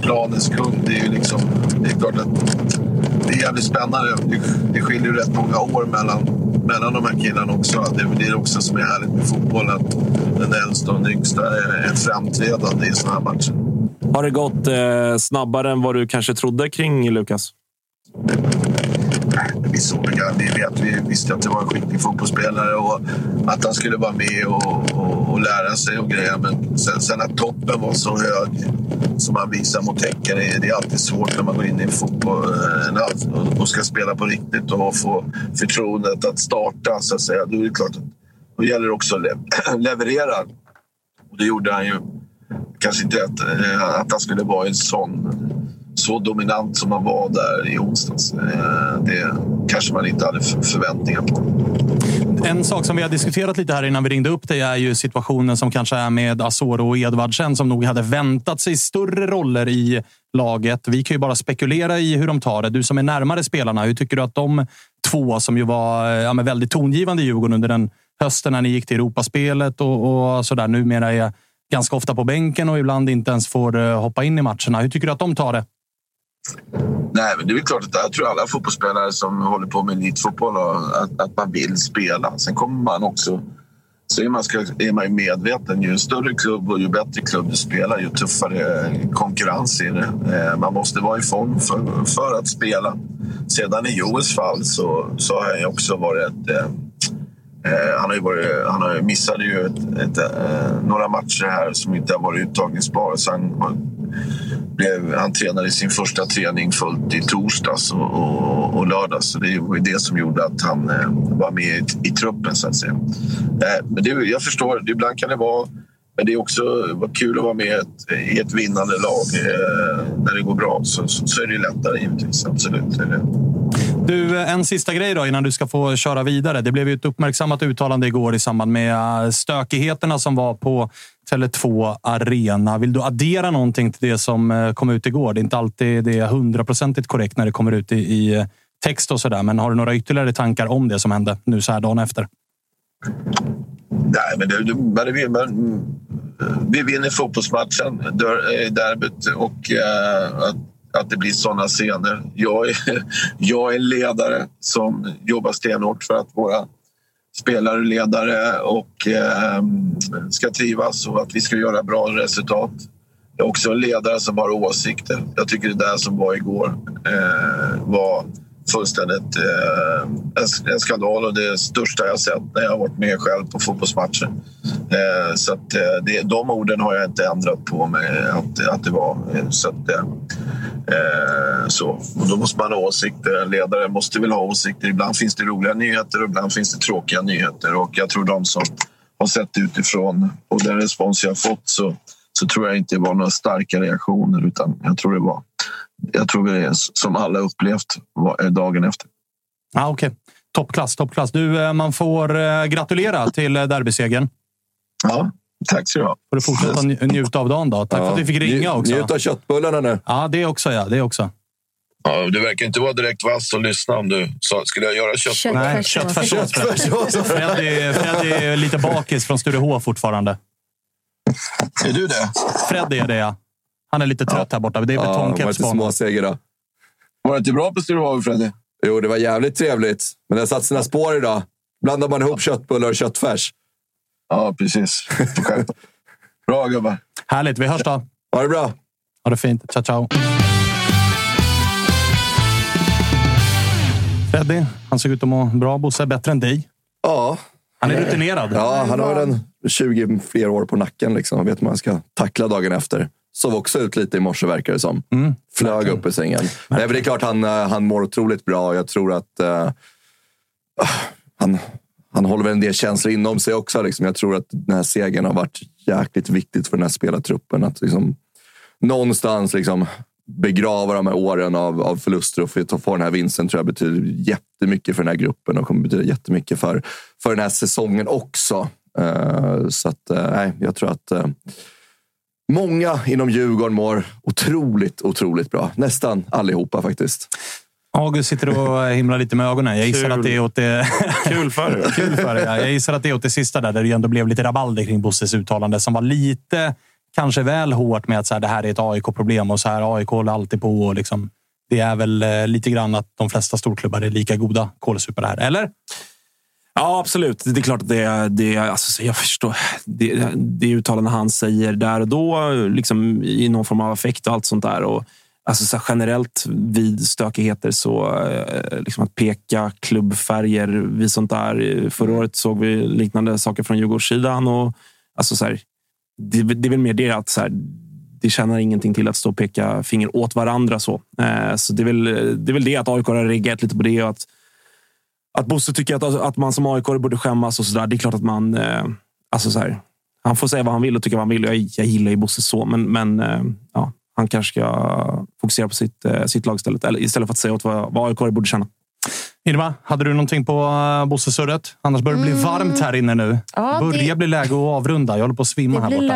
planens kung. Det är ju liksom, det är klart att det är jävligt spännande. Det, det skiljer ju rätt många år mellan, mellan de här killarna också. Det är det också som är härligt med fotboll, att den äldsta och den yngsta är, är framträdande i sådana här matcher. Har det gått eh, snabbare än vad du kanske trodde kring Lukas? Vi såg det. Vi, vet, vi visste att det var en skicklig fotbollsspelare och att han skulle vara med och, och, och lära sig och grejer. Men sen, sen att toppen var så hög som han visar mot Häcken, det, är- det är alltid svårt när man går in i fotboll och, och ska spela på riktigt och få förtroendet att starta. Så att säga. Då är det klart att då gäller det också att le- leverera. Och det gjorde han ju. Kanske inte att, eh, att han skulle vara i en sån så dominant som man var där i onsdags. Eh, det kanske man inte hade förväntningar på. En sak som vi har diskuterat lite här innan vi ringde upp dig är ju situationen som kanske är med Asoro och Edvardsen som nog hade väntat sig större roller i laget. Vi kan ju bara spekulera i hur de tar det. Du som är närmare spelarna, hur tycker du att de två som ju var eh, ja, väldigt tongivande i Djurgården under den hösten när ni gick till Europaspelet och, och sådär numera är ganska ofta på bänken och ibland inte ens får eh, hoppa in i matcherna. Hur tycker du att de tar det? Nej, men det är väl klart att jag tror alla fotbollsspelare som håller på med elitfotboll att, att man vill spela. Sen kommer man också så är man, ska, är man medveten. Ju större klubb och ju bättre klubb du spelar, ju tuffare konkurrens är det. Eh, man måste vara i form för, för att spela. Sedan i Joels fall så, så har jag också varit ett, Eh, Eh, han, har ju varit, han har missade ju ett, ett, eh, några matcher här som inte har varit uttagningsbara. Så han, blev, han tränade sin första träning fullt i torsdags och, och, och lördags. Så det var det som gjorde att han eh, var med i, i, truppen, så att säga. Eh, men det, jag förstår, ibland kan det vara men det är också kul att vara med i ett vinnande lag. Eh, när det går bra så, så, är det lättare givetvis. Absolut. Du, eh, en sista grej då innan du ska få köra vidare. Det blev ju ett uppmärksammat uttalande igår i samband med eh, stökigheterna som var på Tele2 Arena. Vill du addera någonting till det som eh, kom ut igår? Det är inte alltid det är hundraprocentigt korrekt när det kommer ut i, i text och sådär. Men har du några ytterligare tankar om det som hände nu så här dagen efter? Nej, men det, det, det, man, mm, vi vinner fotbollsmatchen, derbyt och uh, att, att det blir sådana scener. Jag är, jag är ledare som jobbar stenhårt för att våra spelare, ledare och eh, ska trivas och att vi ska göra bra resultat. Jag är också en ledare som har åsikter. Jag tycker det där som var igår eh, var fullständigt eh, en, skandal och det största jag sett när jag har varit med själv på fotbollsmatcher. Eh, så att, eh, det, de orden har jag inte ändrat på mig att, att det var. Eh, så, att, eh, eh, så. Och då måste man ha åsikter. Ledare måste väl ha åsikter. Ibland finns det roliga nyheter och ibland finns det tråkiga nyheter. Och jag tror de som har sett utifrån och den respons jag har fått så, så tror jag inte det var några starka reaktioner utan jag tror det var jag tror det är som alla upplevt dagen efter. Ah, Okej, okay. toppklass, toppklass. Du, eh, man får eh, gratulera till eh, derbysegern. Ja, tack så du ha. Får du fortsätta njuta av dagen då. Tack ja. för att vi fick ringa också. Njut av köttbullarna nu. Ja, det också. Ja, det också. Ja, du verkar inte vara direkt vass att lyssna om du sa, skulle jag göra köttbullar? Nej, köttfärssås. Freddy, Freddy är lite bakis från Sturehof fortfarande. Är du det? Freddy är det, ja. Han är lite trött här borta. Det är betongkeps på honom. Småseger Var det inte bra på Sturehof, Freddy? Jo, det var jävligt trevligt. Men det har satt sina spår idag. Blandar man ihop köttbullar och köttfärs. Ja, precis. bra gubbar. Härligt. Vi hörs då. Ha det bra. Ha det fint. Ciao, ciao. Freddy, han såg ut att må bra. Bosse, bättre än dig. Ja. Han är rutinerad. Ja, han har en 20 fler år på nacken. Liksom. Han vet hur man ska tackla dagen efter. Sov också ut lite i morse verkar det som. Mm, Flög upp i sängen. Nej, men det är klart han, eh, han mår otroligt bra. Jag tror att uh, han, han håller väl en del känslor inom sig också. Liksom. Jag tror att den här segern har varit jäkligt viktigt för den här spelartruppen. Att liksom, någonstans liksom, begrava de här åren av, av förluster och få, få den här vinsten tror jag betyder jättemycket för den här gruppen och kommer betyda jättemycket för, för den här säsongen också. Uh, så att, uh, jag tror att Många inom Djurgården mår otroligt, otroligt bra. Nästan allihopa faktiskt. August sitter och himlar lite med ögonen. Jag gissar Kul. att det är åt det... Kul för dig. Kul för dig. Jag gissar att det är åt det sista där, där det ändå blev lite rabalder kring Bosses uttalande som var lite, kanske väl hårt med att så här, det här är ett AIK-problem och så här, AIK håller alltid på. Och liksom, det är väl eh, lite grann att de flesta storklubbar är lika goda kålsupare här, eller? Ja, absolut. Det är klart att det, det alltså, jag förstår. Det, det uttalande han säger där och då, liksom, i någon form av affekt och allt sånt där. Och, alltså, så generellt vid stökigheter så eh, liksom att peka klubbfärger vid sånt där. Förra året såg vi liknande saker från Djurgårdssidan. Och, alltså, så här, det, det är väl mer det att så här, det tjänar ingenting till att stå och peka finger åt varandra. Så, eh, så det, är väl, det är väl det att AIK har reagerat lite på det. Och att, att Bosse tycker att, att man som AIK borde skämmas och sådär. Det är klart att man... Eh, alltså så här, han får säga vad han vill och tycka vad han vill. Jag, jag gillar ju Bosse så, men, men eh, ja, han kanske ska fokusera på sitt, eh, sitt lag istället. Eller istället för att säga åt vad, vad AIK borde känna. Irma, hade du någonting på uh, Bossesurret? Annars börjar det bli varmt här inne nu. Mm. Ja, börjar det- bli läge att avrunda. Jag håller på att svimma här borta.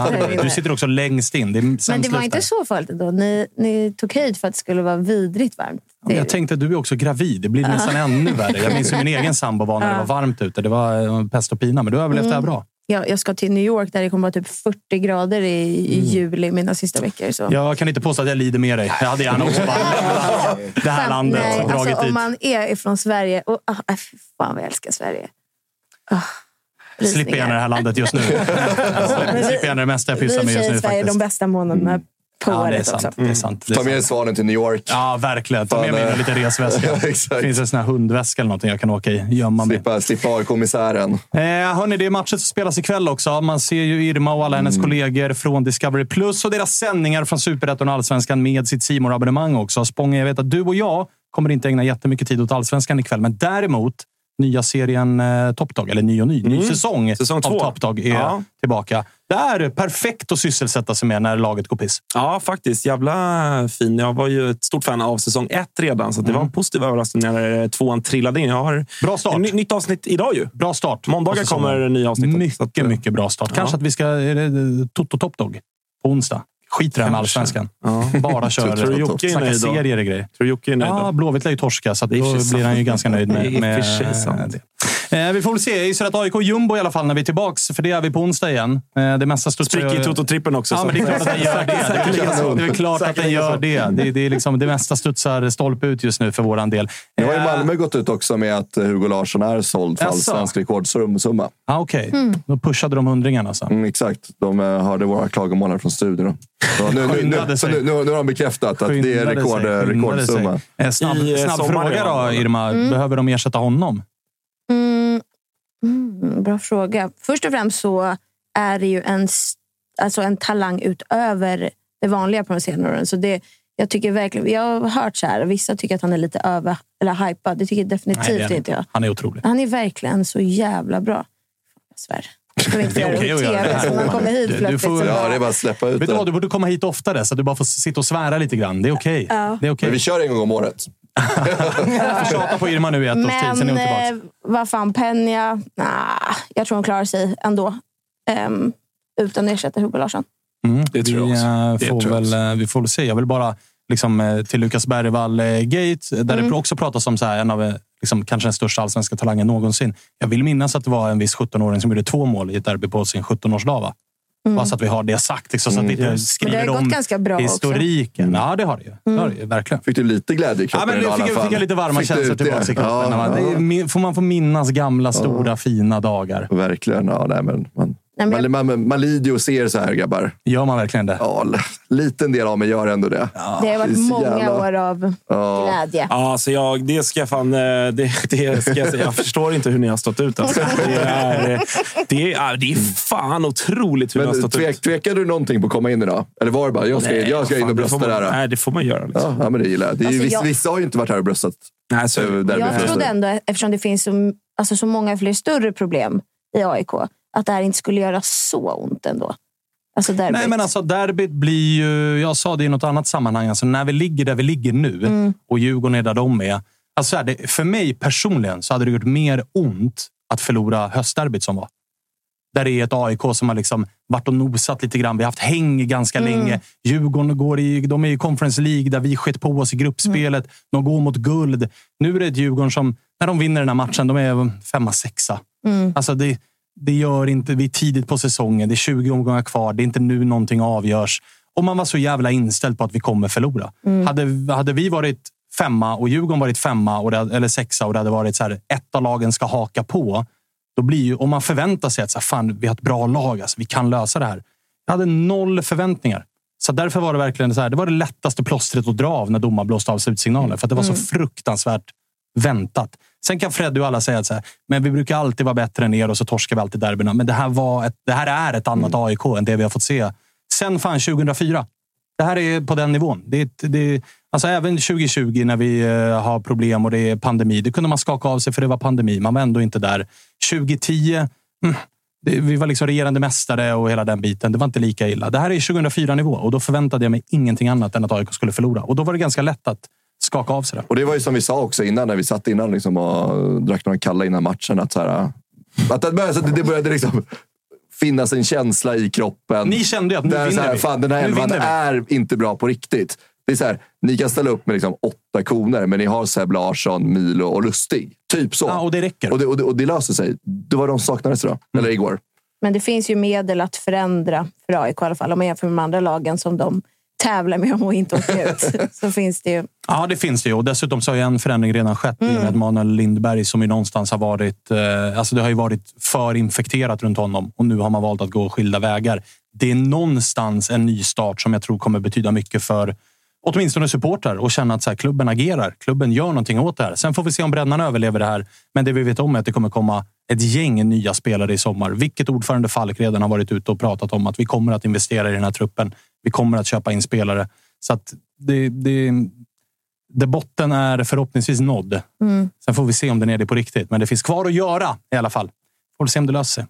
här du sitter också längst in. Det Men det var luft inte så farligt ändå. Ni, ni tog höjd för att det skulle vara vidrigt varmt. Men jag tänkte att du är också gravid. Det blir nästan ännu värre. Jag minns hur min egen sambo var när det var varmt ute. Det var eh, pest och pina, men du har överlevt det här bra. Jag, jag ska till New York där det kommer att vara typ 40 grader i, i juli mina sista veckor. Så. Jag kan inte påstå att jag lider med dig. Jag hade gärna också bara det här Fan, landet nej, alltså. Om man är ifrån Sverige... Och, fy fan vad jag älskar Sverige. Ah, Slipper gärna det här landet just nu. Slipper gärna det mesta jag Vi pysslar med just i nu Sverige de faktiskt. bästa månaderna på Ja, året sant. också. Är sant. Ta med svanen till New York. Ja, verkligen. Ta med mig eh, en liten resväska. Det exakt. finns en sån här hundväska eller någonting jag kan åka i. Gömma mig. Slippa, slippa AIK-misären. Eh, hörni, det är matcher som spelas ikväll också. Man ser ju Irma och alla hennes Mm. kollegor från Discovery Plus och deras sändningar från Superettan och Allsvenskan med sitt simor abonnemang också. Spånge, jag vet att du och jag kommer inte ägna jättemycket tid åt Allsvenskan ikväll, men däremot nya serien eh, Top Dog, eller ny och ny, ny Mm. säsong, Säsong två. av Top Dog är Ja. tillbaka. Det är perfekt att sysselsätta sig med när laget går piss. Ja, faktiskt. Jävla fin. Jag var ju ett stort fan av säsong ett redan, så det var en positiv överraskning när tvåan trillade in. Jag har Bra start. Ny, nytt avsnitt idag ju. Bra start. Måndagar kommer nya avsnitt. Mycket, mycket bra start. Kanske Ja. att vi ska... Eh, Toto Top Dog på onsdag? Skit i här med allsvenskan. Ja. Bara kör Tror Jocke är nöjd serier och grejer. Tror du Jocke är nöjd Ja? Blåvitt lär ju torska, så då blir han ju ganska nöjd med, med det. Eh, vi får väl se. Jag att AIK Jumbo i alla fall när vi är tillbaks, för det är vi på onsdag igen. Eh, det mesta studsar Spricker i Toto-trippen också. Ja, men det är klart att den gör det. Det är klart, att den gör det. Det, det, är liksom, det mesta studsar stolpe ut just nu för våran del. Nu har ju Eh, Malmö gått ut också med att Hugo Larsson är såld för allsvensk rekordsumma. Ah, Okej, då pushade de hundringen alltså. Mm, exakt. De eh, hörde våra klagomål från studion. Så nu, nu, Skyndade nu, så nu, nu, nu har de bekräftat att det är Skyndade rekord, sig, skyndade rekordsumma. sig. Eh, Snabb, snabb fråga då? Irma. Behöver de ersätta honom? Mm, bra fråga. Först och främst så är det ju en, alltså en talang utöver det vanliga på de senare åren. Så det, jag, tycker verkligen, jag har hört så här, vissa tycker att han är lite över eller hypad. Det tycker definitivt Nej, det inte jag. Han är otrolig. Han är verkligen så jävla bra. Jag svär. Jag vill inte Det är okej det att göra det man kommer hit Du- du får- Ja, det är bara att släppa ut Vet du vad, det. du borde komma hit oftare så att du bara får sitta och svära lite grann. Det är okej. Ja. Det är okej. Men vi kör en gång om året. Tjata på Irma nu i ett års tid, sen är hon tillbaka. eh, vad fan, Penja? Nah, jag tror hon klarar sig ändå. Ehm, utan att ersätta Hugo Larsson. Mm. Det tror jag vi, också. eh, Det får jag väl, eh, vi får väl se. Jag vill bara liksom, till Lukas Bergvall-gate, där Mm. det också pratas om så här, en av liksom, kanske den största allsvenska talangen någonsin. Jag vill minnas att det var en viss 17-åring som gjorde två mål i ett derby på sin 17-årsdag. Va? Bara så att vi har det sagt, liksom, så att vi inte Men det skriver har gått om ganska bra också. historiken. Ja, det har det ju. Det har det ju verkligen. Fick du lite glädje i Ja, kroppen men idag det i alla fick, fall? fick jag lite varma Fick du känslor det? tillbaka i kroppen. Ja, det är, min- får man få minnas gamla, stora, fina dagar. Verkligen. Ja, nej, men man, men man, man, man lider ju och ser så här, grabbar. Gör man verkligen det? Ja, liten del av mig gör ändå det. Det har det är varit många jävla- år av Ja. glädje. Ja, alltså jag, det ska jag fan... eh, Det, det ska jag, jag förstår inte hur ni har stått ut. Alltså. Det, är, det, är, det är fan otroligt hur ni har Men stått tvek, ut. tvekade du någonting på att komma in idag? Eller var det bara, jag ska, Nej, jag ska vad in fan, och det brösta man- där? Nej, det får man göra. Liksom. Ja, ja, men det gillar jag. Det är, ju Alltså, vissa, jag- vissa har ju inte varit här och bröstat. Nej, så, eh, Jag trodde ändå, eftersom det finns så, alltså så många fler större problem i AIK, att det här inte skulle göra så ont ändå. Alltså derbyt. Nej, men alltså derbyt blir ju... Jag sa det i något annat sammanhang. Alltså, när vi ligger där vi ligger nu Mm. och Djurgården är där de är. Alltså, så här, det, för mig personligen så hade det gjort mer ont att förlora höstderbyt som var. Där det är ett AIK som har liksom varit och nosat lite grann. Vi har haft häng ganska Mm. länge. Djurgården går i, de är i Conference League där vi skett på oss i gruppspelet. De går mot guld. Nu är det ett Djurgården som, när de vinner den här matchen, de är femma, sexa. Mm. Alltså det, det gör inte... Vi är tidigt på säsongen. Det är 20 omgångar kvar. Det är inte nu någonting avgörs. Och man var så jävla inställd på att vi kommer förlora. Hade, hade vi varit femma och Djurgården varit femma och det, eller sexa och det hade varit så här, ett av lagen ska haka på. Då blir ju, om man förväntar sig att så här, fan, vi har ett bra lag, alltså, vi kan lösa det här. Jag hade noll förväntningar. Så därför var det verkligen så här, det var det lättaste plåstret att dra av när domaren blåste av slutsignalen. För att det var så fruktansvärt väntat. Sen kan Freddy och alla säga att så här, men vi brukar alltid vara bättre än er och så torskar vi alltid derbyna. Men det här, var ett, det här är ett annat AIK än det vi har fått se sen fan 2004. Det här är på den nivån. Det det alltså även 2020 när vi eh, har problem och det är pandemi. Det kunde man skaka av sig för det var pandemi. Man var ändå inte där. 2010. Mm, det, vi var liksom regerande mästare och hela den biten. Det var inte lika illa. Det här är 2004-nivå och då förväntade jag mig ingenting annat än att AIK skulle förlora. Och då var det ganska lätt att skaka av sig det. Och det var ju som vi sa också innan, när vi satt innan liksom och drack några kalla innan matchen. Att, så här, att det, började, det började liksom finnas en känsla i kroppen. Ni kände ju att nu där, så vinner här, vi. Fan, den här elvan är inte bra på riktigt. Det är så här, ni kan ställa upp med liksom åtta koner, men ni har Seb Larsson, Milo och Lustig. Typ så. Ja, och det räcker. Och det, och det, och det löser sig. Det var de som saknades idag. Mm. Eller igår. Men det finns ju medel att förändra för AIK i alla fall. Om man jämför med de andra lagen som de tävlar med om att inte åka ut. så finns det ju. Ja, det finns det ju. Och dessutom så har ju en förändring redan skett i och med Manuel Lindberg som ju någonstans har varit... Eh, alltså det har ju varit för infekterat runt honom och nu har man valt att gå skilda vägar. Det är någonstans en ny start som jag tror kommer betyda mycket för åtminstone supportrar och känna att så här, klubben agerar. Klubben gör någonting åt det här. Sen får vi se om brännarna överlever det här. Men det vi vet om är att det kommer komma ett gäng nya spelare i sommar. Vilket ordförande Falk redan har varit ute och pratat om att vi kommer att investera i den här truppen. Vi kommer att köpa in spelare. Så att det, det, det botten är förhoppningsvis nådd. Mm. Sen får vi se om den är det på riktigt. Men det finns kvar att göra i alla fall. Får se om det löser sig.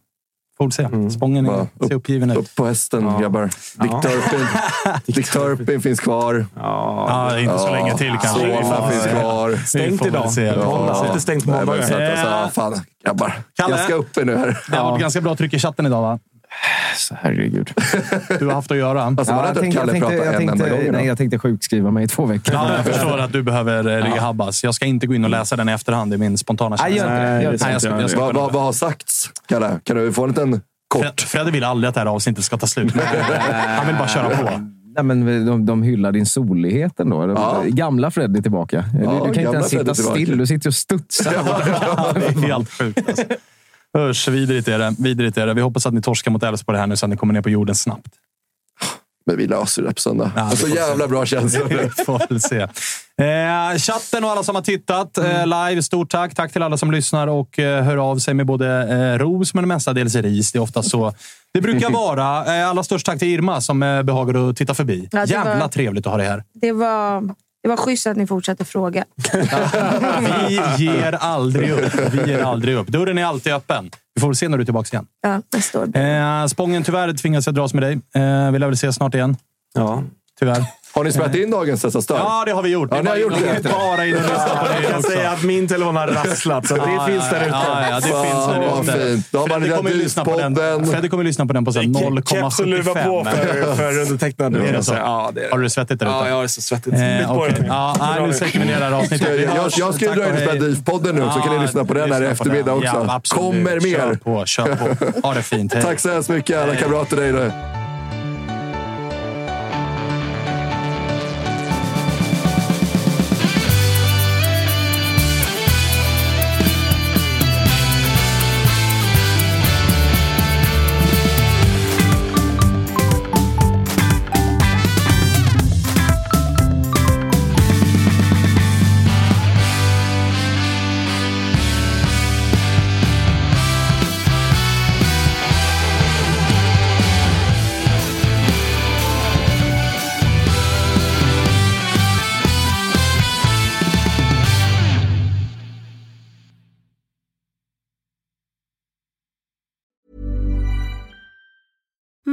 Får se. Spången är, ser uppgiven ut. Upp på hästen, grabbar. Dick Turpin, Dick Turpin finns kvar. Ja, inte så länge till kanske. Sola finns kvar. Stängt idag. Ja. Lite stängt på fan grabbar. Kalle? Jag ska upp er nu här. Det har varit ganska bra tryck i chatten idag, va? Herregud. Du har haft att göra. Alltså, prata jag, en enda tänkte, gång idag. nej, jag tänkte sjukskriva mig i två veckor. Ja, jag förstår att du behöver eh, rehabbas. Jag ska inte gå in och läsa den i efterhand. Är min spontana känsla. Nej, jag jag Vad, vad, vad har sagts, Kalle? Kan du få en liten kort? Fred, Fredde vill aldrig att det här avsnittet ska ta slut. Eh, Han vill bara köra på. Nej, men de, de hyllar din solighet ändå. De, Ja. Gamla Freddy tillbaka. du, du kan inte ens sitta Freddy tillbaka. still. Du sitter och studsar. Det är helt sjukt. Alltså. Usch, vidrigt är det. Vidrigt är det. Vi hoppas att ni torskar mot Elfsborg här nu så att ni kommer ner på jorden snabbt. Men vi löser det på söndag. Ja, så jävla bra känsla. Vi får väl se. Eh, chatten och alla som har tittat eh, live, stort tack. Tack till alla som lyssnar och eh, hör av sig med både eh, ros men mestadels ris. Det är ofta så det brukar vara. Eh, allra störst tack till Irma som eh, behagade att titta förbi. Ja, Jävla var- trevligt att ha dig här. Det var, det var schysst att ni fortsatte fråga. Vi ger aldrig upp. Vi ger aldrig upp. Dörren är alltid öppen. Vi får väl se när du är tillbaka igen. Ja, nästa år. Eh, Spången, tyvärr tvingas jag dras med dig. Eh, vi lär väl ses snart igen. Ja. Tyvärr. Har ni spelat in dagens Dessa Stör? Ja, det har vi gjort. Ja, ni har gjort det. Bara in och lyssna på det Jag kan säga att min telefon har rasslat, så det Ja, finns där ute. Ja, ja, det finns där ute. fint. Då har man Freddy kommer ju lyssna på den. Dispodden. Freddy kommer lyssna på den på så här Keps och luva på 0,75. för, för undertecknad. Är det så? Ja, det är Har det. du det svettigt där ute? Ja, jag är så svettigt. Eh, dig. ja, nej, nu släcker vi ner det här avsnittet. Jag, jag, ska ju dra in och spela. DIF-podden nu, så kan ni lyssna på den här i eftermiddag också. Kommer Kör mer! på, kör på. Ha det fint. Tack så hemskt mycket alla kamrater där inne.